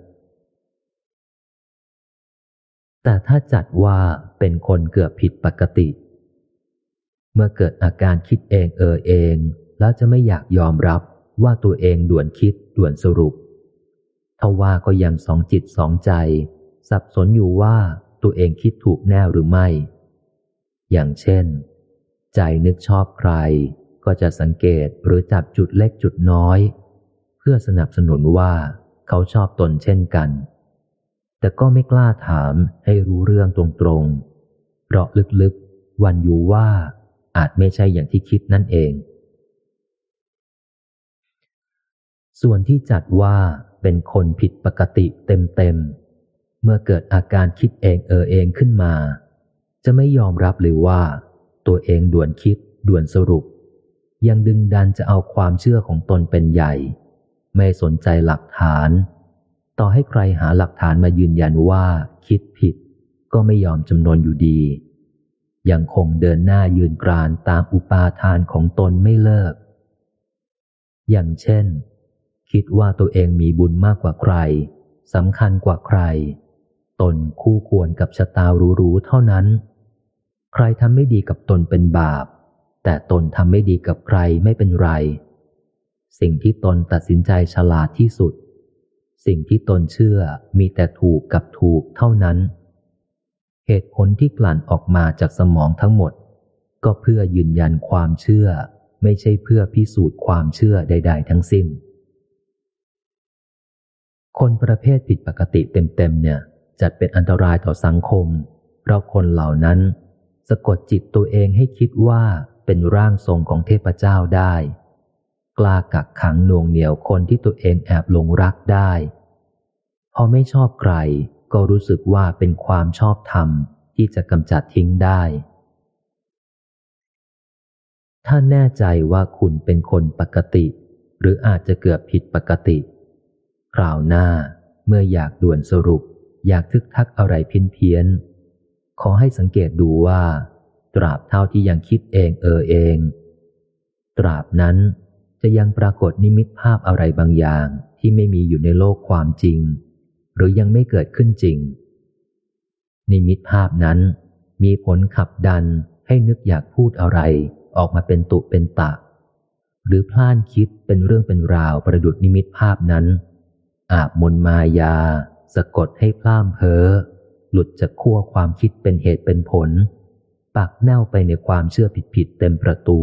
แต่ถ้าจัดว่าเป็นคนเกือบผิดปกติ เมื่อเกิดอาการคิดเองเออเอง แล้วจะไม่อยากยอมรับว่าตัวเองด่วนคิดด่วนสรุปทว่าก็ยังสองจิตสองใจ สับสนอยู่ว่าตัวเองคิดถูกแน่หรือไม่ อย่างเช่น ใจนึกชอบใคร ก็จะสังเกตหรือจับจุดเล็กจุดน้อย เพื่อสนับสนุนว่าเขาชอบตนเช่นกัน แต่ก็ไม่กล้าถามให้รู้เรื่องตรงๆ เพราะลึกๆ วันอยู่ว่าอาจไม่ใช่อย่างที่คิดนั่นเอง ส่วนที่จัดว่าเป็นคนผิดปกติเต็มๆ เมื่อเกิดอาการคิดเองเออเองขึ้นมา จะไม่ยอมรับเลยว่า ตัวเองด่วนคิดด่วนสรุป ยังดึงดันจะเอาความเชื่อของตนเป็นใหญ่ ไม่สนใจหลักฐาน ต่อให้ใครหาหลักฐานมายืนยันว่า คิดผิด ก็ไม่ยอมจำนวนอยู่ดี ยังคงเดินหน้ายืนกรานตามอุปาทานของตนไม่เลิก อย่างเช่น คิดว่าตัวเองมีบุญมากกว่าใครสำคัญกว่าใคร ตนคู่ควรกับชะตารู้ๆเท่านั้น ใครทำไม่ดีกับตนเป็นบาป แต่ตนทำไม่ดีกับใครไม่เป็นไร สิ่งที่ตนตัดสินใจฉลาดที่สุด สิ่งที่ตนเชื่อมีแต่ถูกกับถูกเท่านั้น เหตุผลที่กลั่นออกมาจากสมองทั้งหมด ก็เพื่อยืนยันความเชื่อ ไม่ใช่เพื่อพิสูจน์ความเชื่อใด ๆ ทั้งสิ้น คนประเภทผิดปกติเต็มๆเนี่ย จัดเป็นอันตรายต่อสังคม เพราะคนเหล่านั้น สะกดจิตตัวเองให้คิดว่าเป็นร่างทรงของเทพเจ้าได้ กล้ากักขังหน่วงเหนียวคนที่ตัวเองแอบหลงรักได้ พอไม่ชอบใครก็รู้สึกว่าเป็นความชอบธรรมที่จะกำจัดทิ้งได้ ถ้าแน่ใจว่าคุณเป็นคนปกติ หรืออาจจะเกือบผิดปกติ คราวหน้าเมื่ออยากด่วนสรุป อยากทึกทักอะไรเพี้ยนเพี้ยนขอให้สังเกตดูว่า ตราบเท่าที่ยังคิดเองเออเอง ตราบนั้นจะยังปรากฏนิมิตภาพอะไรบางอย่างที่ไม่มีอยู่ในโลกความจริง หรือยังไม่เกิดขึ้นจริง นิมิตภาพนั้น มีผลขับดันให้นึกอยากพูดอะไรออกมาเป็นตุเป็นตะ หรือพล่านคิดเป็นเรื่องเป็นราวประดุดนิมิตภาพนั้น อาบมนมายา สะกดให้พล่ามเพ้อ หลุดจากขั้วความคิดเป็นเหตุเป็นผล ปักแน่วไปในความเชื่อผิดๆเต็มประตู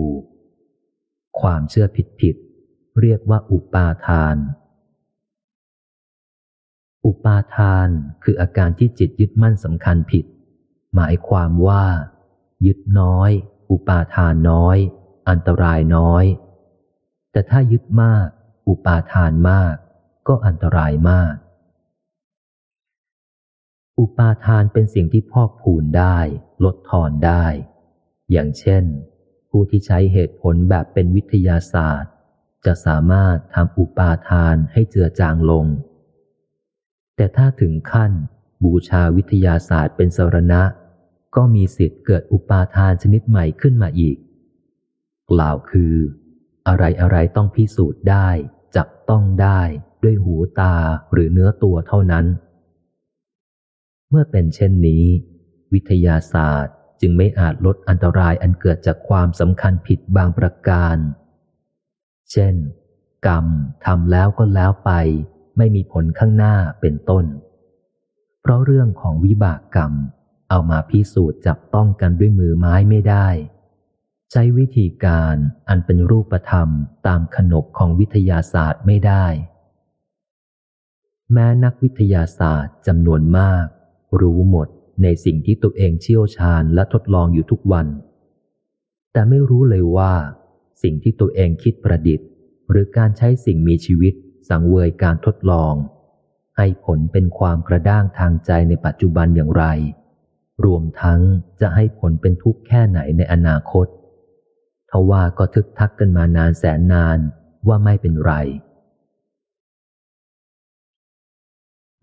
ความเชื่อผิดๆเรียกว่าอุปาทาน อุปาทานคืออาการที่จิตยึดมั่นสำคัญผิด หมายความว่า ยึดน้อย อุปาทานน้อย อันตรายน้อย แต่ถ้ายึดมาก อุปาทานมาก ก็อันตรายมาก อุปาทานเป็นสิ่งที่พอกพูนได้ ลดทอนได้ อย่างเช่น ผู้ที่ใช้เหตุผลแบบเป็นวิทยาศาสตร์ จะสามารถทำอุปาทานให้เจือจางลง แต่ถ้าถึงขั้นบูชาวิทยาศาสตร์เป็นสรณะ ก็มีสิทธิ์เกิดอุปาทานชนิดใหม่ขึ้นมาอีก กล่าวคือ อะไรอะไรต้องพิสูจน์ได้ จับต้องได้ ด้วยหูตาหรือเนื้อตัวเท่านั้น เมื่อเป็นเช่นนี้ วิทยาศาสตร์จึงไม่อาจลดอันตรายอันเกิดจากความสำคัญผิดบางประการ เช่น กรรมทำแล้วก็แล้วไป ไม่มีผลข้างหน้าเป็นต้น เพราะเรื่องของวิบากกรรมเอามาพิสูจน์จับต้องกันด้วยมือไม้ไม่ได้ ใช้วิธีการอันเป็นรูปธรรมตามขนบของวิทยาศาสตร์ไม่ได้ แม้นักวิทยาศาสตร์จำนวนมาก รู้หมดในสิ่งที่ตัวเองเชี่ยวชาญและทดลองอยู่ทุกวัน แต่ไม่รู้เลยว่า สิ่งที่ตัวเองคิดประดิษฐ์ หรือการใช้สิ่งมีชีวิตสังเวยการทดลอง ให้ผลเป็นความกระด้างทางใจในปัจจุบันอย่างไร รวมทั้งจะให้ผลเป็นทุกข์แค่ไหนในอนาคตทว่าก็ทึกทักกันมานานแสนนานว่าไม่เป็นไร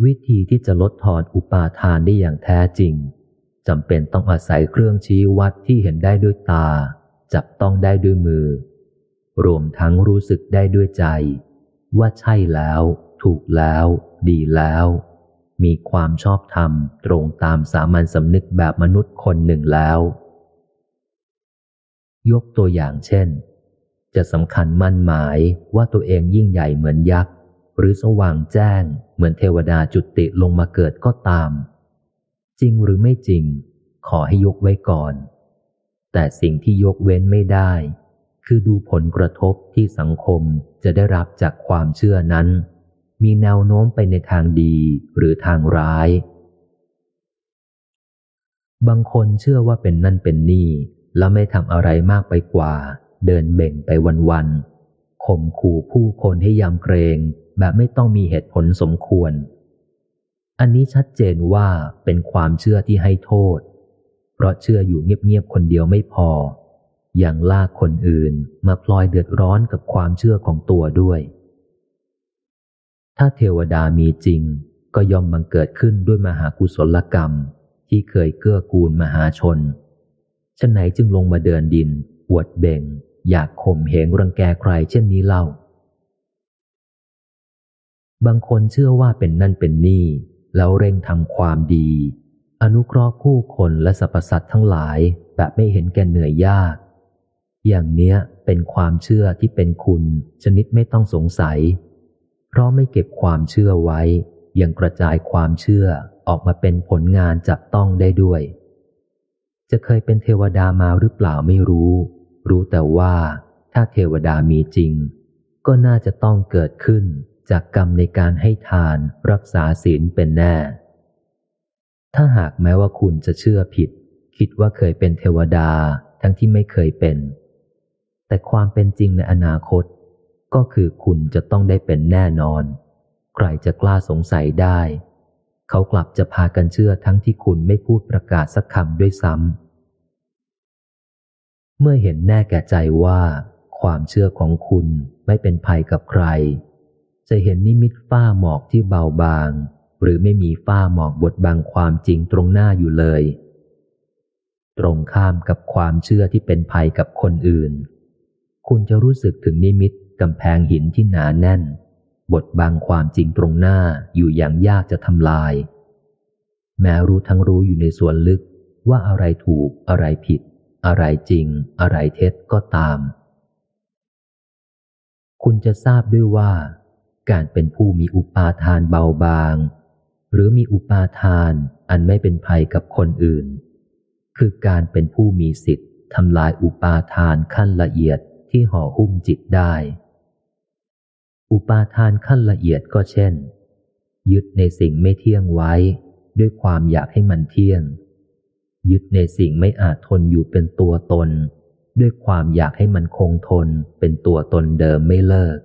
วิธีที่จะลดทอนอุปาทานได้อย่างแท้จริงจำเป็นต้องอาศัยเครื่องชี้วัดที่เห็นได้ด้วยตา จับต้องได้ด้วยมือ รวมทั้งรู้สึกได้ด้วยใจ ว่าใช่แล้ว ถูกแล้ว ดีแล้ว มีความชอบธรรมตรงตามสามัญสำนึกแบบมนุษย์คนหนึ่งแล้ว ยกตัวอย่างเช่น จะสำคัญมั่นหมายว่าตัวเองยิ่งใหญ่เหมือนยักษ์ หรือสว่างแจ้ง เหมือนเทวดาจุติลงมาเกิดก็ตาม จริงหรือไม่จริง ขอให้ยกไว้ก่อน แต่สิ่งที่ยกเว้นไม่ได้ คือดูผลกระทบที่สังคมจะได้รับจากความเชื่อนั้น มีแนวโน้มไปในทางดีหรือทางร้าย บางคนเชื่อว่าเป็นนั่นเป็นนี่ แล้วไม่ทำอะไรมากไปกว่า เดินเบ่งไปวันๆ ข่มขู่ผู้คนให้ยำเกรง แบบไม่ต้องมีเหตุผลสมควร อันนี้ชัดเจนว่าเป็นความเชื่อที่ให้โทษ เพราะเชื่ออยู่เงียบๆคนเดียวไม่พอ อย่างลากคนอื่นมาพลอยเดือดร้อนกับความเชื่อของตัวด้วย ถ้าเทวดามีจริง ก็ย่อมบังเกิดขึ้นด้วยมหากุศลกรรมที่เคยเกื้อกูลมหาชนฉะไหนจึงลงมาเดินดินอวดเบ่ง อยากข่มเหงรังแกใครเช่นนี้เล่า บางคนเชื่อว่าเป็นนั่นเป็นนี่ แล้วเร่งทำความดี อนุเคราะห์ผู้คนและสรรพสัตว์ทั้งหลายแบบไม่เห็นแก่เหนื่อยยาก อย่างเนี้ยเป็นความเชื่อที่เป็นคุณ ชนิดไม่ต้องสงสัย เพราะไม่เก็บความเชื่อไว้ ยังกระจายความเชื่อออกมาเป็นผลงานจับต้องได้ด้วย จะเคยเป็นเทวดามาหรือเปล่าไม่รู้ รู้แต่ว่าถ้าเทวดามีจริง ก็น่าจะต้องเกิดขึ้นจากกรรมในการให้ทานรักษาศีลเป็นแน่ ถ้าหากแม้ว่าคุณจะเชื่อผิด คิดว่าเคยเป็นเทวดาทั้งที่ไม่เคยเป็น แต่ความเป็นจริงในอนาคต ก็คือคุณจะต้องได้เป็นแน่นอน ใครจะกล้าสงสัยได้ เขากลับจะพากันเชื่อทั้งที่คุณไม่พูดประกาศสักคำด้วยซ้ำ เมื่อเห็นแน่แก่ใจว่า ความเชื่อของคุณไม่เป็นภัยกับใคร จะเห็นนิมิตฝ้าหมอกที่เบาบาง หรือไม่มีฝ้าหมอกบดบังความจริงตรงหน้าอยู่เลย ตรงข้ามกับความเชื่อที่เป็นภัยกับคนอื่น คุณจะรู้สึกถึงนิมิตกำแพงหินที่หนาแน่นบทบังความจริงตรงหน้าอยู่อย่างยากจะทำลาย แม้รู้ทั้งรู้อยู่ในส่วนลึกว่าอะไรถูกอะไรผิด อะไรจริง อะไรเท็จก็ตาม คุณจะทราบด้วยว่า การเป็นผู้มีอุปาทานเบาบาง หรือมีอุปาทานอันไม่เป็นภัยกับคนอื่น คือการเป็นผู้มีสิทธิ์ทำลายอุปาทานขั้นละเอียดที่ห่อหุ้มจิตได้ อุปาทานขั้นละเอียดก็เช่น ยึดในสิ่งไม่เที่ยงไว้ ด้วยความอยากให้มันเที่ยง ยึดในสิ่งไม่อาจทนอยู่เป็นตัวตน ด้วยความอยากให้มันคงทนเป็นตัวตนเดิมไม่เลิก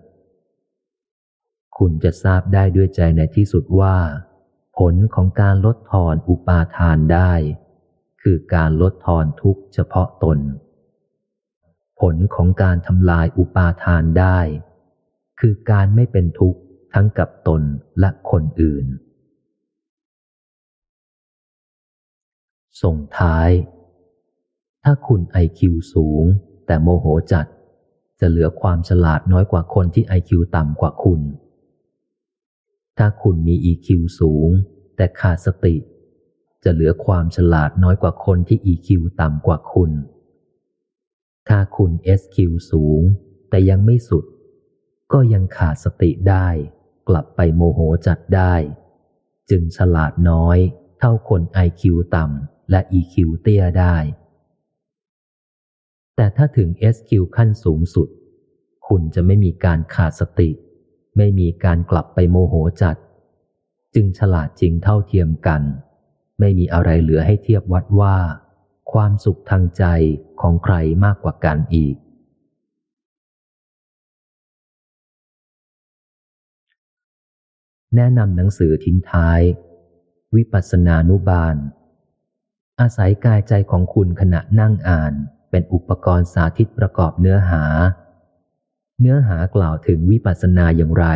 คุณจะทราบได้ด้วยใจในที่สุดว่า ผลของการลดทอนอุปาทานได้ คือการลดทอนทุกเฉพาะตน ผลของการทำลายอุปาทานได้ คือการไม่เป็นทุกข์ทั้งกับตนและคนอื่น ส่งท้าย ถ้าคุณไอคิวสูง แต่โมโหจัด จะเหลือความฉลาดน้อยกว่าคนที่ไอคิวต่ำกว่าคุณ ถ้าคุณมีอีคิวสูง แต่ขาดสติ จะเหลือความฉลาดน้อยกว่าคนที่ EQ ต่ำกว่าคุณ ถ้าคุณ SQ สูง แต่ยังไม่สุด ก็ยังขาดสติได้ กลับไปโมโหจัดได้ จึงฉลาดน้อยเท่าคน IQ ต่ำ และ EQ เตี้ยได้ แต่ถ้าถึง SQ ขั้นสูงสุด คุณจะไม่มีการขาดสติ ไม่มีการกลับไปโมโหจัด จึงฉลาดจริงเท่าเทียมกัน ไม่มีอะไรเหลือให้เทียบวัดว่า ความสุขทางใจของใครมากกว่ากันอีกแนะนำหนังสือทิ้งท้าย วิปัสสนานุบาล อาศัยกายใจของคุณขณะนั่งอ่าน เป็นอุปกรณ์สาธิตประกอบเนื้อหา เนื้อหากล่าวถึงวิปัสสนาอย่างไร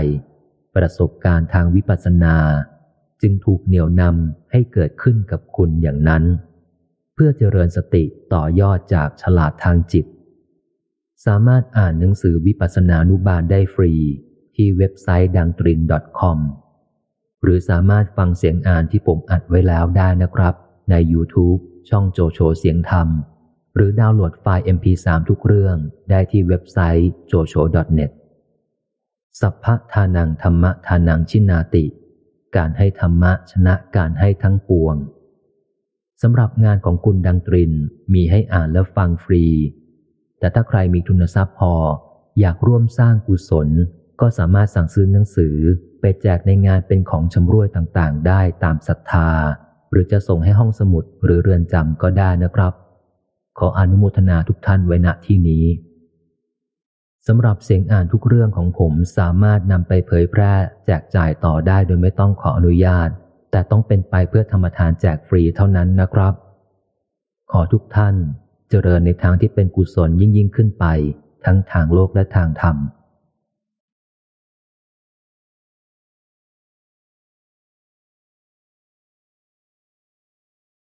ประสบการณ์ทางวิปัสสนา จึงถูกเหนี่ยวนำให้เกิดขึ้นกับคุณอย่างนั้น เพื่อเจริญสติต่อยอดจากฉลาดทางจิต สามารถอ่านหนังสือวิปัสสนานุบาลได้ฟรี ที่เว็บไซต์ดังตริน .com หรือสามารถฟังเสียงอ่านที่ผมอัดไว้แล้วได้นะครับ ใน YouTube ช่องโจโฉเสียงธรรม หรือดาวน์โหลดไฟล์ MP3 ทุกเรื่องได้ที่เว็บไซต์ jocho.net สัพพทานังธรรมทานังชินาติ การให้ธรรมะชนะการให้ทั้งปวงสำหรับงานของคุณดังตรินมีให้อ่านและฟังฟรี แต่ถ้าใครมีทุนทรัพย์พอ อยากร่วมสร้างกุศล ก็สามารถสั่งซื้อหนังสือไปแจกในงานเป็นของชำร่วยต่างๆ ได้ตามศรัทธา หรือจะส่งให้ห้องสมุดหรือเรือนจำก็ได้นะครับ ขออนุโมทนาทุกท่านไว้ณที่นี้สำหรับเสียงอ่านทุกเรื่องของผมสามารถนำไปเผยแพร่แจกจ่ายต่อได้โดยไม่ต้องขออนุญาต แต่ต้องเป็นไปเพื่อธรรมทานแจกฟรีเท่านั้นนะครับ ขอทุกท่านเจริญในทางที่เป็นกุศลยิ่งยิ่งขึ้นไป ทั้งทางโลกและทางธรรม